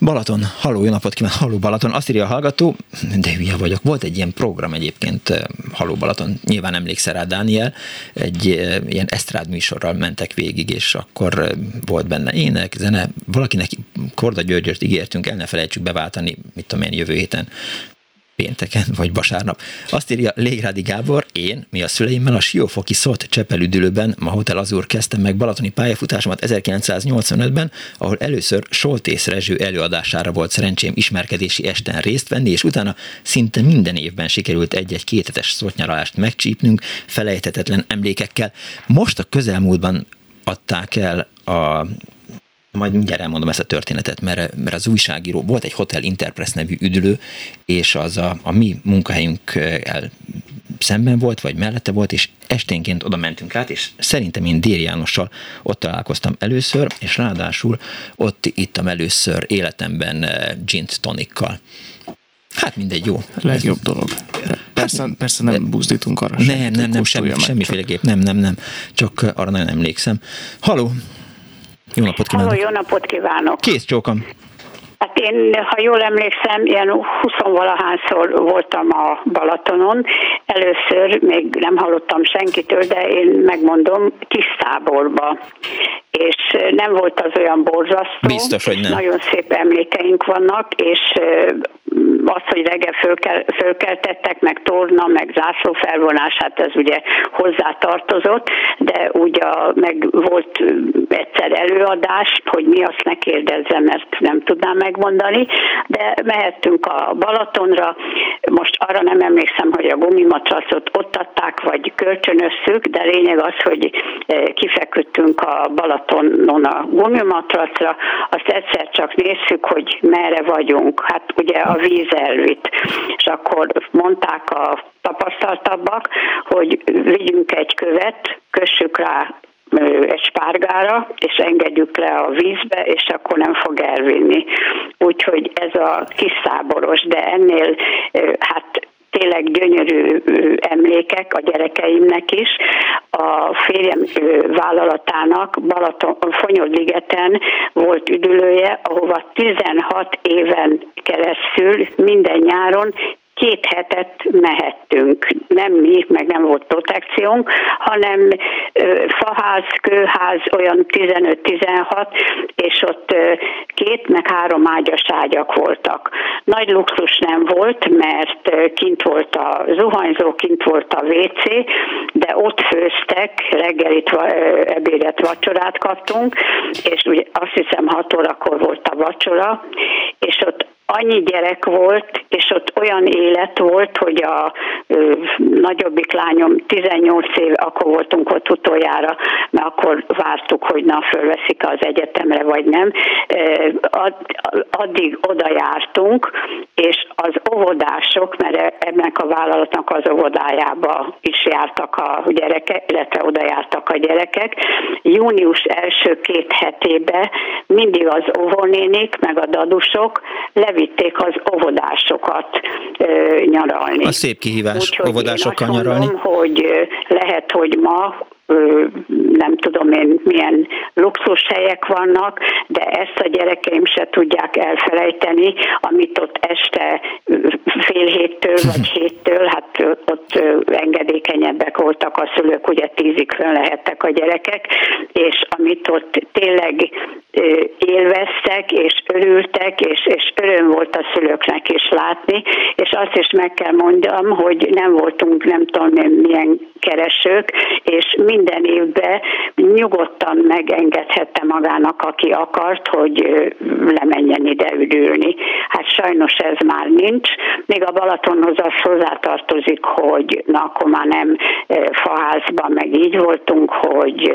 Balaton, haló, jó napot kívánok, haló Balaton, azt írja a hallgató, de hülye vagyok, volt egy ilyen program egyébként, eh, haló Balaton, nyilván emlékszel rá Dániel, egy eh, ilyen esztrád műsorral mentek végig, és akkor eh, volt benne ének, zene, valakinek Korda Györgyöst ígértünk, el ne felejtsük beváltani, mit tudom én, jövő héten pénteken vagy vasárnap. Azt írja Légrádi Gábor, én, mi a szüleimmel a Siófoki Szot Csepelüdülőben, ma Hotel Azur kezdtem meg balatoni pályafutásomat 1985-ben, ahol először Soltész Rezső előadására volt szerencsém ismerkedési esten részt venni, és utána szinte minden évben sikerült egy-egy kétetes szotnyaralást megcsípnünk, felejthetetlen emlékekkel. Most a közelmúltban adták el a majd mindjárt elmondom ezt a történetet, mert, mert az újságíró, volt egy Hotel Interpress nevű üdülő, és az a, a mi munkahelyünkkel szemben volt, vagy mellette volt, és esténként oda mentünk át, és szerintem én Déri Jánossal ott találkoztam először, és ráadásul ott ittam először életemben eh, gin tonikkal. Hát mindegy, jó. Legjobb dolog. Persze, hát, persze nem buzdítunk arra Nem, nem, nem, nem semmi, semmiféleképp, nem, nem, nem. Csak arra nagyon emlékszem. Haló, jó napot kívánok! Halló, jó napot kívánok! Kész csókom! Hát én, ha jól emlékszem, ilyen 20-valahányszor voltam a Balatonon. Először még nem hallottam senkitől, de én megmondom, Tisztáborba. És nem volt az olyan borzasztó. Biztos, hogy nem. Nagyon szép emlékeink vannak, és az, hogy reggel fölkel, fölkeltettek, meg torna, meg zászlófelvonás, hát ez ugye hozzá tartozott, de ugye meg volt egyszer előadás, hogy mi azt ne kérdezzem, mert nem tudnám megmondani, de mehettünk a Balatonra, most arra nem emlékszem, hogy a gumimatracot ott adták, vagy kölcsönösszük, de lényeg az, hogy kifeküdtünk a Balatonon a gumimatracra, azt egyszer csak nézzük, hogy merre vagyunk. Hát ugye a víz elvitt. És akkor mondták a tapasztaltabbak, hogy vigyünk egy követ, kössük rá egy spárgára, és engedjük le a vízbe, és akkor nem fog elvinni. Úgyhogy ez a kis száboros, de ennél hát tényleg gyönyörű emlékek a gyerekeimnek is. A férjem vállalatának Balaton, Fonyodligeten volt üdülője, ahova 16 éven keresztül minden nyáron két hetet mehettünk. Nem mi, meg nem volt protekciónk, hanem faház, kőház, olyan 15-16, és ott két, meg három ágyas ágyak voltak. Nagy luxus nem volt, mert kint volt a zuhanyzó, kint volt a WC, de ott főztek, reggelit, ebédet, vacsorát kaptunk, és ugye azt hiszem 6 órakor volt a vacsora, és ott annyi gyerek volt, és ott olyan élet volt, hogy a ö, nagyobbik lányom 18 év, akkor voltunk ott utoljára, mert akkor vártuk, hogy na, fölveszik az egyetemre, vagy nem. Ad, addig oda jártunk, és az óvodások, mert e, ennek a vállalatnak az óvodájába is jártak a gyerekek, illetve oda jártak a gyerekek. Június első két hetébe mindig az óvónénik, meg a dadusok lev elvitték az óvodásokat nyaralni. A szép kihívás, Úgyhogy óvodásokkal nyaralni. Mondom, hogy lehet, hogy ma nem tudom én milyen luxushelyek vannak, de ezt a gyerekeim se tudják elfelejteni, amit ott este fél héttől vagy [LAUGHS] héttől, hát ott engedékenyebbek voltak a szülők, ugye tízig fönn lehettek a gyerekek, és amit ott tényleg élveztek, és örültek, és, és öröm volt a szülőknek is látni, és azt is meg kell mondjam, hogy nem voltunk nem tudom én milyen keresők, és minden évben nyugodtan megengedhette magának, aki akart, hogy lemenjen ide üdülni. Hát sajnos ez már nincs. Még a Balatonhoz az hozzátartozik, hogy na akkor már nem faházban, meg így voltunk, hogy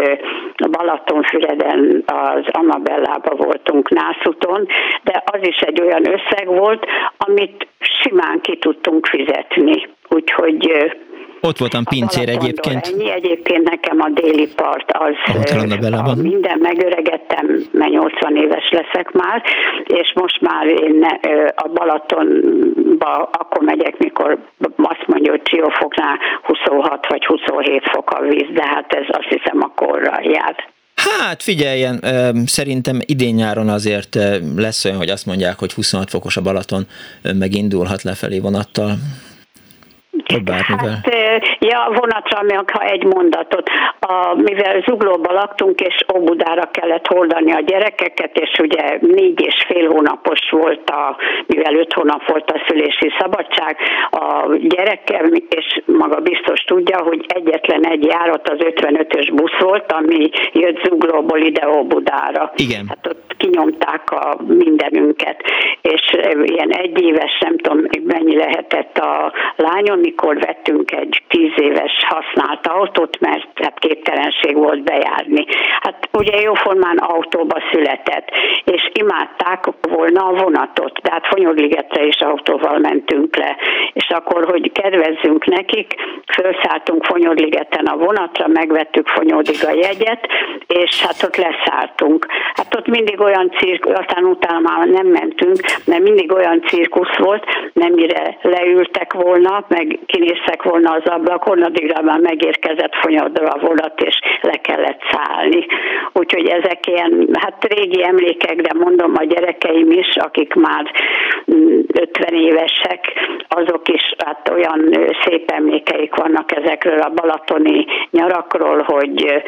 a Balatonfüreden az Amabellába voltunk Nászuton, de az is egy olyan összeg volt, amit simán ki tudtunk fizetni. Úgyhogy ott voltam pincér egyébként. Ennyi egyébként nekem a déli part az, a minden megöregettem, mert 80 éves leszek már, és most már én a Balatonba akkor megyek, mikor azt mondja, hogy Csiófoknál 26 vagy 27 fok a víz, de hát ez azt hiszem a korral jár. Hát figyeljen, szerintem idén nyáron azért lesz olyan, hogy azt mondják, hogy 26 fokos a Balaton, megindulhat lefelé vonattal. Hát, ja, vonatra, ha egy mondatot. A, mivel Zuglóba laktunk, és Óbudára kellett hordani a gyerekeket, és ugye négy és fél hónapos volt a, mivel öt hónap volt a szülési szabadság, a gyerekem, és maga biztos tudja, hogy egyetlen egy járat az 55-ös busz volt, ami jött Zuglóból ide Óbudára. Igen. Hát ott kinyomták a mindenünket, és ilyen egy éves, nem tudom, mennyi lehetett a lányom, mikor vettünk egy tíz éves használt autót, mert hát képtelenség volt bejárni. Hát ugye jóformán autóba született, és imádták volna a vonatot, de hát Fonyodligetre is autóval mentünk le, és akkor, hogy kedvezzünk nekik, felszálltunk Fonyodligeten a vonatra, megvettük Fonyodig a jegyet, és hát ott leszálltunk. Hát ott mindig olyan cirkusz, aztán utána már nem mentünk, mert mindig olyan cirkusz volt, nem mire leültek volna, meg kinéztek volna az ablakon, addigra már megérkezett fonyodra a vonat, és le kellett szállni. Úgyhogy ezek ilyen, hát régi emlékek, de mondom a gyerekeim is, akik már 50 évesek, azok is hát olyan szép emlékeik vannak ezekről a balatoni nyarakról, hogy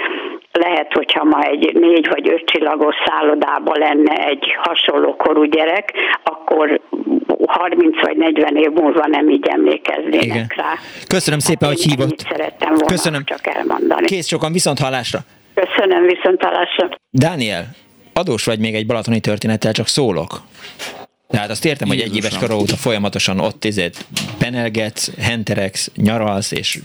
lehet, hogyha ma egy négy vagy öt csillagos szállodában lenne egy hasonló korú gyerek, akkor 30 vagy 40 év múlva nem így emlékeznének Igen. Rá. Köszönöm szépen, hát hogy hívott. Szerettem volna Köszönöm. csak elmondani. Kész sokan, viszont hallásra. Köszönöm, viszont hallásra. Dániel, adós vagy még egy balatoni történettel, csak szólok. Tehát azt értem, hogy egy éves kor óta folyamatosan ott izét penelgetsz, henteregsz, nyaralsz, és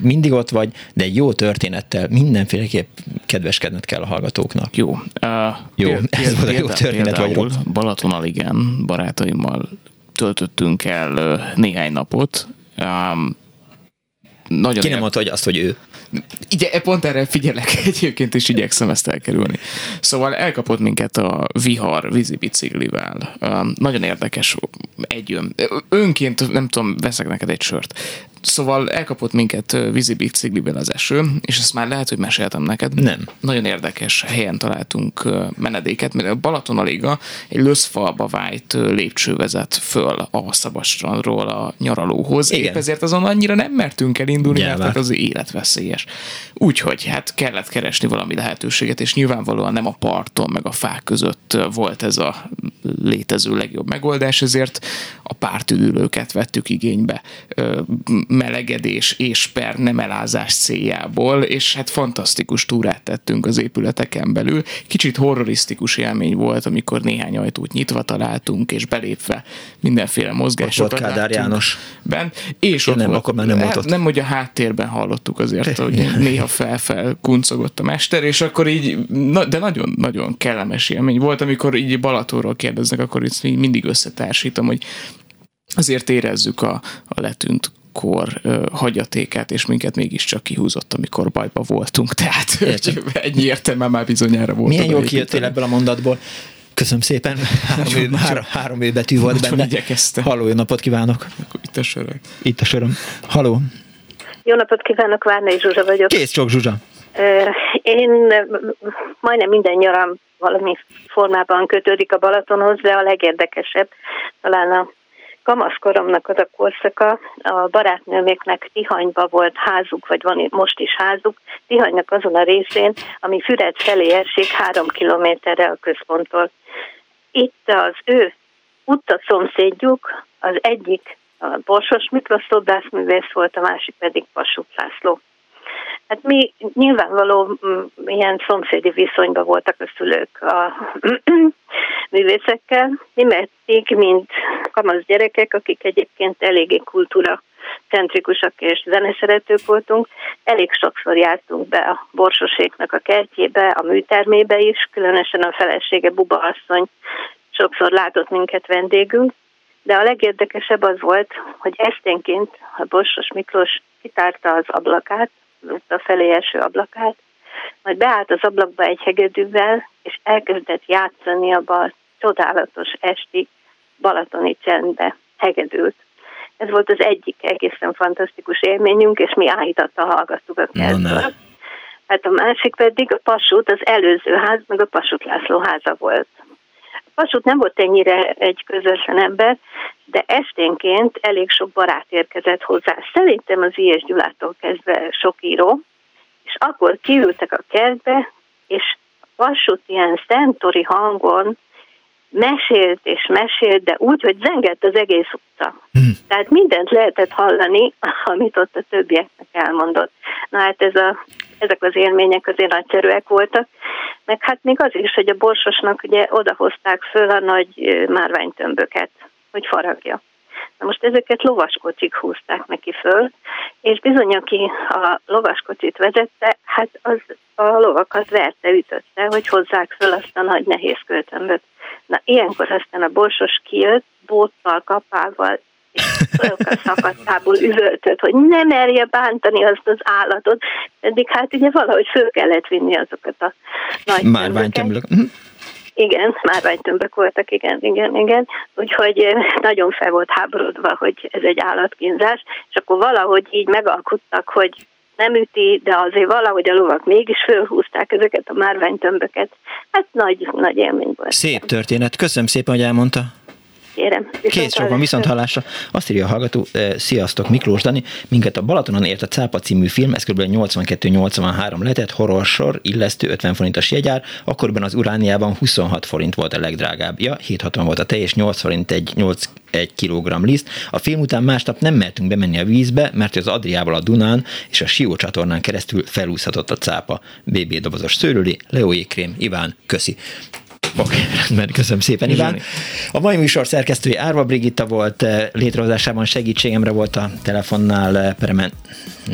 mindig ott vagy, de egy jó történettel mindenféleképp kedveskedned kell a hallgatóknak. Jó. Uh, jó, péld, [LAUGHS] ez volt a jó történet, vagy rossz. Balatonaligen barátaimmal töltöttünk el néhány napot. Um, nagyon Ki nem mondta, hogy azt, hogy ő. Igen, pont erre figyelek [LAUGHS] egyébként, és igyekszem ezt elkerülni. Szóval elkapott minket a vihar vízibiciklivel. Um, nagyon érdekes egyön. Önként, nem tudom, veszek neked egy sört. Szóval elkapott minket vízibiciklivel az eső, és ezt már lehet, hogy meséltem neked. Nem. Nagyon érdekes helyen találtunk menedéket, mert a Balatonaliga egy löszfalba vájt lépcső vezet föl a szabadstrandról a nyaralóhoz. Igen. Épp ezért azon annyira nem mertünk elindulni, Gyere mert az életveszélyes. Úgyhogy hát kellett keresni valami lehetőséget, és nyilvánvalóan nem a parton, meg a fák között volt ez a létező legjobb megoldás, ezért a pártüdülőket vettük igénybe melegedés és per nem elázás céljából, és hát fantasztikus túrát tettünk az épületeken belül. Kicsit horrorisztikus élmény volt, amikor néhány ajtót nyitva találtunk, és belépve mindenféle mozgásokat ott Kádár János. Bent, és ott nem, volt, akkor már nem, hát, nem, hogy a háttérben hallottuk azért, hogy néha fel-fel kuncogott a mester, és akkor így, na, de nagyon-nagyon kellemes élmény volt, amikor így Balatonról kérdeznek, akkor itt mindig összetársítom, hogy azért érezzük a, a letűnt kor ö, hagyatékát, és minket mégiscsak kihúzott, amikor bajba voltunk. [LAUGHS] Tehát Értem. ennyi értelme már bizonyára volt. Milyen jól kijöttél ebből a mondatból. Köszönöm szépen. [LAUGHS] Három, három, három ő betű volt benne. Halló, jó napot kívánok. Itt a sörök. Itt a söröm. Halló. Jó napot kívánok, Várnai Zsuzsa vagyok. Kész csak Zsuzsa. Én majdnem minden nyaram valami formában kötődik a Balatonhoz, de a legérdekesebb talán a kamaszkoromnak az a korszaka, a barátnőméknek Tihanyba volt házuk, vagy van most is házuk, Tihanynak azon a részén, ami Füred felé esik három kilométerre a központtól. Itt az ő utcaszomszédjuk, az egyik a Borsos Miklós szobrászművész volt, a másik pedig Passuth László. Hát mi nyilvánvaló mm, ilyen szomszédi viszonyban voltak a szülők a [CLEARS THROAT] művészekkel. Mi merték, mint kamasz gyerekek, akik egyébként eléggé kultúra centrikusak és zeneszeretők voltunk. Elég sokszor jártunk be a borsoséknak a kertjébe, a műtermébe is, különösen a felesége Buba asszony sokszor látott minket vendégünk, de a legérdekesebb az volt, hogy esténként a Borsos Miklós kitárta az ablakát, a felé első ablakát, majd beállt az ablakba egy hegedűvel, és elkezdett játszani abba a csodálatos esti balatoni csendbe, hegedült. Ez volt az egyik egészen fantasztikus élményünk, és mi áhítattal hallgattuk a kertből. Hát a másik pedig a Pasút, az előző ház, meg a Pasút László háza volt. A Pasút nem volt ennyire egy közösen ember, de esténként elég sok barát érkezett hozzá. Szerintem az I.S. Gyulától kezdve sok író, és akkor kiültek a kertbe, és Vasút ilyen szentori hangon mesélt és mesélt, de úgy, hogy zengett az egész utca. Hmm. Tehát mindent lehetett hallani, amit ott a többieknek elmondott. Na hát ez a, ezek az élmények azért nagyszerűek voltak, meg hát még az is, hogy a borsosnak ugye odahozták föl a nagy márványtömböket, hogy faragja. Na most ezeket lovaskocsik húzták neki föl, és bizony, aki a lovaskocsit vezette, hát az a lovakat verte, ütötte, hogy hozzák föl azt a nagy nehéz költömböt. Na ilyenkor aztán a borsos kijött, bóttal, kapával, a szakadtából üvöltött, hogy ne merje bántani azt az állatot, eddig hát ugye valahogy föl kellett vinni azokat a nagy Márványtömlök. Igen, márványtömbök voltak, igen, igen, igen. Úgyhogy eh, nagyon fel volt háborodva, hogy ez egy állatkínzás, és akkor valahogy így megalkuttak, hogy nem üti, de azért valahogy a lovak mégis fölhúzták ezeket a márványtömböket. Hát nagy, nagy élmény volt. Szép történet. Köszönöm szépen, hogy elmondta. Kérem. Kész sokan viszont hallásra. Azt írja a hallgató, eh, sziasztok Miklós Dani, minket a Balatonon ért a Cápa című film, ez kb. 82-83 letett, horrorsor, illesztő 50 forintos jegyár, akkorban az Urániában 26 forint volt a legdrágább. Ja, 760 volt a teljes, 8 forint egy 8 egy kilogramm liszt. A film után másnap nem mertünk bemenni a vízbe, mert az Adriával a Dunán és a Sió csatornán keresztül felúszhatott a cápa. BB dobozos szőröli, Leo Krém, Iván, köszi. Oké, rendben, köszönöm szépen, Iván. A mai műsor szerkesztője Árva Brigitta volt, eh, létrehozásában segítségemre volt a telefonnál eh, Peremen,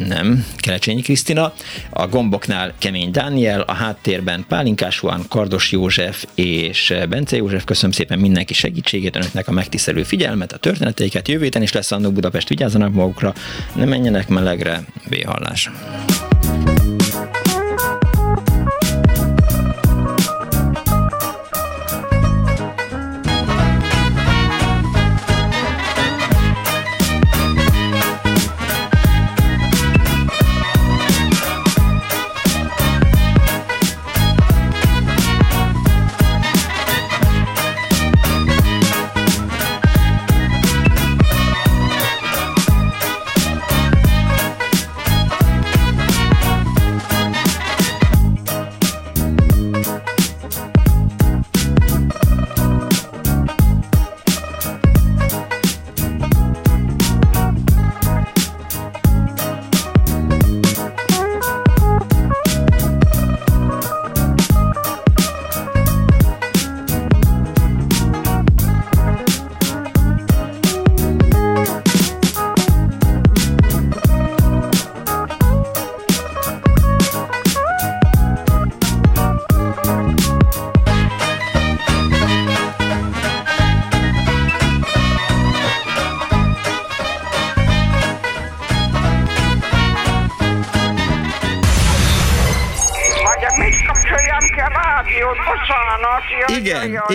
nem, Kelecsényi Krisztina, a gomboknál Kemény Dániel, a háttérben Pálinkás Juan, Kardos József és eh, Bence József. Köszönöm szépen mindenki segítségét, önöknek a megtisztelő figyelmet, a történeteiket. Jövő héten is lesz Annó Budapest, vigyázzanak magukra, ne menjenek melegre, B-hallás. igen,